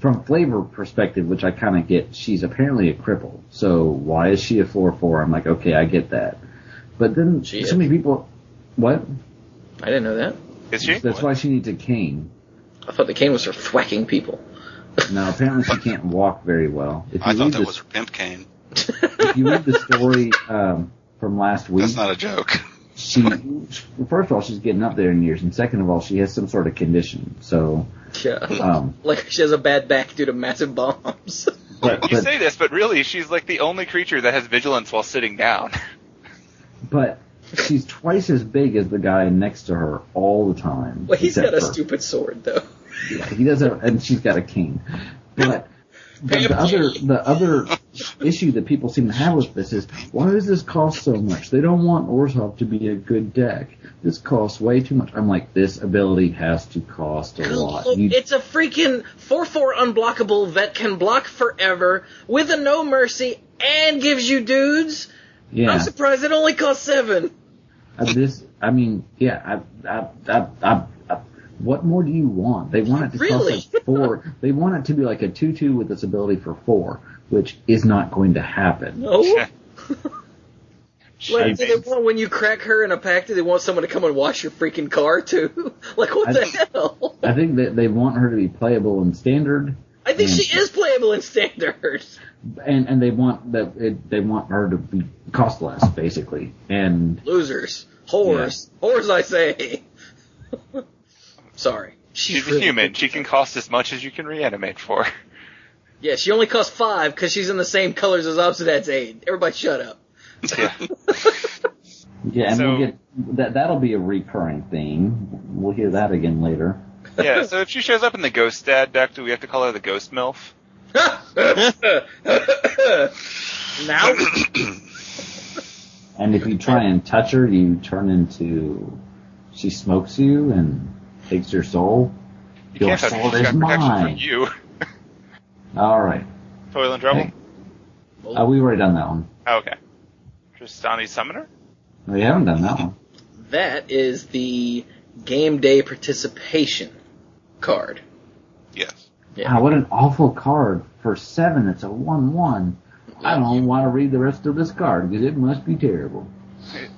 from flavor perspective, which I kind of get, she's apparently a cripple. So why is she a 4-4? I'm like, okay, I get that. But then She so is. many people, what? I didn't know that. Is she? That's why she needs a cane. I thought the cane was for thwacking people. Now apparently she can't walk very well. If you I thought that the, was her pimp cane. if you read the story um, from last week, That's not a joke. She first of all she's getting up there in years, and second of all she has some sort of condition. So, Yeah. um, Like she has a bad back due to massive bombs. but You but, say this, but really, she's like the only creature that has vigilance while sitting down. but she's twice as big as the guy next to her all the time. Well, he's got a for- stupid sword though. Yeah, he doesn't, and she's got a cane. But, but the other the other issue that people seem to have with this is why does this cost so much? They don't want Orzhov to be a good deck. This costs way too much. I'm like, this ability has to cost a lot. You, It's a freaking 4-4 unblockable that can block forever with a no mercy and gives you dudes. yeah, I'm surprised it only costs seven. Uh, this. I mean, yeah. I, I, I, I, I, what more do you want? They want it to Really? cost like four. they want it to be like a two-two with this ability for four, which is not going to happen. No. She Like, do they want when you crack her in a pack? Do they want someone to come and wash your freaking car too? like what I- the hell? I think that they want her to be playable in standard. I think Yeah. she is playable in standard. and and they want that it, they want her to be cost less basically and Losers, whores, whores. I say. Sorry, She's a really human. good. She can cost as much as you can reanimate for. Yeah, she only costs five because she's in the same colors as Obzedat's aid. Everybody, shut up. Yeah. yeah and So- we'll get that that'll be a recurring theme we'll hear that again later yeah, so if she shows up in the Ghost Dad deck, do we have to call her the Ghost MILF? now, and if you try and touch her you turn into she smokes you and takes your soul You your can't touch her. soul She's is got protection from you. All right Toil and Trouble? Hey. uh, we've already done that one Oh, okay. Trostani's Summoner? we haven't done that one that is the game day participation card. Yes. Yeah. wow what an awful card for seven it's a one one I don't want to read the rest of this card because it must be terrible.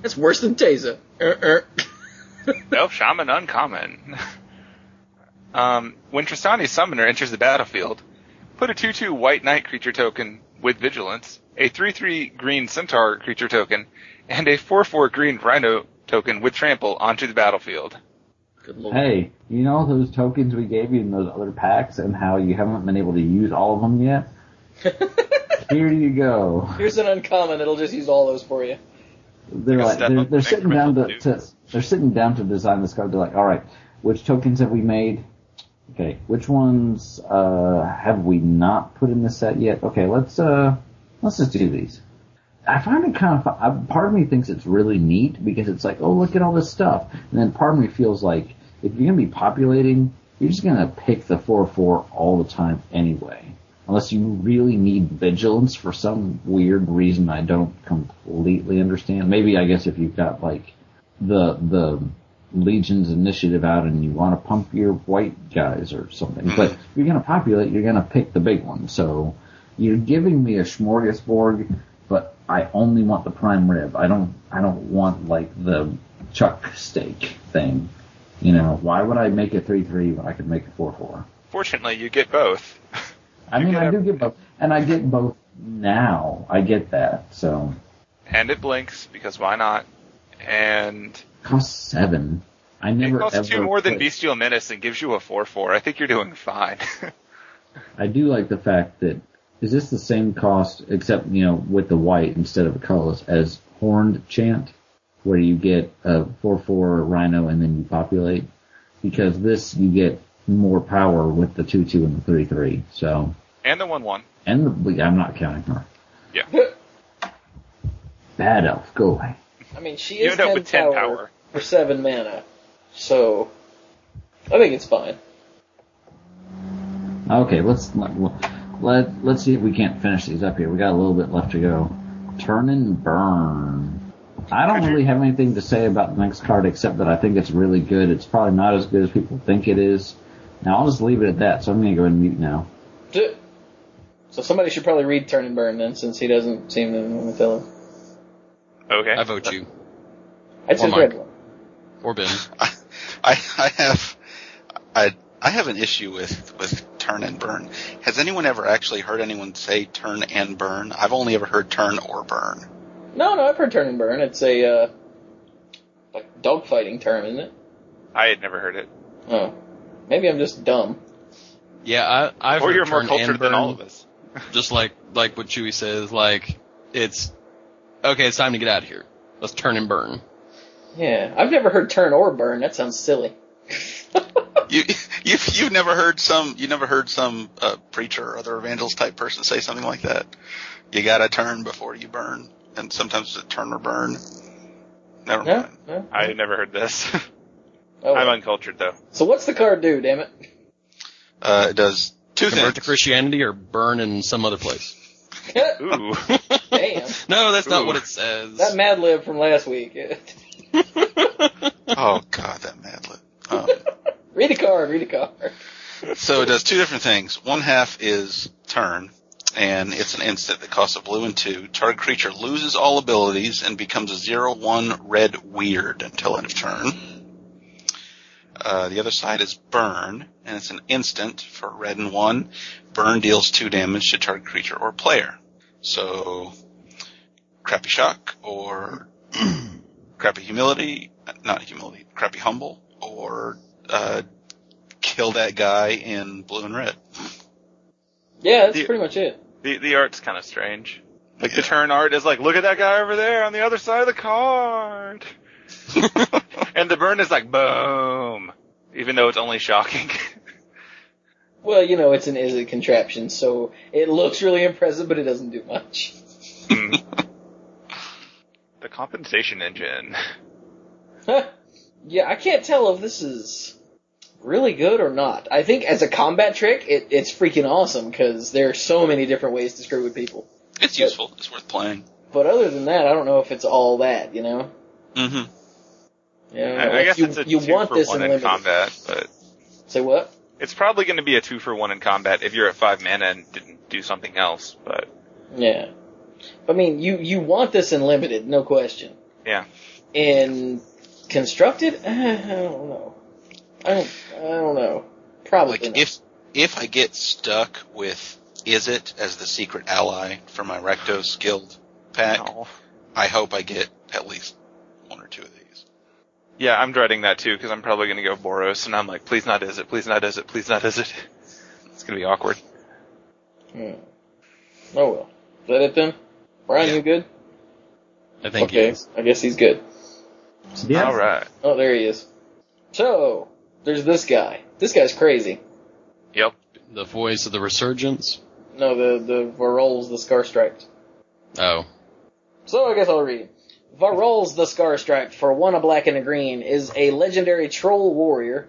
That's worse than Taser. Er, er. No, Shaman Uncommon. um, when Trostani's Summoner enters the battlefield, put a 2-2 White Knight creature token with Vigilance, a 3-3 Green Centaur creature token, and a 4-4 Green Rhino token with Trample onto the battlefield. Good lord. Hey, you know those tokens we gave you in those other packs and how you haven't been able to use all of them yet? Here you go. Here's an uncommon. It'll just use all those for you. They're Like a like step they're, they're sitting down to, to they're sitting down to design this card. They're like, all right, which tokens have we made? Okay, which ones uh, have we not put in the set yet? Okay, let's uh let's just do these. I find it kind of. I, part of me thinks it's really neat because it's like, oh, look at all this stuff, and then part of me feels like if you're gonna be populating, you're just gonna pick the four four all the time anyway, unless you really need vigilance for some weird reason I don't completely understand. Maybe I guess if you've got like the the Legion's initiative out and you want to pump your white guys or something. But if you're going to populate, you're going to pick the big one. So you're giving me a smorgasbord, but I only want the prime rib. I don't, I don't want like the chuck steak thing. You know, why would I make a 3-3 when I could make a 4-4? Fortunately, you get both. I You mean, I do get both, and I get both now. I get that. So, and it blinks, because why not? And cost seven. I it never costs ever two more than Bestial Menace and gives you a 4-4. I think you're doing fine. I do like the fact that is this the same cost except you know with the white instead of a colorless as Horned Chant, where you get a four four Rhino and then you populate because this you get more power with the two two and the three three. So and the 1-1. and the, I'm not counting her. Yeah. Bad elf, go away. I mean, she is end 10 with 10 power, power. for 7 mana. So, I think it's fine. Okay, let's let, let let's see if we can't finish these up here. We got a little bit left to go. Turn and burn. I don't really have anything to say about the next card except that I think it's really good. It's probably not as good as people think it is. Now I'll just leave it at that. So I'm gonna go ahead and mute now. So somebody should probably read Turn and Burn then, since he doesn't seem to want to tell him. Okay. I vote you. I just Or read Mike. one. Or Ben. I, I, I have, I, I have an issue with, with turn and burn. Has anyone ever actually heard anyone say turn and burn? I've only ever heard turn or burn. No, no, I've heard Turn and Burn. It's a, uh, like dogfighting term, isn't it? I had never heard it. Oh. Maybe I'm just dumb. Yeah, I, I've or heard you're more cultured and than all of us. Just like like what Chewie says, like it's okay. It's time to get out of here. Let's turn and burn. Yeah, I've never heard turn or burn. That sounds silly. You you've you've never heard some you never heard some uh, preacher or other evangelist type person say something like that. You gotta turn before you burn, and sometimes it's a turn or burn. Never No, mind. no. I never heard this. Oh, I'm uncultured though. so what's the card do? Damn it! Uh, it does two Convert to. Christianity or burn in some other place. Ooh. Damn, No, that's not what it says. that Mad Lib from last week. Oh god, that mad lib. Um, read a card. Read a card. So it does two different things. One half is turn, and it's an instant that costs a blue and two. Target creature loses all abilities and becomes a zero one red weird until end of turn. Uh, the other side is burn, and it's an instant for red and one. Burn deals two damage to target creature or player. So, crappy shock or crappy humility, not humility, crappy humble, or uh, kill that guy in blue and red. Yeah, that's The- pretty much it. The the art's kind of strange. Like the turn art is like, look at that guy over there on the other side of the card. and the burn is like, boom. Even though it's only shocking. Well, you know, it's an is a contraption, so it looks really impressive, but it doesn't do much. The compensation engine. yeah, I can't tell if this is really good or not. I think as a combat trick, it, it's freaking awesome because there are so many different ways to screw with people. It's useful. It's worth playing. But other than that, I don't know if it's all that. You know, Mm-hmm. Yeah, know, I, I guess you, it's a you two want for this one in in combat, but Say what? It's probably going to be a two for one in combat if you're at five mana and didn't do something else. But Yeah. I mean, you you want this in limited, no question. yeah, In constructed, I don't know. I don't. I don't know. Probably Like not. if if I get stuck with Izzet as the secret ally for my Rakdos guild pack, No. I hope I get at least one or two of these. Yeah, I'm dreading that too because I'm probably going to go Boros, and I'm like, please not Izzet, please not Izzet, please not Izzet. It's going to be awkward. Hmm. Oh well. Is that it then? Brian, Yeah. you good? I think okay. yes. I guess he's good. Yeah. All right. Oh, there he is. So there's this guy. This guy's crazy. Yep. The voice of the resurgence. No, the the Varolz the Scar Striped. Oh. So I guess I'll read. Varolz the Scar Striped for one a black and a green is a legendary troll warrior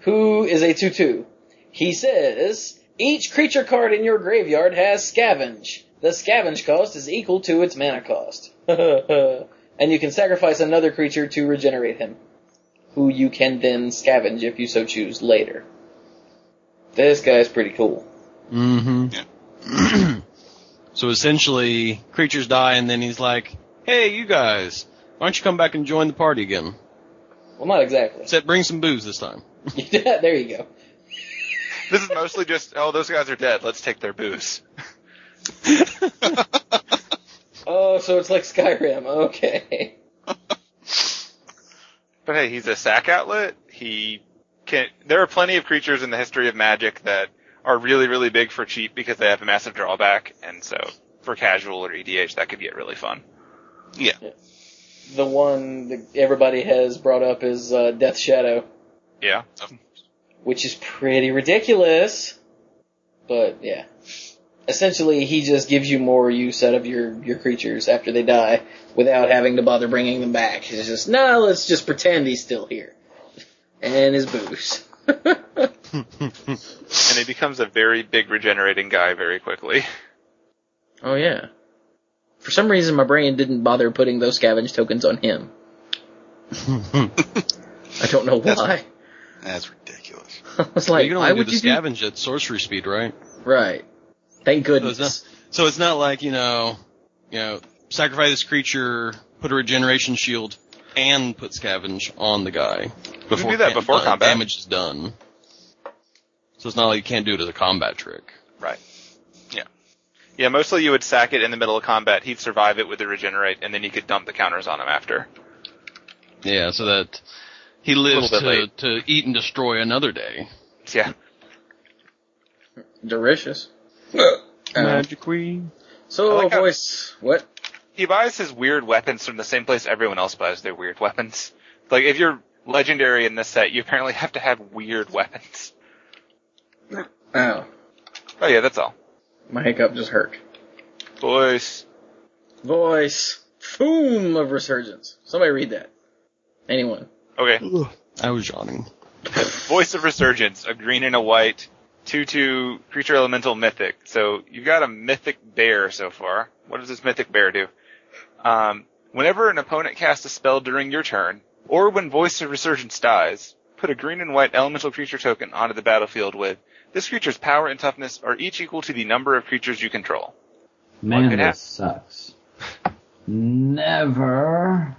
who is a 2-2. He says, each creature card in your graveyard has scavenge. The scavenge cost is equal to its mana cost. and you can sacrifice another creature to regenerate him, who you can then scavenge if you so choose later. This guy's pretty cool. Mm-hmm. so essentially, creatures die, and then he's like, "Hey, you guys, why don't you come back and join the party again? Well, not exactly. Except bring some booze this time." there you go. This is mostly just, oh, those guys are dead. Let's take their booze. Oh, so it's like Skyrim. Okay. But hey, he's a sack outlet. He can. There are plenty of creatures in the history of Magic that are really, really big for cheap because they have a massive drawback, and so for casual or EDH, that could get really fun. Yeah. The one that everybody has brought up is uh, Death Shadow, Yeah. which is pretty ridiculous. But yeah. Essentially, he just gives you more use out of your, your creatures after they die without having to bother bringing them back. He's just, no, let's just pretend he's still here. And his booze. And he becomes a very big regenerating guy very quickly. oh yeah. For some reason, my brain didn't bother putting those scavenge tokens on him. I don't know why. That's ridiculous. I was Well, like, you can why only would do you the do scavenge at sorcery speed, right? Right. Thank So goodness. it's not, so it's not like you know, you know, sacrifice this creature, put a regeneration shield, and put scavenge on the guy before do that before uh, combat. damage is done. So it's not like you can't do it as a combat trick. Right. Yeah. Yeah, mostly you would sack it in the middle of combat, he'd survive it with the regenerate, and then you could dump the counters on him after. Yeah, so that he lives to late. to eat and destroy another day. Yeah. Delicious. Magic uh, Queen. So, I like how- voice, what? he buys his weird weapons from the same place everyone else buys their weird weapons. Like if you're legendary in this set, you apparently have to have weird weapons. Oh, Oh yeah, that's all. My hiccup just hurt. Voice. Voice. Boom of Resurgence. Somebody read that. Anyone. Okay. I was yawning. Voice of Resurgence, a green and a white, 2-2 creature elemental mythic. So you've got a mythic bear so far. What does this mythic bear do? Um, whenever an opponent casts a spell during your turn, or when Voice of Resurgence dies, put a green and white elemental creature token onto the battlefield with this creature's power and toughness are each equal to the number of creatures you control. Man, could hap- this sucks. Never.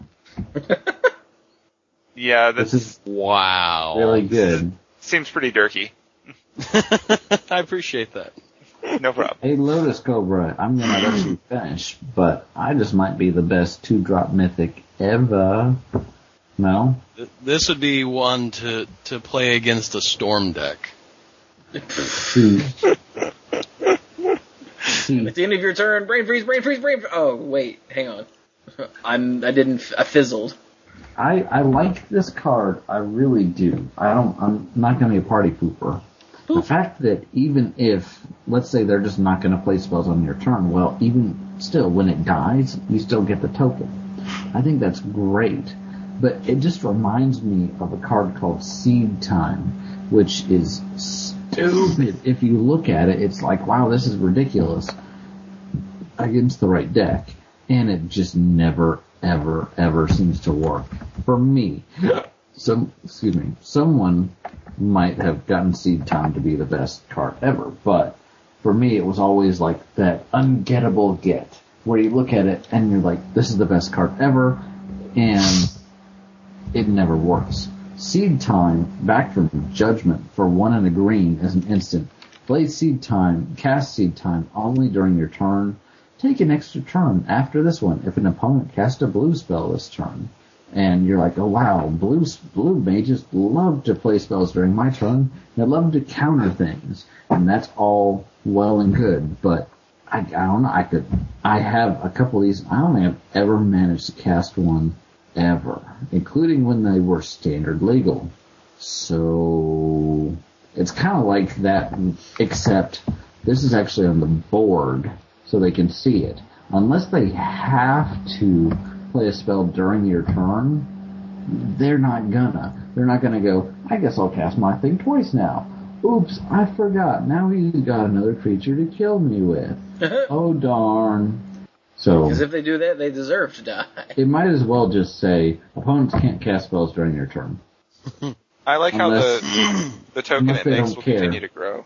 Yeah, This this is Wow. really good. seems pretty dirky. I appreciate that. No problem. Hey, Lotus Cobra, I'm gonna let you finish, but I just might be the best two drop mythic ever. No? This would be one to, to play against a storm deck. At the end of your turn, brain freeze, brain freeze, brain. Fr- oh wait, hang on. I'm. I didn't. I fizzled. I, I like this card. I really do. I don't. I'm not going to be a party pooper. The fact that even if, let's say, they're just not going to play spells on your turn, well, even still, when it dies, you still get the token. I think that's great. But it just reminds me of a card called Seedtime, which is stupid. If you look at it, it's like, wow, this is ridiculous against the right deck. And it just never, ever, ever seems to work. For me. Some, excuse me, someone might have gotten Seedtime to be the best card ever, but for me it was always like that ungettable get, where you look at it and you're like, this is the best card ever, and it never works. Seedtime, back from Judgment for one and a green as an instant. Play Seedtime, cast Seedtime only during your turn. Take an extra turn after this one if an opponent casts a blue spell this turn. And you're like, oh wow, blue, blue mages love to play spells during my turn. They love to counter things. And that's all well and good, but I, I don't know, I could, I have a couple of these, I don't think I've ever managed to cast one ever, including when they were standard legal. So it's kind of like that, except this is actually on the board, so they can see it. Unless they have to play a spell during your turn, they're not gonna. They're not gonna go, I guess I'll cast my thing twice now. Oops, I forgot. Now he's got another creature to kill me with. Oh darn. So, Because if they do that, they deserve to die. it might as well just say, opponents can't cast spells during your turn. I like how the the token unless it they makes don't will care. continue to grow.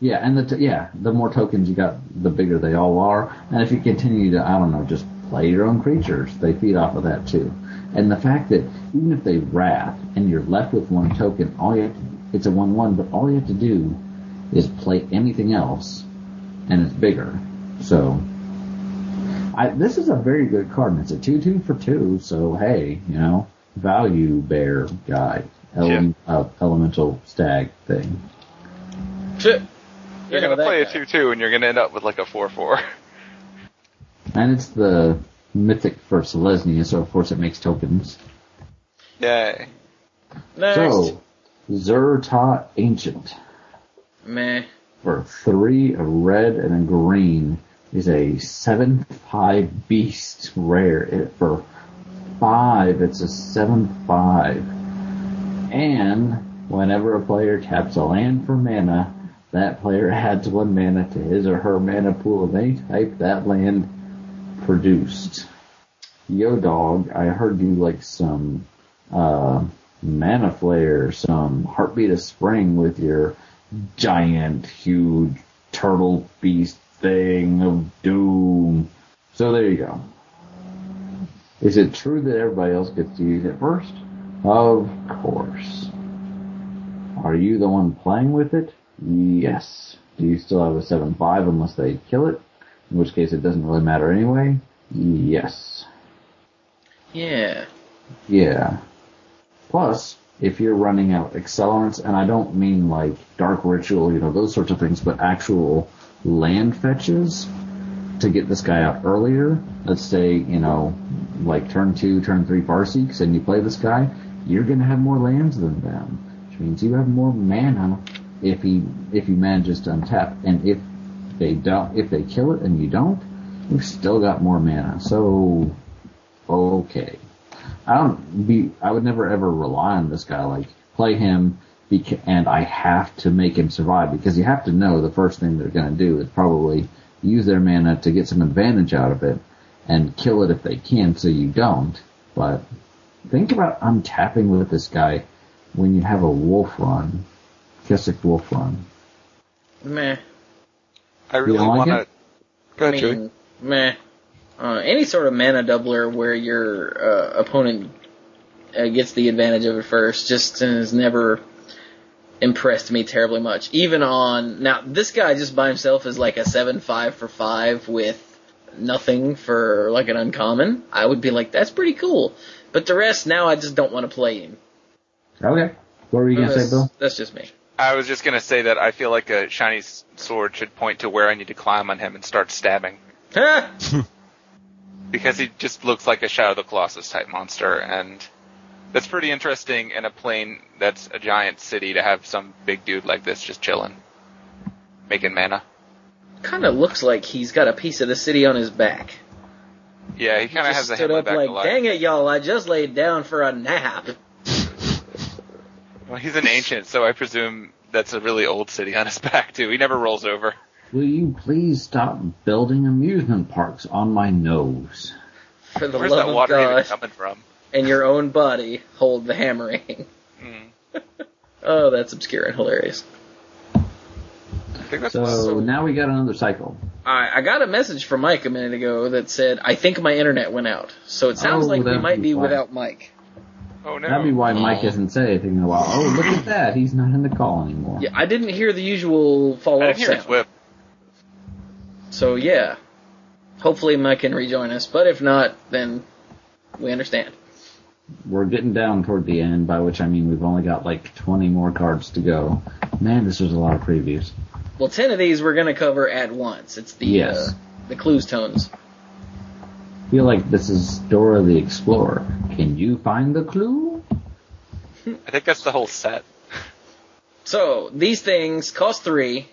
Yeah, and the t- yeah, the more tokens you got, the bigger they all are. And if you continue to, I don't know, just play your own creatures, they feed off of that too. And the fact that even if they wrath and you're left with one token, all you have to, it's a one-one, but all you have to do is play anything else, and it's bigger. So, I this is a very good card. and It's a two-two for two. So hey, you know, value bear guy, ele- uh, elemental stag thing. Shit. You're You know gonna play a two-two, and you're gonna end up with like a four-four. And it's the mythic for Selesnya, so of course it makes tokens. Yay! Next. So, Zhur-Taa Ancient Meh. for three, a red and a green is a 7-5 beast rare. It, for five, it's a 7-5. And whenever a player taps a land for mana, that player adds one mana to his or her mana pool of any type that land produced. Yo dog, I heard you like some uh mana flare, some heartbeat of spring with your giant, huge turtle beast thing of doom. So there you go. Is it true that everybody else gets to use it first? Of course. Are you the one playing with it? Yes. Do you still have a 7-5 unless they kill it? In which case it doesn't really matter anyway? Yes. Yeah. Yeah. Plus, if you're running out accelerants, and I don't mean like dark ritual, you know, those sorts of things, but actual land fetches, to get this guy out earlier, let's say, you know, like turn two, turn three Farseeks, and you play this guy, you're gonna have more lands than them. Which means you have more mana if he, if he manages to untap. And if they don't, if they kill it and you don't, you've still got more mana. So, okay. I don't be, I would never ever rely on this guy, like, play him, beca- and I have to make him survive because you have to know the first thing they're going to do is probably use their mana to get some advantage out of it and kill it if they can so you don't. But think about untapping with this guy when you have a wolf run, Kessig wolf run. Meh. I really don't like want to. it? Go I ahead, Joey. mean, meh. Uh, any sort of mana doubler where your uh, opponent uh, gets the advantage of it first just is never impressed me terribly much. Even on now, this guy just by himself is like a seven five for five with nothing for like an uncommon. I would be like, that's pretty cool. But the rest now, I just don't want to play him. Okay. What were you gonna say, Bill? that's just me. I was just gonna say that I feel like a shiny sword should point to where I need to climb on him and start stabbing. Because he just looks like a Shadow of the Colossus type monster, and that's pretty interesting in a plane that's a giant city to have some big dude like this just chilling, making mana. kind of looks like he's got a piece of the city on his back. Yeah, he kind of has a stood up back like, to dang it, y'all! I just laid down for a nap. Well, he's an ancient, so I presume that's a really old city on his back too. He never rolls over. Will you please stop building amusement parks on my nose? For the Where's love that of water even God, coming from? And your own body hold the hammering. Mm. Oh, that's obscure and hilarious. I think that's So, So- now we got another cycle. I, I got a message from Mike a minute ago that said, I think my internet went out. So it sounds Oh, like we might be be without Mike. oh no. That'd be why Mike Oh. hasn't said anything in a while. Oh, look at that. He's not in the call anymore. Yeah, I didn't hear the usual fall I off didn't his sound. whip. So yeah, hopefully Mike can rejoin us. But if not, then we understand. We're getting down toward the end, by which I mean we've only got like 20 more cards to go. Man, this was a lot of previews. Well, ten of these we're gonna cover at once. It's the Yes. uh, the Cluestones. feel like this is Dora the Explorer. Can you find the clue? I think that's the whole set. So these things cost three.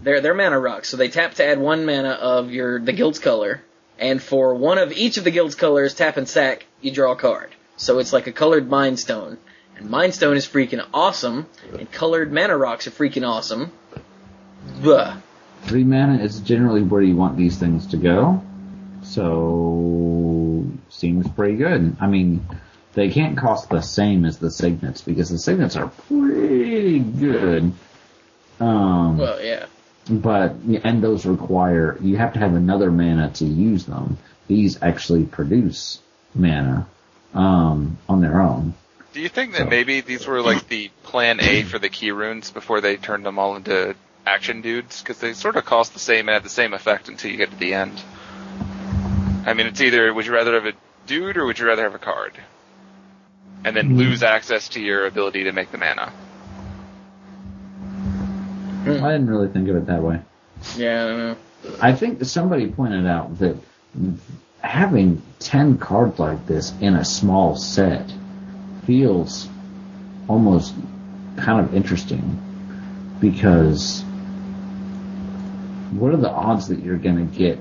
They're they're mana rocks, so they tap to add one mana of your the guild's color, and for one of each of the guild's colors, tap and sack, you draw a card. So it's like a colored Mind Stone, and Mind Stone is freaking awesome, and colored mana rocks are freaking awesome. Buh. Three mana is generally where you want these things to go. So, seems pretty good. I mean, they can't cost the same as the signets because the signets are pretty good. Um, Well, yeah. but, and those require, you have to have another mana to use them. These actually produce mana, um, on their own. Do you think that So- maybe these were like the plan A for the key runes before they turned them all into action dudes? Because they sort of cost the same and have the same effect until you get to the end. I mean, it's either would you rather have a dude or would you rather have a card? And then Hmm. lose access to your ability to make the mana. I didn't really think of it that way. Yeah, I don't know. I think somebody pointed out that having 10 cards like this in a small set feels almost kind of interesting because what are the odds that you're going to get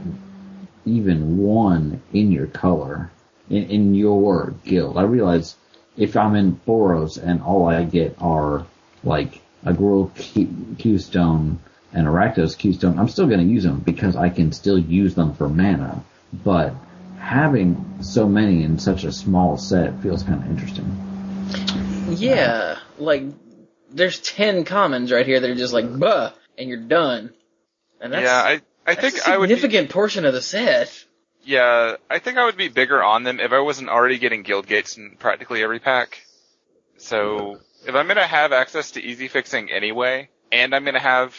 even one in your color in, in your guild? I realize if I'm in Boros and all I get are like a Gruul Q, Q Stone and a Rakdos Q I'm still going to use them because I can still use them for mana. But having so many in such a small set feels kind of interesting. Yeah, like there's ten commons right here that are just like buh, and you're done. And that's, yeah, I I that's think a I would. Be, significant portion of the set. yeah, I think I would be bigger on them if I wasn't already getting guild gates in practically every pack. So if I'm gonna have access to easy fixing anyway, and I'm gonna have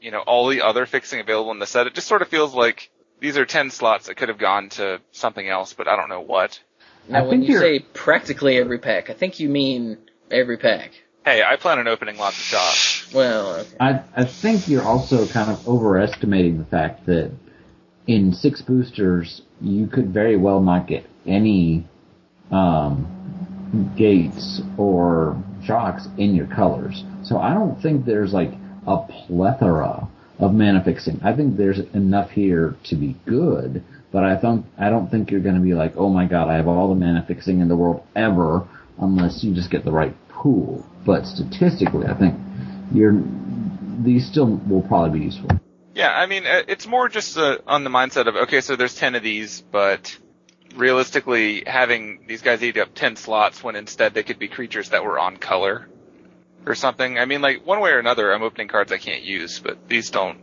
you know all the other fixing available in the set, it just sort of feels like these are ten slots that could have gone to something else, but I don't know what. Now, I when you you're- say practically every pack, I think you mean every pack. Hey, I plan on opening lots of shops. Well, okay. I, I think you're also kind of overestimating the fact that in six boosters, you could very well not get any um, gates or shocks in your colors. So I don't think there's like a plethora of mana fixing. I think there's enough here to be good, but I don't I don't think you're going to be like, oh my god, I have all the mana fixing in the world ever, unless you just get the right pool. But statistically, I think you're these still will probably be useful. Yeah, I mean, uh, it's more just uh, on the mindset of okay, so there's ten of these, but realistically, having these guys eat up ten slots when instead they could be creatures that were on color or something. I mean, like one way or another, I'm opening cards I can't use, but these don't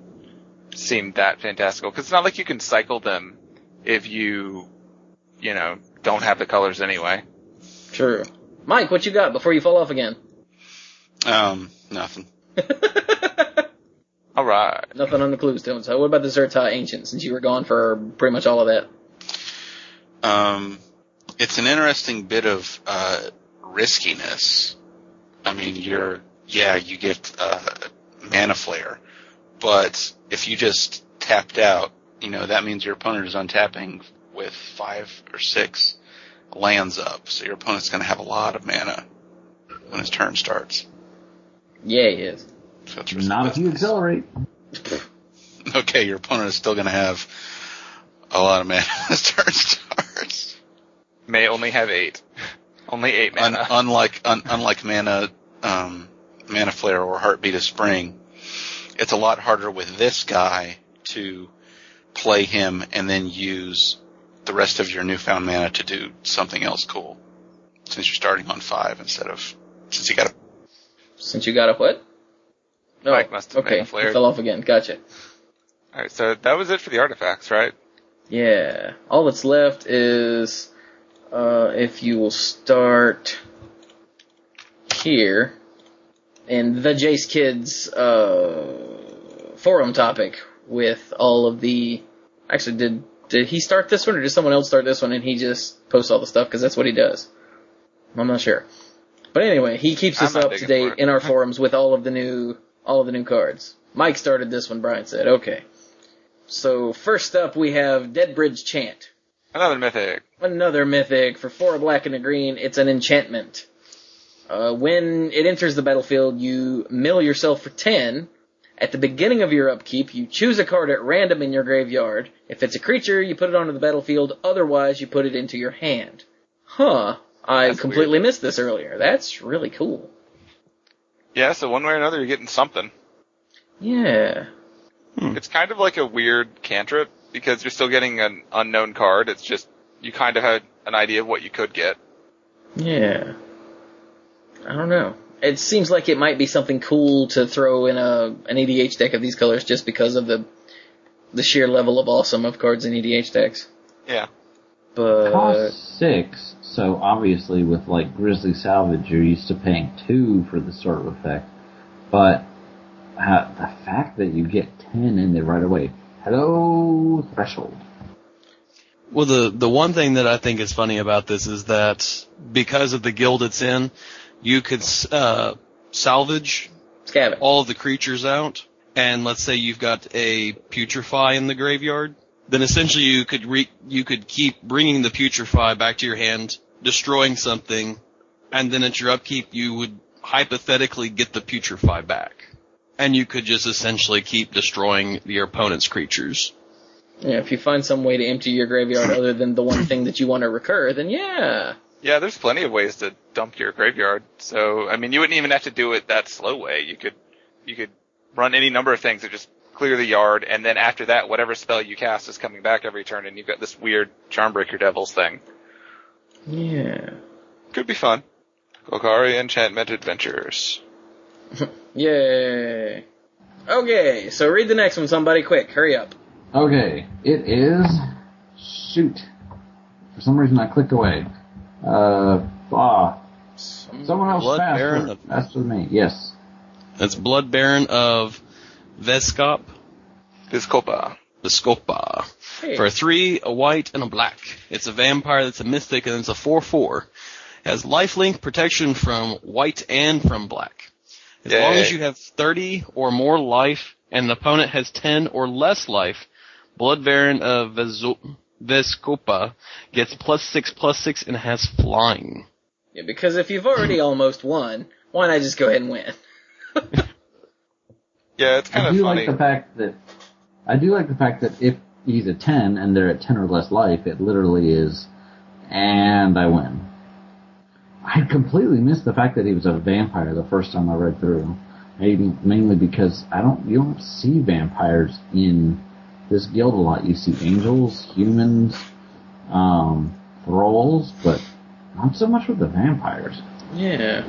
seem that fantastical because it's not like you can cycle them if you, you know, don't have the colors anyway. True. Mike, what you got before you fall off again? Um, nothing. All right. Nothing on the clues, Stone. So what about the Zhur-Taa Ancient, since you were gone for pretty much all of that? Um, it's an interesting bit of uh, riskiness. I mean, you're yeah, you get uh, mana flare, but if you just tapped out, you know that means your opponent is untapping with five or six lands up, so your opponent's going to have a lot of mana when his turn starts. Yeah, he is. So it's really Not if you business. accelerate. Okay, your opponent is still going to have a lot of mana when his turn starts. May only have eight. only eight Un- mana. unlike un- unlike mana um, mana flare or heartbeat of spring, it's a lot harder with this guy to play him and then use the rest of your newfound mana to do something else cool. Since you're starting on five instead of since you got a Since you got a what? Oh, Mike must have okay. mana flared. I fell off again. Gotcha. All right, so that was it for the artifacts, right? Yeah. All that's left is uh, if you will start here in the Jace Kids uh, forum topic with all of the. Actually, did did he start this one or did someone else start this one and he just posts all the stuff because that's what he does? I'm not sure. But anyway, he keeps us up to date in our forums with all of the new all of the new cards. Mike started this one. Brian said, "Okay." So first up, we have Deadbridge Chant. Another mythic. Another mythic for four black and a green. It's an enchantment. Uh, when it enters the battlefield, you mill yourself for ten. At the beginning of your upkeep, you choose a card at random in your graveyard. If it's a creature, you put it onto the battlefield. Otherwise, you put it into your hand. Huh. I That's completely missed this earlier. That's really cool. Yeah, so one way or another, you're getting something. Yeah. It's kind of like a weird cantrip because you're still getting an unknown card. It's just you kind of had an idea of what you could get. Yeah. I don't know. It seems like it might be something cool to throw in a an EDH deck of these colors just because of the the sheer level of awesome of cards in EDH decks. Yeah. But Cost six, so obviously with like Grisly Salvage, you're used to paying two for this sort of effect. But uh, the fact that you get ten in there right away, hello threshold. Well, the the one thing that I think is funny about this is that because of the guild it's in, you could uh, salvage Scavenge. all of the creatures out, and let's say you've got a putrefy in the graveyard, then essentially you could re- you could keep bringing the putrefy back to your hand, destroying something, and then at your upkeep you would hypothetically get the putrefy back, and you could just essentially keep destroying your opponent's creatures. Yeah, if you find some way to empty your graveyard other than the one thing that you want to recur, then yeah. Yeah, there's plenty of ways to dump your graveyard. So, I mean, you wouldn't even have to do it that slow way. You could, you could run any number of things to just clear the yard, and then after that, whatever spell you cast is coming back every turn, and you've got this weird Charmbreaker Devils thing. Yeah. Could be fun. Golgari Enchantment Adventures. Yay. Okay, so read the next one, somebody. Quick, hurry up. Okay, it is shoot. For some reason I clicked away. Uh, ah, someone else Blood faster. Baron of- Faster than me. Yes. That's Blood Baron of Veskop, Vizkopa. the Scopa. Hey. For a three, a white, and a black. It's a vampire that's a mystic and it's a 4-4. It has lifelink protection from white and from black. As long Yay. as you have 30 or more life and the opponent has 10 or less life, Blood Baron of Vezo- Vizkopa gets plus six plus six and has flying. Yeah, because if you've already almost won, why not just go ahead and win? Yeah, it's kind I of do funny. like the fact that I do like the fact that if he's a ten and they're at ten or less life, it literally is, and I win. I completely missed the fact that he was a vampire the first time I read through. Maybe mainly because I don't you don't see vampires in this guild a lot. You see angels, humans, um, thralls, but not so much with the vampires. Yeah.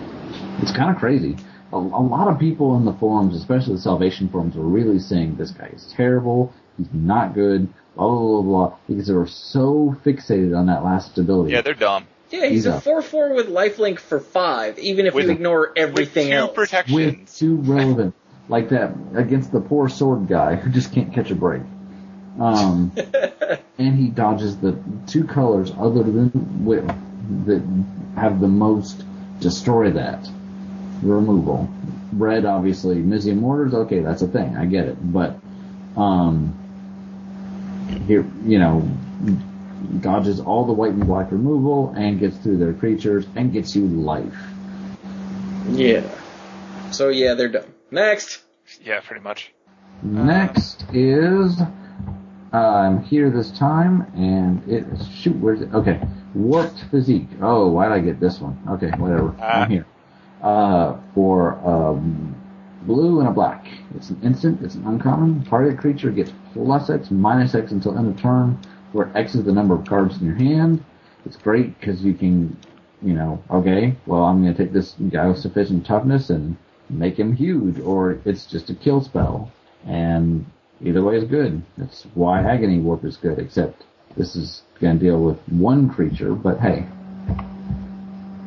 It's kind of crazy. A, a lot of people in the forums, especially the Salvation forums, were really saying this guy is terrible. He's not good. Blah blah blah blah. Because they were so fixated on that last ability. Yeah, they're dumb. Yeah, he's He's a a- 4-4 with lifelink for 5, even if With- you ignore everything With two else. with protections. too relevant, like that against the poor sword guy who just can't catch a break. Um, and he dodges the two colors other than wi- that have the most destroy that removal. Red, obviously, Mizzium Mortars. Okay, that's a thing. I get it, but um, here, you know, dodges all the white and black removal and gets through their creatures and gets you life. yeah. So yeah, they're done. Next. Yeah, pretty much. Next is uh, I'm here this time, and it shoot. Where's it? Okay, warped physique. Oh, why did I get this one? Okay, whatever. Ah. I'm here. Uh, for um, blue and a black. It's an instant. It's an uncommon. Target creature gets plus X, minus X until end of turn, where X is the number of cards in your hand. It's great because you can, you know, okay, well, I'm going to take this guy with sufficient toughness and make him huge, or it's just a kill spell. And either way is good. That's why Agony Warp is good, except this is going to deal with one creature, but hey,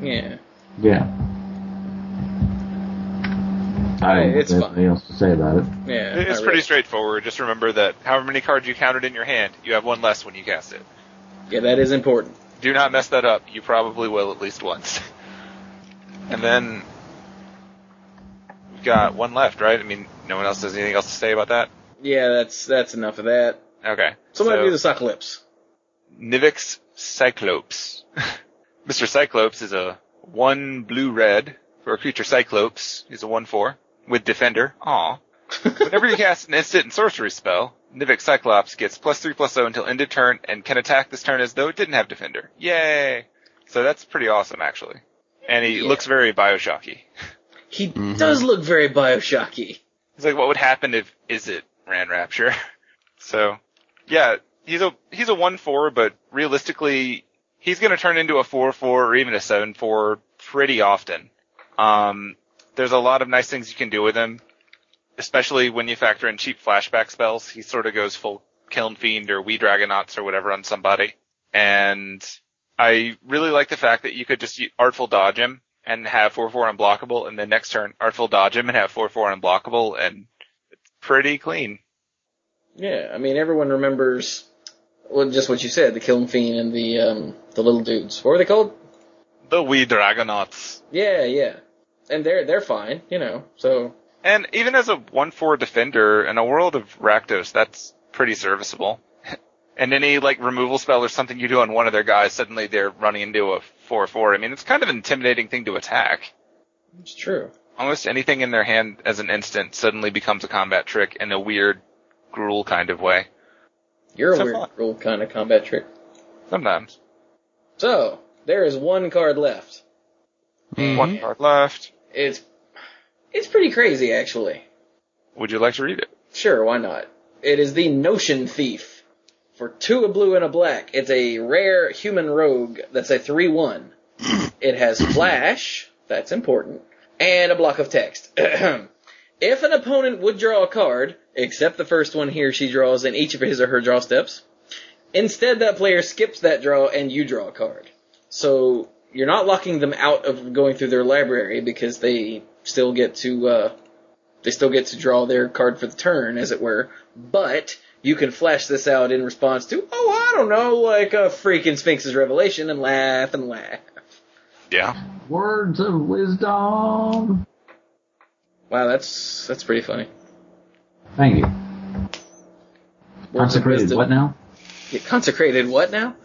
Yeah. yeah. I don't It's what fine. anything else to say about it. Yeah. It's pretty really. straightforward. Just remember that however many cards you counted in your hand, you have one less when you cast it. Yeah, that is important. Do not mess that up. You probably will at least once. and then we've got one left, right? I mean, no one else has anything else to say about that. Yeah, that's that's enough of that. Okay. So I'm gonna do the Cyclops. Nivix Cyclops. Mr. Cyclops is a one blue red for a creature Cyclops. He's a one four with Defender. Aw. Whenever you cast an instant and sorcery spell, Nivix Cyclops gets plus three plus zero until end of turn and can attack this turn as though it didn't have Defender. Yay! So that's pretty awesome actually. And he Yeah. looks very Bioshocky. He Mm-hmm. does look very Bioshocky. It's like what would happen if is it ran Rapture? so yeah, he's a he's a one four, but realistically he's gonna turn into a four four or even a seven four pretty often. Um there's a lot of nice things you can do with him. Especially when you factor in cheap flashback spells. He sort of goes full Kiln Fiend or Wee Dragonauts or whatever on somebody. And I really like the fact that you could just Artful Dodge him and have 4-4 unblockable, and then next turn Artful Dodge him and have 4-4 unblockable, and it's pretty clean. Yeah, I mean everyone remembers well just what you said, the Kiln Fiend and the um the little dudes. What were they called? The Wee Dragonauts. Yeah, yeah. And they're they're fine, you know. So And even as a 1-4 defender, in a world of Rakdos, that's pretty serviceable. and any, like, removal spell or something you do on one of their guys, suddenly they're running into a 4-4. I mean, it's kind of an intimidating thing to attack. it's true. Almost anything in their hand as an instant suddenly becomes a combat trick in a weird, Gruul kind of way. You're a So weird fun. rule kind of combat trick. Sometimes. So, there is one card left. Mm-hmm. One card left. It's it's pretty crazy actually. Would you like to read it? Sure, why not? It is the Notion Thief. For two a blue and a black. It's a rare human rogue that's a 3-1. it has flash, that's important, and a block of text. if an opponent would draw a card, except the first one he or she draws in each of his or her draw steps, instead that player skips that draw and you draw a card. So you're not locking them out of going through their library because they still get to uh, they still get to draw their card for the turn, as it were. But you can flash this out in response to, oh, I don't know, like a freaking Sphinx's revelation, and laugh and laugh. Yeah. Words of wisdom. Wow, that's that's pretty funny. Thank you. Words Consecrated wisdom. what now? Yeah, consecrated what now?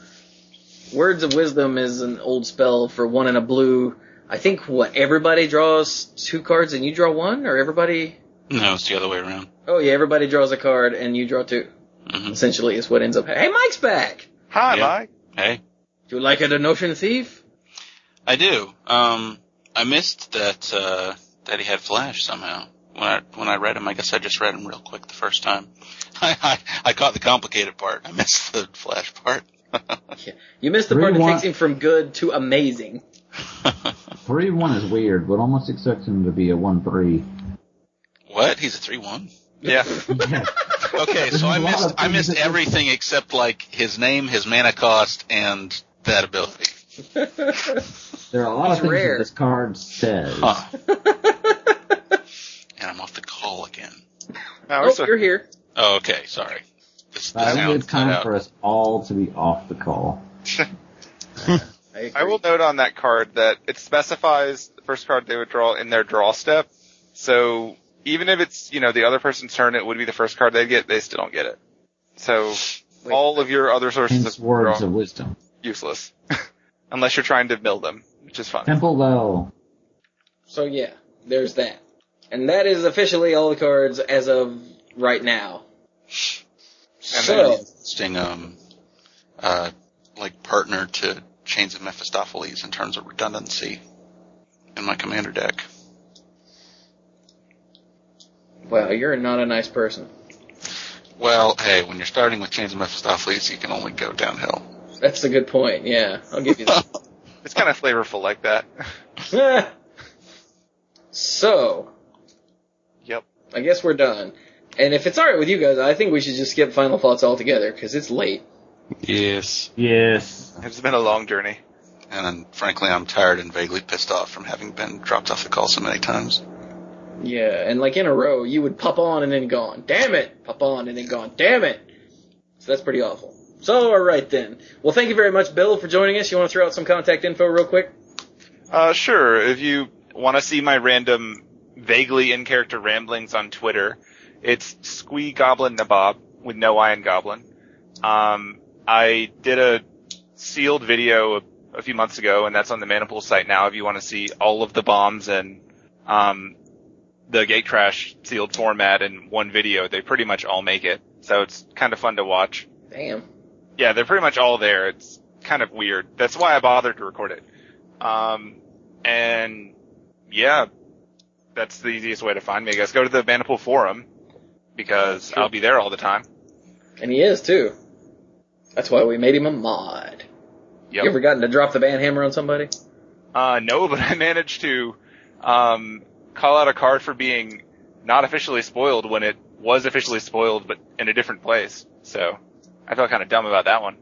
Words of wisdom is an old spell for one in a blue. I think what everybody draws two cards and you draw one, or everybody. No, it's the other way around. Oh yeah, everybody draws a card and you draw two. hmm Essentially, is what ends up. Hey, Mike's back. Hi, Yeah. Mike. Hey, Do you like it, a Notion Thief? I do. Um, I missed that uh, that he had Flash somehow. When I when I read him, I guess I just read him real quick the first time. I I, I caught the complicated part. I missed the Flash part. Yeah. You missed the part that takes him from good to amazing. Three one is weird. but almost expect him to be a one three. what? He's a three one. Yeah. Yeah. Okay, so I missed I missed that- everything except like his name, his mana cost, and that ability. There are a lot He's of things rare. that this card says. Huh. and I'm off the call again. No, we're oh, still- you're here. Oh, okay, sorry. This, the I think sound it's time for us all to be off the call. I, I will note on that card that it specifies the first card they would draw in their draw step. So even if it's, you know, the other person's turn, it would be the first card they'd get, they still don't get it. So Wait. all of your other sources of words draw of wisdom. useless. Unless you're trying to build them, which is fun. Temple though. So yeah, there's that. And that is officially all the cards as of right now. And So, then interesting, um, uh, like partner to Chains of Mephistopheles in terms of redundancy in my commander deck. wow, you're not a nice person. Well, hey, when you're starting with Chains of Mephistopheles, you can only go downhill. That's a good point. Yeah, I'll give you that. It's kind of flavorful like that. so, yep. I guess we're done. And if it's alright with you guys, I think we should just skip final thoughts altogether because it's late. Yes. Yes. It's been a long journey. And then, frankly, I'm tired and vaguely pissed off from having been dropped off the call so many times. Yeah, and like in a row, you would pop on and then gone. Damn it! Pop on and then gone. Damn it! So that's pretty awful. So, alright then. Well, thank you very much, Bill, for joining us. You want to throw out some contact info real quick? Uh, sure. If you want to see my random, vaguely in character ramblings on Twitter, it's Squee Goblin Nabob with no I in Goblin. Um, I did a sealed video a, a few months ago, and that's on the Mana Pool site now. If you want to see all of the bombs and um, the Gatecrash sealed format in one video, they pretty much all make it. So it's kind of fun to watch. Damn. Yeah, they're pretty much all there. It's kind of weird. That's why I bothered to record it. Um, and yeah, that's the easiest way to find me. I guess go to the Mana Pool forum because. I'll be there all the time. And he is, too. That's why we made him a mod. Yep. You ever gotten to drop the band hammer on somebody? Uh, no, but I managed to, um, call out a card for being not officially spoiled when it was officially spoiled, but in a different place. So I felt kind of dumb about that one.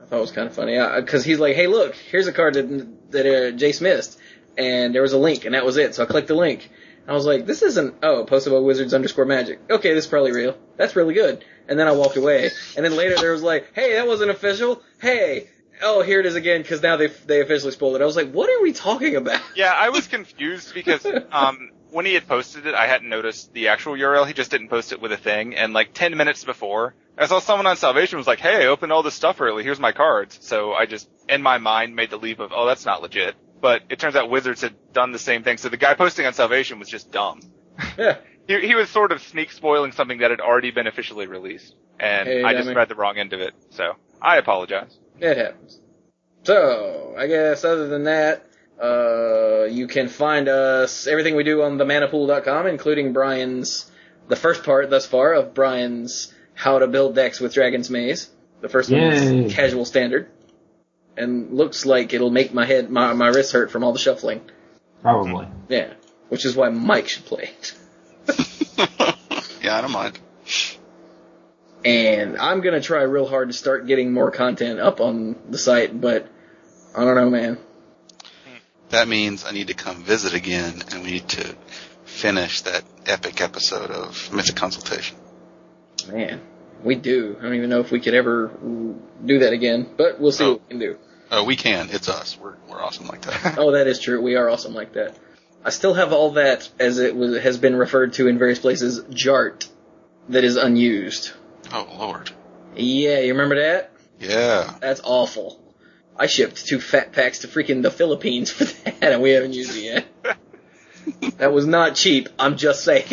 I thought it was kind of funny because he's like, "Hey, look, here's a card that that uh, Jace missed," and there was a link, and that was it. So I clicked the link. I was like, "This isn't oh posted by Wizards underscore Magic. Okay, this is probably real. That's really good." And then I walked away. And then later there was like, "Hey, that wasn't official. Hey." Oh, here it is again because now they they officially spoiled it. I was like, "What are we talking about?" Yeah, I was confused because um, when he had posted it, I hadn't noticed the actual URL. He just didn't post it with a thing. And like 10 minutes before, I saw someone on Salvation was like, hey, I opened all this stuff early. Here's my cards. So I just, in my mind, made the leap of, oh, that's not legit. But it turns out Wizards had done the same thing. So the guy posting on Salvation was just dumb. Yeah. He, he was sort of sneak spoiling something that had already been officially released. And Hey, I just Demi. read the wrong end of it. So I apologize. It happens. So, I guess other than that, uh, you can find us, everything we do on themanapool.com, including Brian's, the first part thus far of Brian's How to Build Decks with Dragon's Maze. The first one is casual standard. And looks like it'll make my head, my, my wrists hurt from all the shuffling. Probably. Yeah. Which is why Mike should play it. yeah, I don't mind. And I'm gonna try real hard to start getting more content up on the site, but I don't know, man. That means I need to come visit again, and we need to finish that epic episode of Mythic Consultation. Man, we do. I don't even know if we could ever do that again, but we'll see Oh. what we oh. can do. Oh, we can. It's us. We're we're awesome like that. Oh, that is true. We are awesome like that. I still have all that, as it was, has been referred to in various places, Jart, that is unused. Oh lord. Yeah, you remember that? Yeah. That's awful. I shipped two fat packs to freaking the Philippines for that, and we haven't used it yet. that was not cheap. I'm just saying.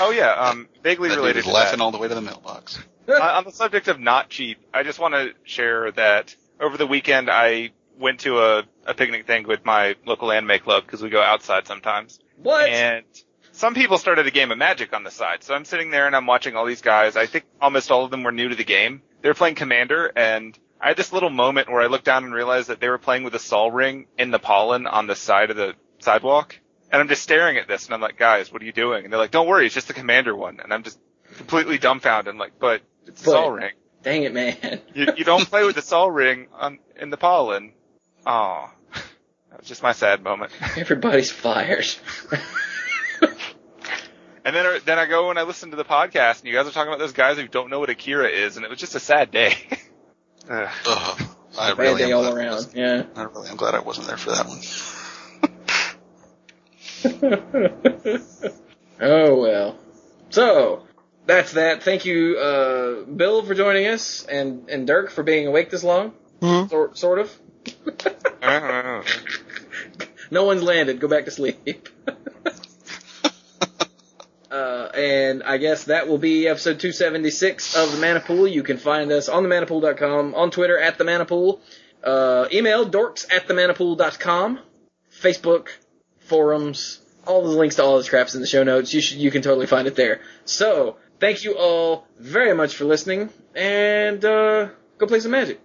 Oh yeah, um, vaguely That related to laughing that. all the way to the mailbox. Uh, on the subject of not cheap, I just want to share that over the weekend I went to a, a picnic thing with my local anime club because we go outside sometimes. What? And some people started a game of Magic on the side. So I'm sitting there and I'm watching all these guys. I think almost all of them were new to the game. They were playing Commander and I had this little moment where I looked down and realized that they were playing with a Sol Ring in the pollen on the side of the sidewalk. And I'm just staring at this and I'm like, guys, what are you doing? And they're like, don't worry, it's just the Commander one. And I'm just completely dumbfounded. I'm like, but it's a But- Sol Ring. Dang it, man. You, you don't play with the Sol Ring on, in the pollen. Oh, that was just my sad moment. Everybody's fired. And then, uh, then I go and I listen to the podcast, and you guys are talking about those guys who don't know what Akira is, and it was just a sad day. Ugh. Ugh. I Bad really day am all glad around. Yeah. I really am glad I wasn't there for that one. oh well. So that's that. Thank you, uh, Bill, for joining us, and and Dirk for being awake this long. Mhm. Sort sort of. no one's landed. Go back to sleep. Uh, and I guess that will be episode 276 of the Mana Pool. You can find us on themanapool.com, on Twitter at the Mana Pool, uh, email dorks at themanapool.com, Facebook, forums, all the links to all the scraps in the show notes. You should, you can totally find it there. So, thank you all very much for listening, and, uh, go play some magic.